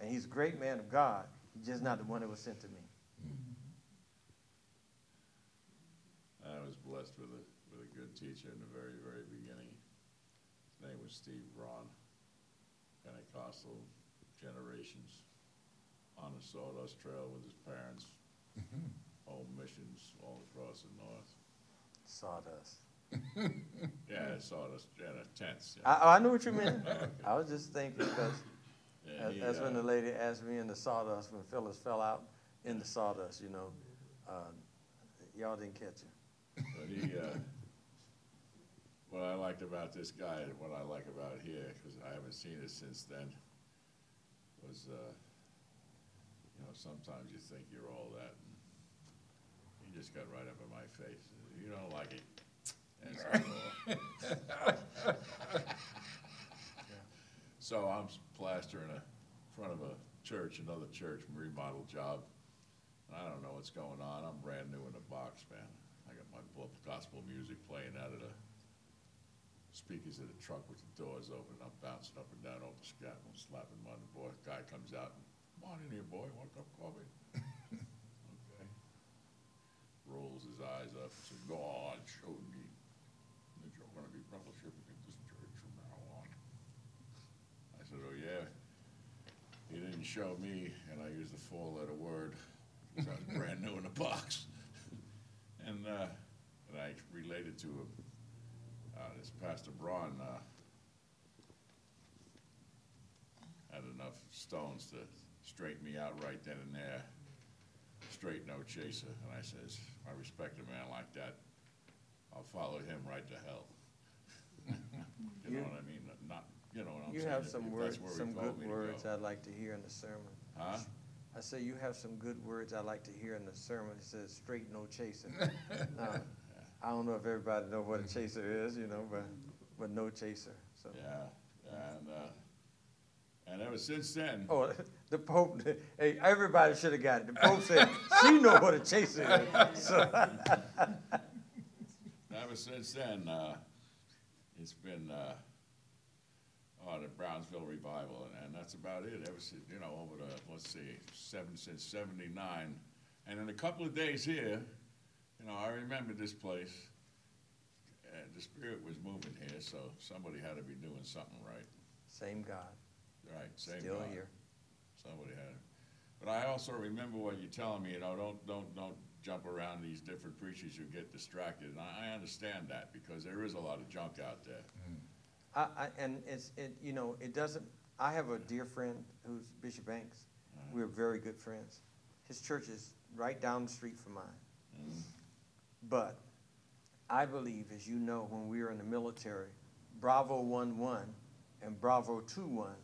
[SPEAKER 1] And he's a great man of God. He's just not the one that was sent to me. Mm-hmm.
[SPEAKER 5] I was blessed with a, with a good teacher in the very, very beginning. His name was Steve Braun, Pentecostal generations on the Sawdust Trail with his parents, mm-hmm. Home missions all across the north.
[SPEAKER 1] Sawdust.
[SPEAKER 5] Yeah, Sawdust, yeah, tents, yeah.
[SPEAKER 1] I, oh, I knew what you meant. I was just thinking because
[SPEAKER 5] And
[SPEAKER 1] That's,
[SPEAKER 5] he,
[SPEAKER 1] that's when
[SPEAKER 5] uh,
[SPEAKER 1] the lady asked me in the sawdust, when Phyllis fell out in the sawdust, you know. Uh, y'all didn't catch it.
[SPEAKER 5] But he, uh, what I liked about this guy, and what I like about here, because I haven't seen it since then, was, uh, you know, sometimes you think you're all that, and he just got right up in my face. You don't like it. That's all. So I'm plastering a front of a church, another church, remodel job. I don't know what's going on. I'm brand new in the box, man. I got my gospel music playing out of the speakers of the truck with the doors open. I'm bouncing up and down off the scaffold, slapping my boy. Guy comes out and, come on in here, boy. Want a cup of coffee? Rolls his eyes up. Said, God showed me that you're going to be fellowshipping at this church from now on. I said, oh, yeah. He didn't show me, and I use the four-letter word, because I was brand new in the box. And, uh, and I related to, uh, this Pastor Braun, uh, had enough stones to straighten me out right then and there. Straight no chaser. And I says, I respect a man like that. I'll follow him right to hell. You know what I mean? Not, you know what I'm
[SPEAKER 1] You
[SPEAKER 5] saying?
[SPEAKER 1] have some
[SPEAKER 5] if
[SPEAKER 1] words,
[SPEAKER 5] that's where he
[SPEAKER 1] some good words
[SPEAKER 5] go.
[SPEAKER 1] I'd like to hear in the sermon.
[SPEAKER 5] Huh?
[SPEAKER 1] I say you have some good words I'd like to hear in the sermon. It says straight no chaser. Now, I don't know if everybody know what a chaser is, you know, but, but no chaser, so.
[SPEAKER 5] Yeah, and, uh, and ever since then,
[SPEAKER 1] Oh, the Pope, hey, everybody should have got it. The Pope said, she know what a chaser is. So,
[SPEAKER 5] ever since then, uh, it's been, uh, oh, the Brownsville revival, and, and that's about it. Ever since, you know, over the, let's see, seven, since seventy-nine. And in a couple of days here, you know, I remember this place, and the spirit was moving here, so somebody had to be doing something right.
[SPEAKER 1] same God,
[SPEAKER 5] Right, same
[SPEAKER 1] still here.
[SPEAKER 5] Somebody had it. But I also remember what you're telling me, you know, don't, don't, don't jump around these different preachers, you get distracted. And I, I understand that because there is a lot of junk out there.
[SPEAKER 1] I, I, and it's, it, you know, it doesn't, I have a dear friend who's Bishop Banks. We're very good friends. His church is right down the street from mine.
[SPEAKER 5] Mm.
[SPEAKER 1] But I believe, as you know, when we were in the military, Bravo one one and Bravo two one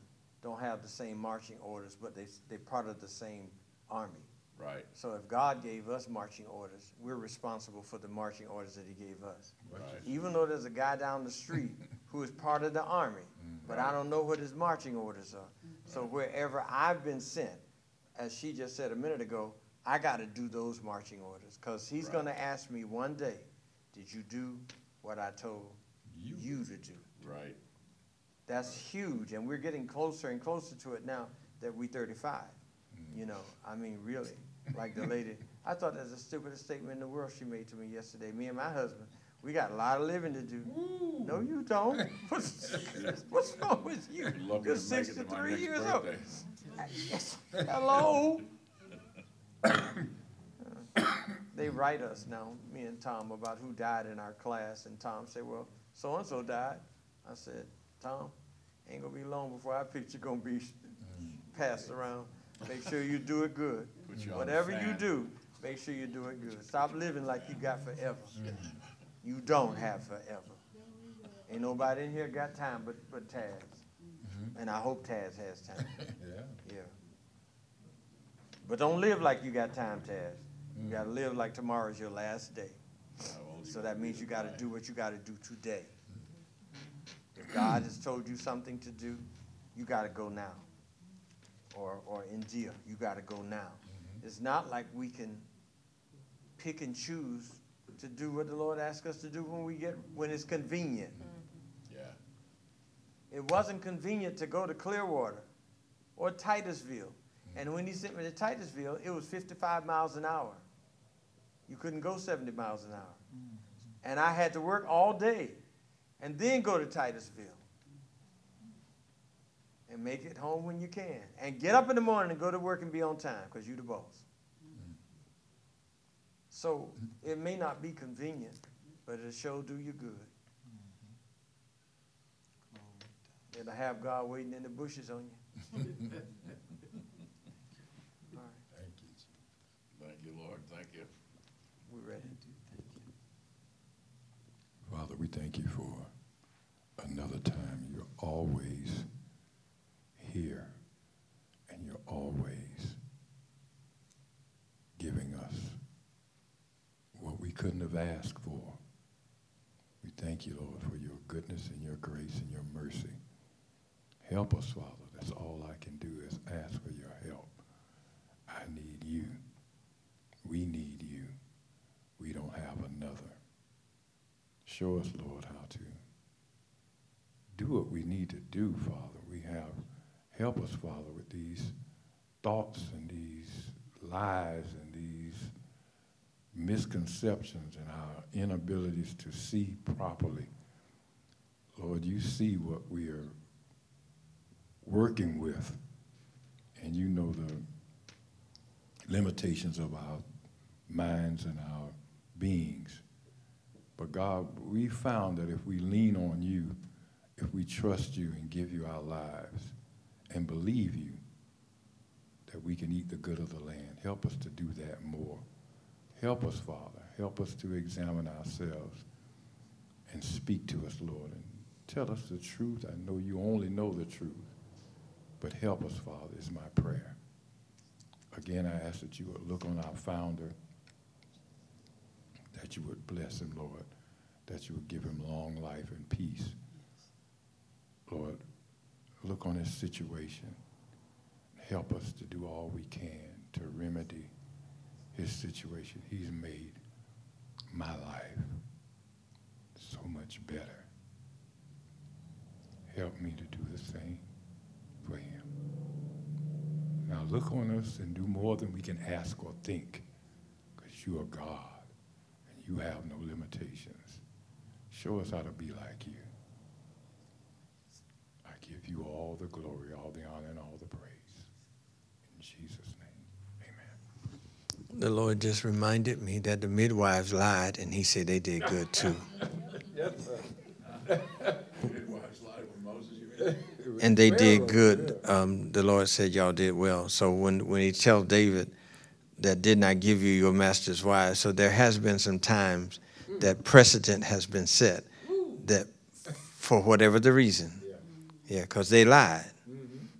[SPEAKER 1] don't have the same marching orders, but they, they're part of the same army.
[SPEAKER 5] Right,
[SPEAKER 1] So if God gave us marching orders, we're responsible for the marching orders that he gave us.
[SPEAKER 5] right.
[SPEAKER 1] Even though there's a guy down the street who is part of the army, mm-hmm. but I don't know what his marching orders are. Mm-hmm. So wherever I've been sent, as she just said a minute ago, I gotta do those marching orders, cause he's
[SPEAKER 5] Right.
[SPEAKER 1] gonna ask me one day, did you do what I told you to do?
[SPEAKER 5] Right,
[SPEAKER 1] That's huge, and we're getting closer and closer to it now that we're thirty-five. Mm. You know, I mean, really, like the lady, I thought that's the stupidest statement in the world she made to me yesterday. Me and my husband, we got a lot of living to do. No, you don't. What's, what's wrong with you? You're
[SPEAKER 5] to make it to my
[SPEAKER 1] sixty-three
[SPEAKER 5] next
[SPEAKER 1] years old. Yes. Hello. they write us now, me and Tom, about who died in our class, and Tom said, "Well, so and so died." I said, "Tom, ain't gonna be long before our picture gonna be passed around. Make sure you do it good.
[SPEAKER 5] Put you on the
[SPEAKER 1] Whatever you
[SPEAKER 5] fan.
[SPEAKER 1] do, make sure you do it good. Stop living like you got forever. You don't have forever. Ain't nobody in here got time but but Taz, and I hope Taz has time."
[SPEAKER 2] Yeah.
[SPEAKER 1] Yeah. But don't live like you got time, Taz. You gotta live like tomorrow's your last day. So that means you gotta do what you gotta do today. God has told you something to do, you gotta go now. Or, or in deal, you gotta go now. Mm-hmm. It's not like we can pick and choose to do what the Lord asks us to do when we get, when it's convenient. Mm-hmm.
[SPEAKER 5] Yeah,
[SPEAKER 1] It wasn't convenient to go to Clearwater or Titusville. And mm-hmm. when he sent me to Titusville, it was 55 miles an hour. You couldn't go 70 miles an hour. And I had to work all day and then go to Titusville and make it home when you can. And get up in the morning and go to work and be on time because you're the boss. So it may not be convenient, but it'll sure do you good. It'll have God waiting in the bushes on you. All right,
[SPEAKER 2] Thank you.
[SPEAKER 5] thank you, Lord, thank you.
[SPEAKER 1] We're ready. Thank you.
[SPEAKER 2] Father, we thank you for another time. You're always here, and you're always giving us what we couldn't have asked for. We thank you, Lord, for your goodness and your grace and your mercy. Help us, Father. That's all I can do is ask for your help. I need you. We need you. We don't have another. Show us, Lord, how to do what we need to do, Father. We have, help us, Father, with these thoughts and these lies and these misconceptions and our inabilities to see properly. Lord, you see what we are working with, and you know the limitations of our minds and our beings. But God, we found that if we lean on you, if we trust you and give you our lives and believe you, that we can eat the good of the land. Help us to do that more. Help us, Father. Help us to examine ourselves and speak to us, Lord, and tell us the truth. I know you only know the truth, but help us, Father, is my prayer. Again, I ask that you would look on our founder, that you would bless him, Lord, that you would give him long life and peace. Lord, look on his situation. Help us to do all we can to remedy his situation. He's made my life so much better. Help me to do the same for him. Now look on us and do more than we can ask or think, because you are God and you have no limitations. Show us how to be like you. I give you all the glory, all the honor, and all the praise. In Jesus' name, amen.
[SPEAKER 1] The Lord just reminded me that the midwives lied, and He said they did good too.
[SPEAKER 5] Midwives lied with Moses, you mean?
[SPEAKER 1] And they did good. Um, the Lord said y'all did well. So when, when He tells David that did not give you your master's wife, so there has been some times that precedent has been set that for whatever the reason, yeah, because they lied.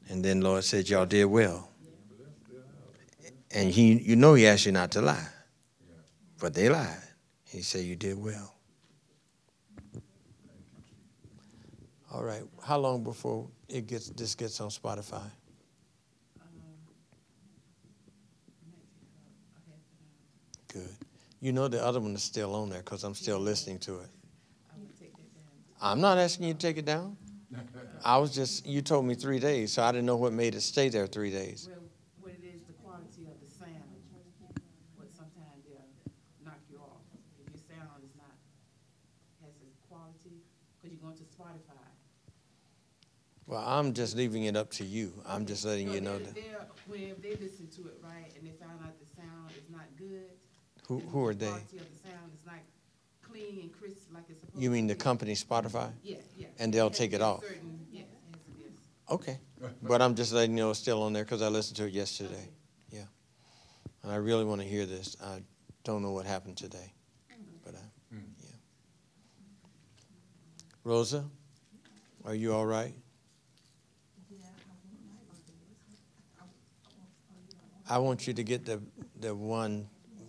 [SPEAKER 1] And then Lord said y'all did well. And he, you know, He asked you not to lie, but they lied. He said you did well. All right. How long before it gets this gets on Spotify? Good. You know the other one is still on there because I'm still listening to it. I'm not asking you to take it down. I was just you told me three days, so I didn't know what made it stay there three days.
[SPEAKER 8] Well, what it is, the quality of the sound, but sometimes they'll knock you off. If your sound is not, has a quality, because you're going to Spotify.
[SPEAKER 1] Well, I'm just leaving it up to you. I'm just letting you know
[SPEAKER 8] they're-
[SPEAKER 1] that.
[SPEAKER 8] they're- When they listen to it, right, and they found out the sound is not good.
[SPEAKER 1] Who,
[SPEAKER 8] and
[SPEAKER 1] who are
[SPEAKER 8] the
[SPEAKER 1] they?
[SPEAKER 8] Quality of the sound is not clean and crisp like it's supposed to be.
[SPEAKER 1] You mean the company Spotify?
[SPEAKER 8] Yeah, yeah.
[SPEAKER 1] And they'll take it off.
[SPEAKER 8] certain- Yeah, it has to be a
[SPEAKER 1] Okay. But I'm just letting you know it's still on there because I listened to it yesterday. Yeah. And I really want to hear this. I don't know what happened today. But I,
[SPEAKER 2] Mm.
[SPEAKER 1] yeah. Rosa, are you all right? I want you to get the, the one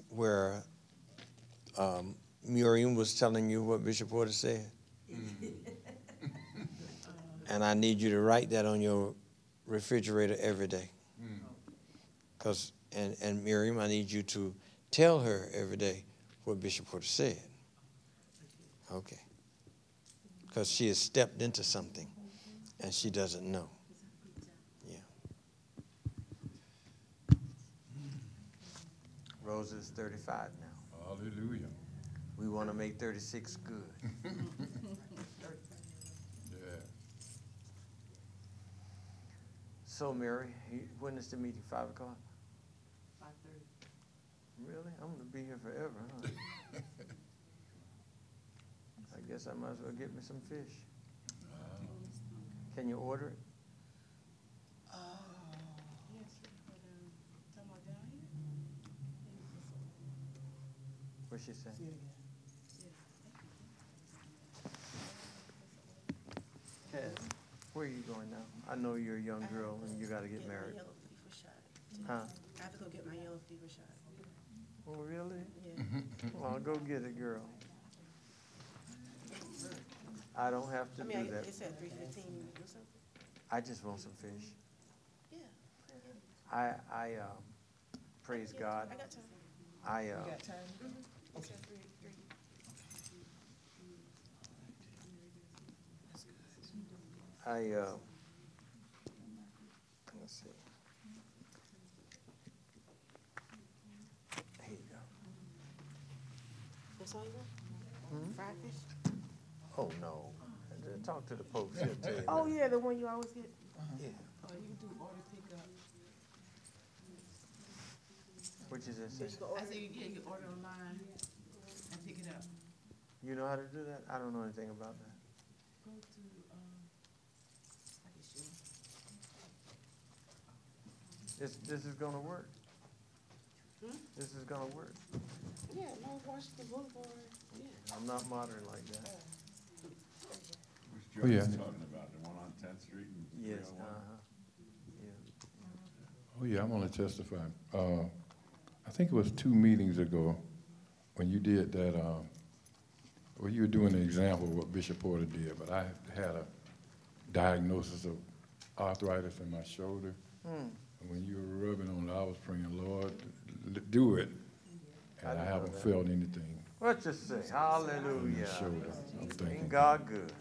[SPEAKER 1] where um, Miriam was telling you what Bishop Porter said. And I need you to write that on your refrigerator every day. Cause and, and Miriam, I need you to tell her every day what Bishop Porter said. Okay. Because she has stepped into something and she doesn't know. Yeah. Rosa is 35 now.
[SPEAKER 2] Hallelujah.
[SPEAKER 1] We want to make 36 good.
[SPEAKER 2] Yeah.
[SPEAKER 7] So, Mary, you- when is the meeting? Five o'clock?
[SPEAKER 8] five thirty.
[SPEAKER 7] Really? I'm gonna be here forever, huh? I guess I might as well get me some fish. Can you order it? Oh. What's she say? Cass, where are you going now? I know you're a young girl and you gotta get married.
[SPEAKER 9] Yellow fever shot.
[SPEAKER 7] Huh?
[SPEAKER 9] I have to go get my yellow fever shot.
[SPEAKER 7] Oh, really?
[SPEAKER 9] Yeah.
[SPEAKER 7] Well, go get it, girl. I don't have to
[SPEAKER 9] I mean,
[SPEAKER 7] do
[SPEAKER 9] I,
[SPEAKER 7] that.
[SPEAKER 9] they said three fifteen or something.
[SPEAKER 7] I just want some fish.
[SPEAKER 9] Yeah.
[SPEAKER 7] I, I, uh, praise God.
[SPEAKER 9] I got time.
[SPEAKER 7] I, uh,
[SPEAKER 4] got time?
[SPEAKER 9] They said three, three.
[SPEAKER 7] I, uh, let's see. Here you go.
[SPEAKER 9] That's all you got?
[SPEAKER 7] Hmm?
[SPEAKER 9] Fried fish?
[SPEAKER 7] Oh, no. Talk to the post. He'll tell you.
[SPEAKER 9] Oh, yeah, the one you always get.
[SPEAKER 7] Yeah.
[SPEAKER 8] Or you can do order pickup.
[SPEAKER 1] Which is just said?
[SPEAKER 8] I said, you- yeah, you order online and pick it up.
[SPEAKER 1] You know how to do that? I don't know anything about that.
[SPEAKER 8] Go to, um, I guess you.
[SPEAKER 1] This, this is gonna work.
[SPEAKER 8] Hmm?
[SPEAKER 1] This is gonna work.
[SPEAKER 10] Yeah, North Washington Boulevard, yeah.
[SPEAKER 1] I'm not modern like that.
[SPEAKER 5] Who's
[SPEAKER 2] Oh, yeah.
[SPEAKER 5] Jones talking about, the one on Tenth Street and three
[SPEAKER 1] Yes,
[SPEAKER 5] oh one?
[SPEAKER 1] uh-huh. Yeah.
[SPEAKER 2] Oh, yeah, I'm gonna testify. Uh, I think it was two meetings ago when you did that, uh, well, you were doing an example of what Bishop Porter did, but I had a diagnosis of arthritis in my shoulder.
[SPEAKER 1] Hmm.
[SPEAKER 2] When you were rubbing on it, I was praying, Lord, l- do it. And I
[SPEAKER 1] didn't
[SPEAKER 2] haven't
[SPEAKER 1] that.
[SPEAKER 2] felt anything
[SPEAKER 1] What you say? Hallelujah.
[SPEAKER 2] shoulder. I'm
[SPEAKER 1] Ain't God good?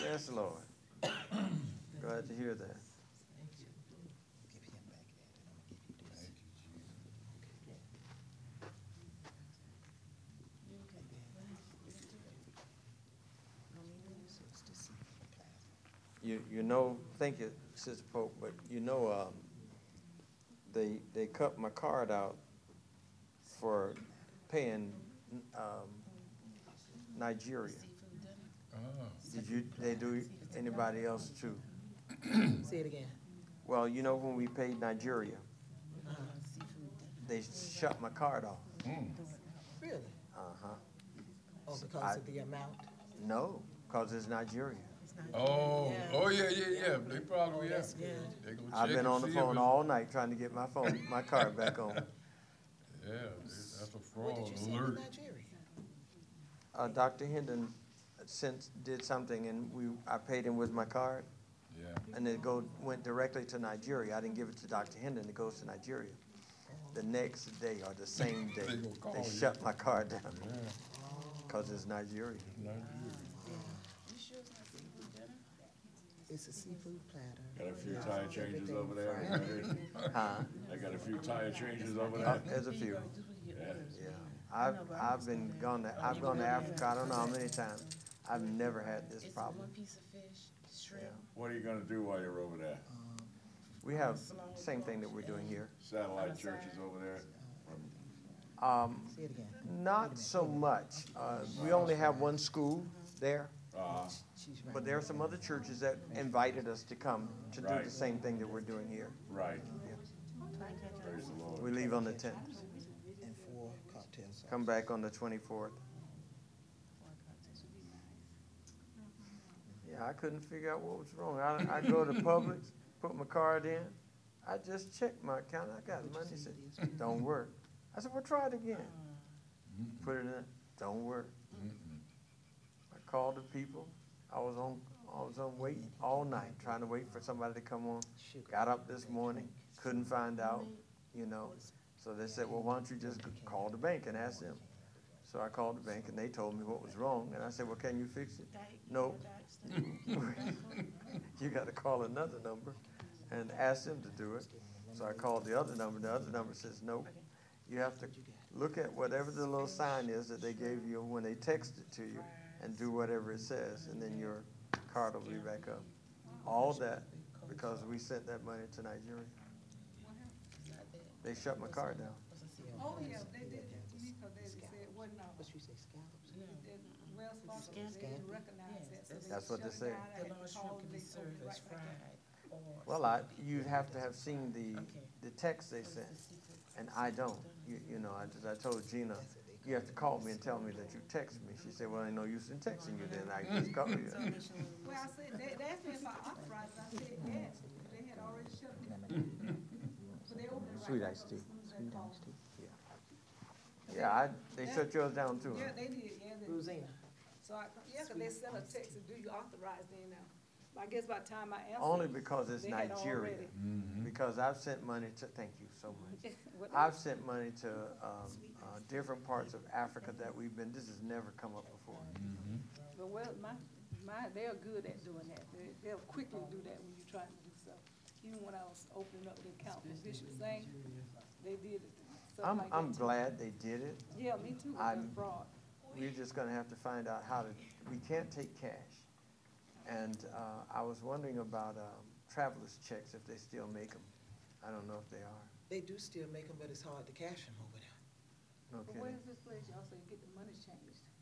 [SPEAKER 1] Yes, Lord. Glad to hear that. You, you know, thank you, Sister Pope, but you know, um, they, they cut my card out for paying, um, Nigeria.
[SPEAKER 2] ah,
[SPEAKER 1] Did you, they do anybody else too?
[SPEAKER 4] Say it again.
[SPEAKER 1] Well, you know, when we paid Nigeria, they shut my card off.
[SPEAKER 2] mm,
[SPEAKER 4] Really?
[SPEAKER 1] Uh-huh.
[SPEAKER 4] Oh,
[SPEAKER 1] I-
[SPEAKER 4] because of the amount?
[SPEAKER 1] No, cause it's Nigeria.
[SPEAKER 2] Oh, oh, yeah, yeah, yeah, they probably, yeah.
[SPEAKER 4] that's good.
[SPEAKER 2] They gonna
[SPEAKER 1] I've
[SPEAKER 2] check
[SPEAKER 1] been
[SPEAKER 2] and
[SPEAKER 1] on the
[SPEAKER 2] see if
[SPEAKER 1] phone all night trying to get my phone, my card back on.
[SPEAKER 2] Yeah, that's a
[SPEAKER 4] What
[SPEAKER 2] fraud
[SPEAKER 4] did you say with
[SPEAKER 2] alert.
[SPEAKER 4] Nigeria?
[SPEAKER 1] Uh, Dr. Hendon sent, did something and we, I paid him with my card
[SPEAKER 2] Yeah,
[SPEAKER 1] and it go, went directly to Nigeria. I didn't give it to Dr. Hendon, it goes to Nigeria. The next day or the same day,
[SPEAKER 2] They gonna call
[SPEAKER 1] they
[SPEAKER 2] you.
[SPEAKER 1] shut my card down
[SPEAKER 2] yeah,
[SPEAKER 1] cause it's Nigeria.
[SPEAKER 2] Nigeria.
[SPEAKER 8] You sure it's not seafood dinner?
[SPEAKER 4] It's a seafood platter.
[SPEAKER 5] Got a few tire changes over there already?
[SPEAKER 1] Huh?
[SPEAKER 5] I got a few tire changes over
[SPEAKER 1] Uh,
[SPEAKER 5] there.
[SPEAKER 1] There's a few.
[SPEAKER 8] Just when you get
[SPEAKER 5] Yeah.
[SPEAKER 1] Yeah, I've, I've been gone to, I've gone to Africa, I don't know how many times. I've never had this
[SPEAKER 8] It's
[SPEAKER 1] problem.
[SPEAKER 8] one piece of fish, shrimp,
[SPEAKER 5] What are you gonna do while you're over there?
[SPEAKER 1] We have same thing that we're doing here.
[SPEAKER 5] Satellite churches over there?
[SPEAKER 1] Um,
[SPEAKER 4] Say it again.
[SPEAKER 1] not so much. Uh, we only have one school there,
[SPEAKER 5] Uh,
[SPEAKER 4] She's right.
[SPEAKER 1] But there are some other churches that invited us to come to do the same thing that we're doing here.
[SPEAKER 5] right. Praise the Lord.
[SPEAKER 1] We leave on the tenth,
[SPEAKER 4] And four cocktails.
[SPEAKER 1] come back on the twenty-fourth. Yeah, I couldn't figure out what was wrong. I, I go to Publix, put my card in. I just checked my account. I got money. He said, don't work. I said, well, try it again. Uh-huh. Put it in, don't work. I called the people. I was on, I was on wait all night, trying to wait for somebody to come on. Got up this morning, couldn't find out, you know. So they said, well, why don't you just call the bank and ask them? So I called the bank and they told me what was wrong. And I said, well, can you fix it? Nope. You gotta call another number and ask them to do it. So I called the other number. The other number says, nope. You have to look at whatever the little sign is that they gave you when they text it to you and do whatever it says, and then your card will be back up. All that because we sent that money to Nigeria. They shut my card down.
[SPEAKER 11] Oh, yeah, they did, because they said it wasn't,
[SPEAKER 4] What you say, scallops?
[SPEAKER 11] it- Wells they didn't recognize that, so they
[SPEAKER 1] That's what they
[SPEAKER 11] shut it
[SPEAKER 1] say.
[SPEAKER 11] down. I
[SPEAKER 8] The
[SPEAKER 11] to
[SPEAKER 8] large
[SPEAKER 11] call
[SPEAKER 8] shrimp can be
[SPEAKER 11] they told
[SPEAKER 8] served as
[SPEAKER 11] right back
[SPEAKER 8] fried or.
[SPEAKER 1] Well, I, you'd have to have seen the, the text they sent, and I don't. You, you know, I, I told Gina, you have to call me and tell me that you text me. She said, well, ain't no use in texting you then, I just call you.
[SPEAKER 11] Well, I said, they, they asked me if I authorized, it. I said, yes, they had already shut it down. But they opened it right
[SPEAKER 1] Sweet
[SPEAKER 11] back
[SPEAKER 1] iced
[SPEAKER 11] up
[SPEAKER 1] tea.
[SPEAKER 11] as soon as they called.
[SPEAKER 1] Yeah, I, they shut yours down too. huh?
[SPEAKER 11] Yeah, they did, yeah, they,
[SPEAKER 4] Rosina.
[SPEAKER 11] so I, yeah, cause they sent a text, and do you authorize then now? But I guess by the time I answered.
[SPEAKER 1] Only because it's
[SPEAKER 11] they had
[SPEAKER 1] Nigeria.
[SPEAKER 11] already-
[SPEAKER 2] Mm-hmm.
[SPEAKER 1] Because I've sent money to, thank you so much.
[SPEAKER 11] What-
[SPEAKER 1] I've sent money to, um, uh, different parts of Africa that we've been, this has never come up before.
[SPEAKER 11] But well, my, my, they're good at doing that. They, they'll quickly do that when you try to do so. Even when I was opening up the account for Bishop Sang, they did it, stuff
[SPEAKER 1] I'm,
[SPEAKER 11] like that.
[SPEAKER 1] I'm
[SPEAKER 11] too.
[SPEAKER 1] glad they did it.
[SPEAKER 11] Yeah, me too,
[SPEAKER 1] I'm-
[SPEAKER 11] with fraud.
[SPEAKER 1] We're just gonna have to find out how to, we can't take cash. And, uh, I was wondering about, um, traveler's checks, if they still make them. I don't know if they are.
[SPEAKER 4] They do still make them, but it's hard to cash them over there.
[SPEAKER 7] No
[SPEAKER 12] But where
[SPEAKER 7] kidding.
[SPEAKER 12] is this place, y'all say get the money changed?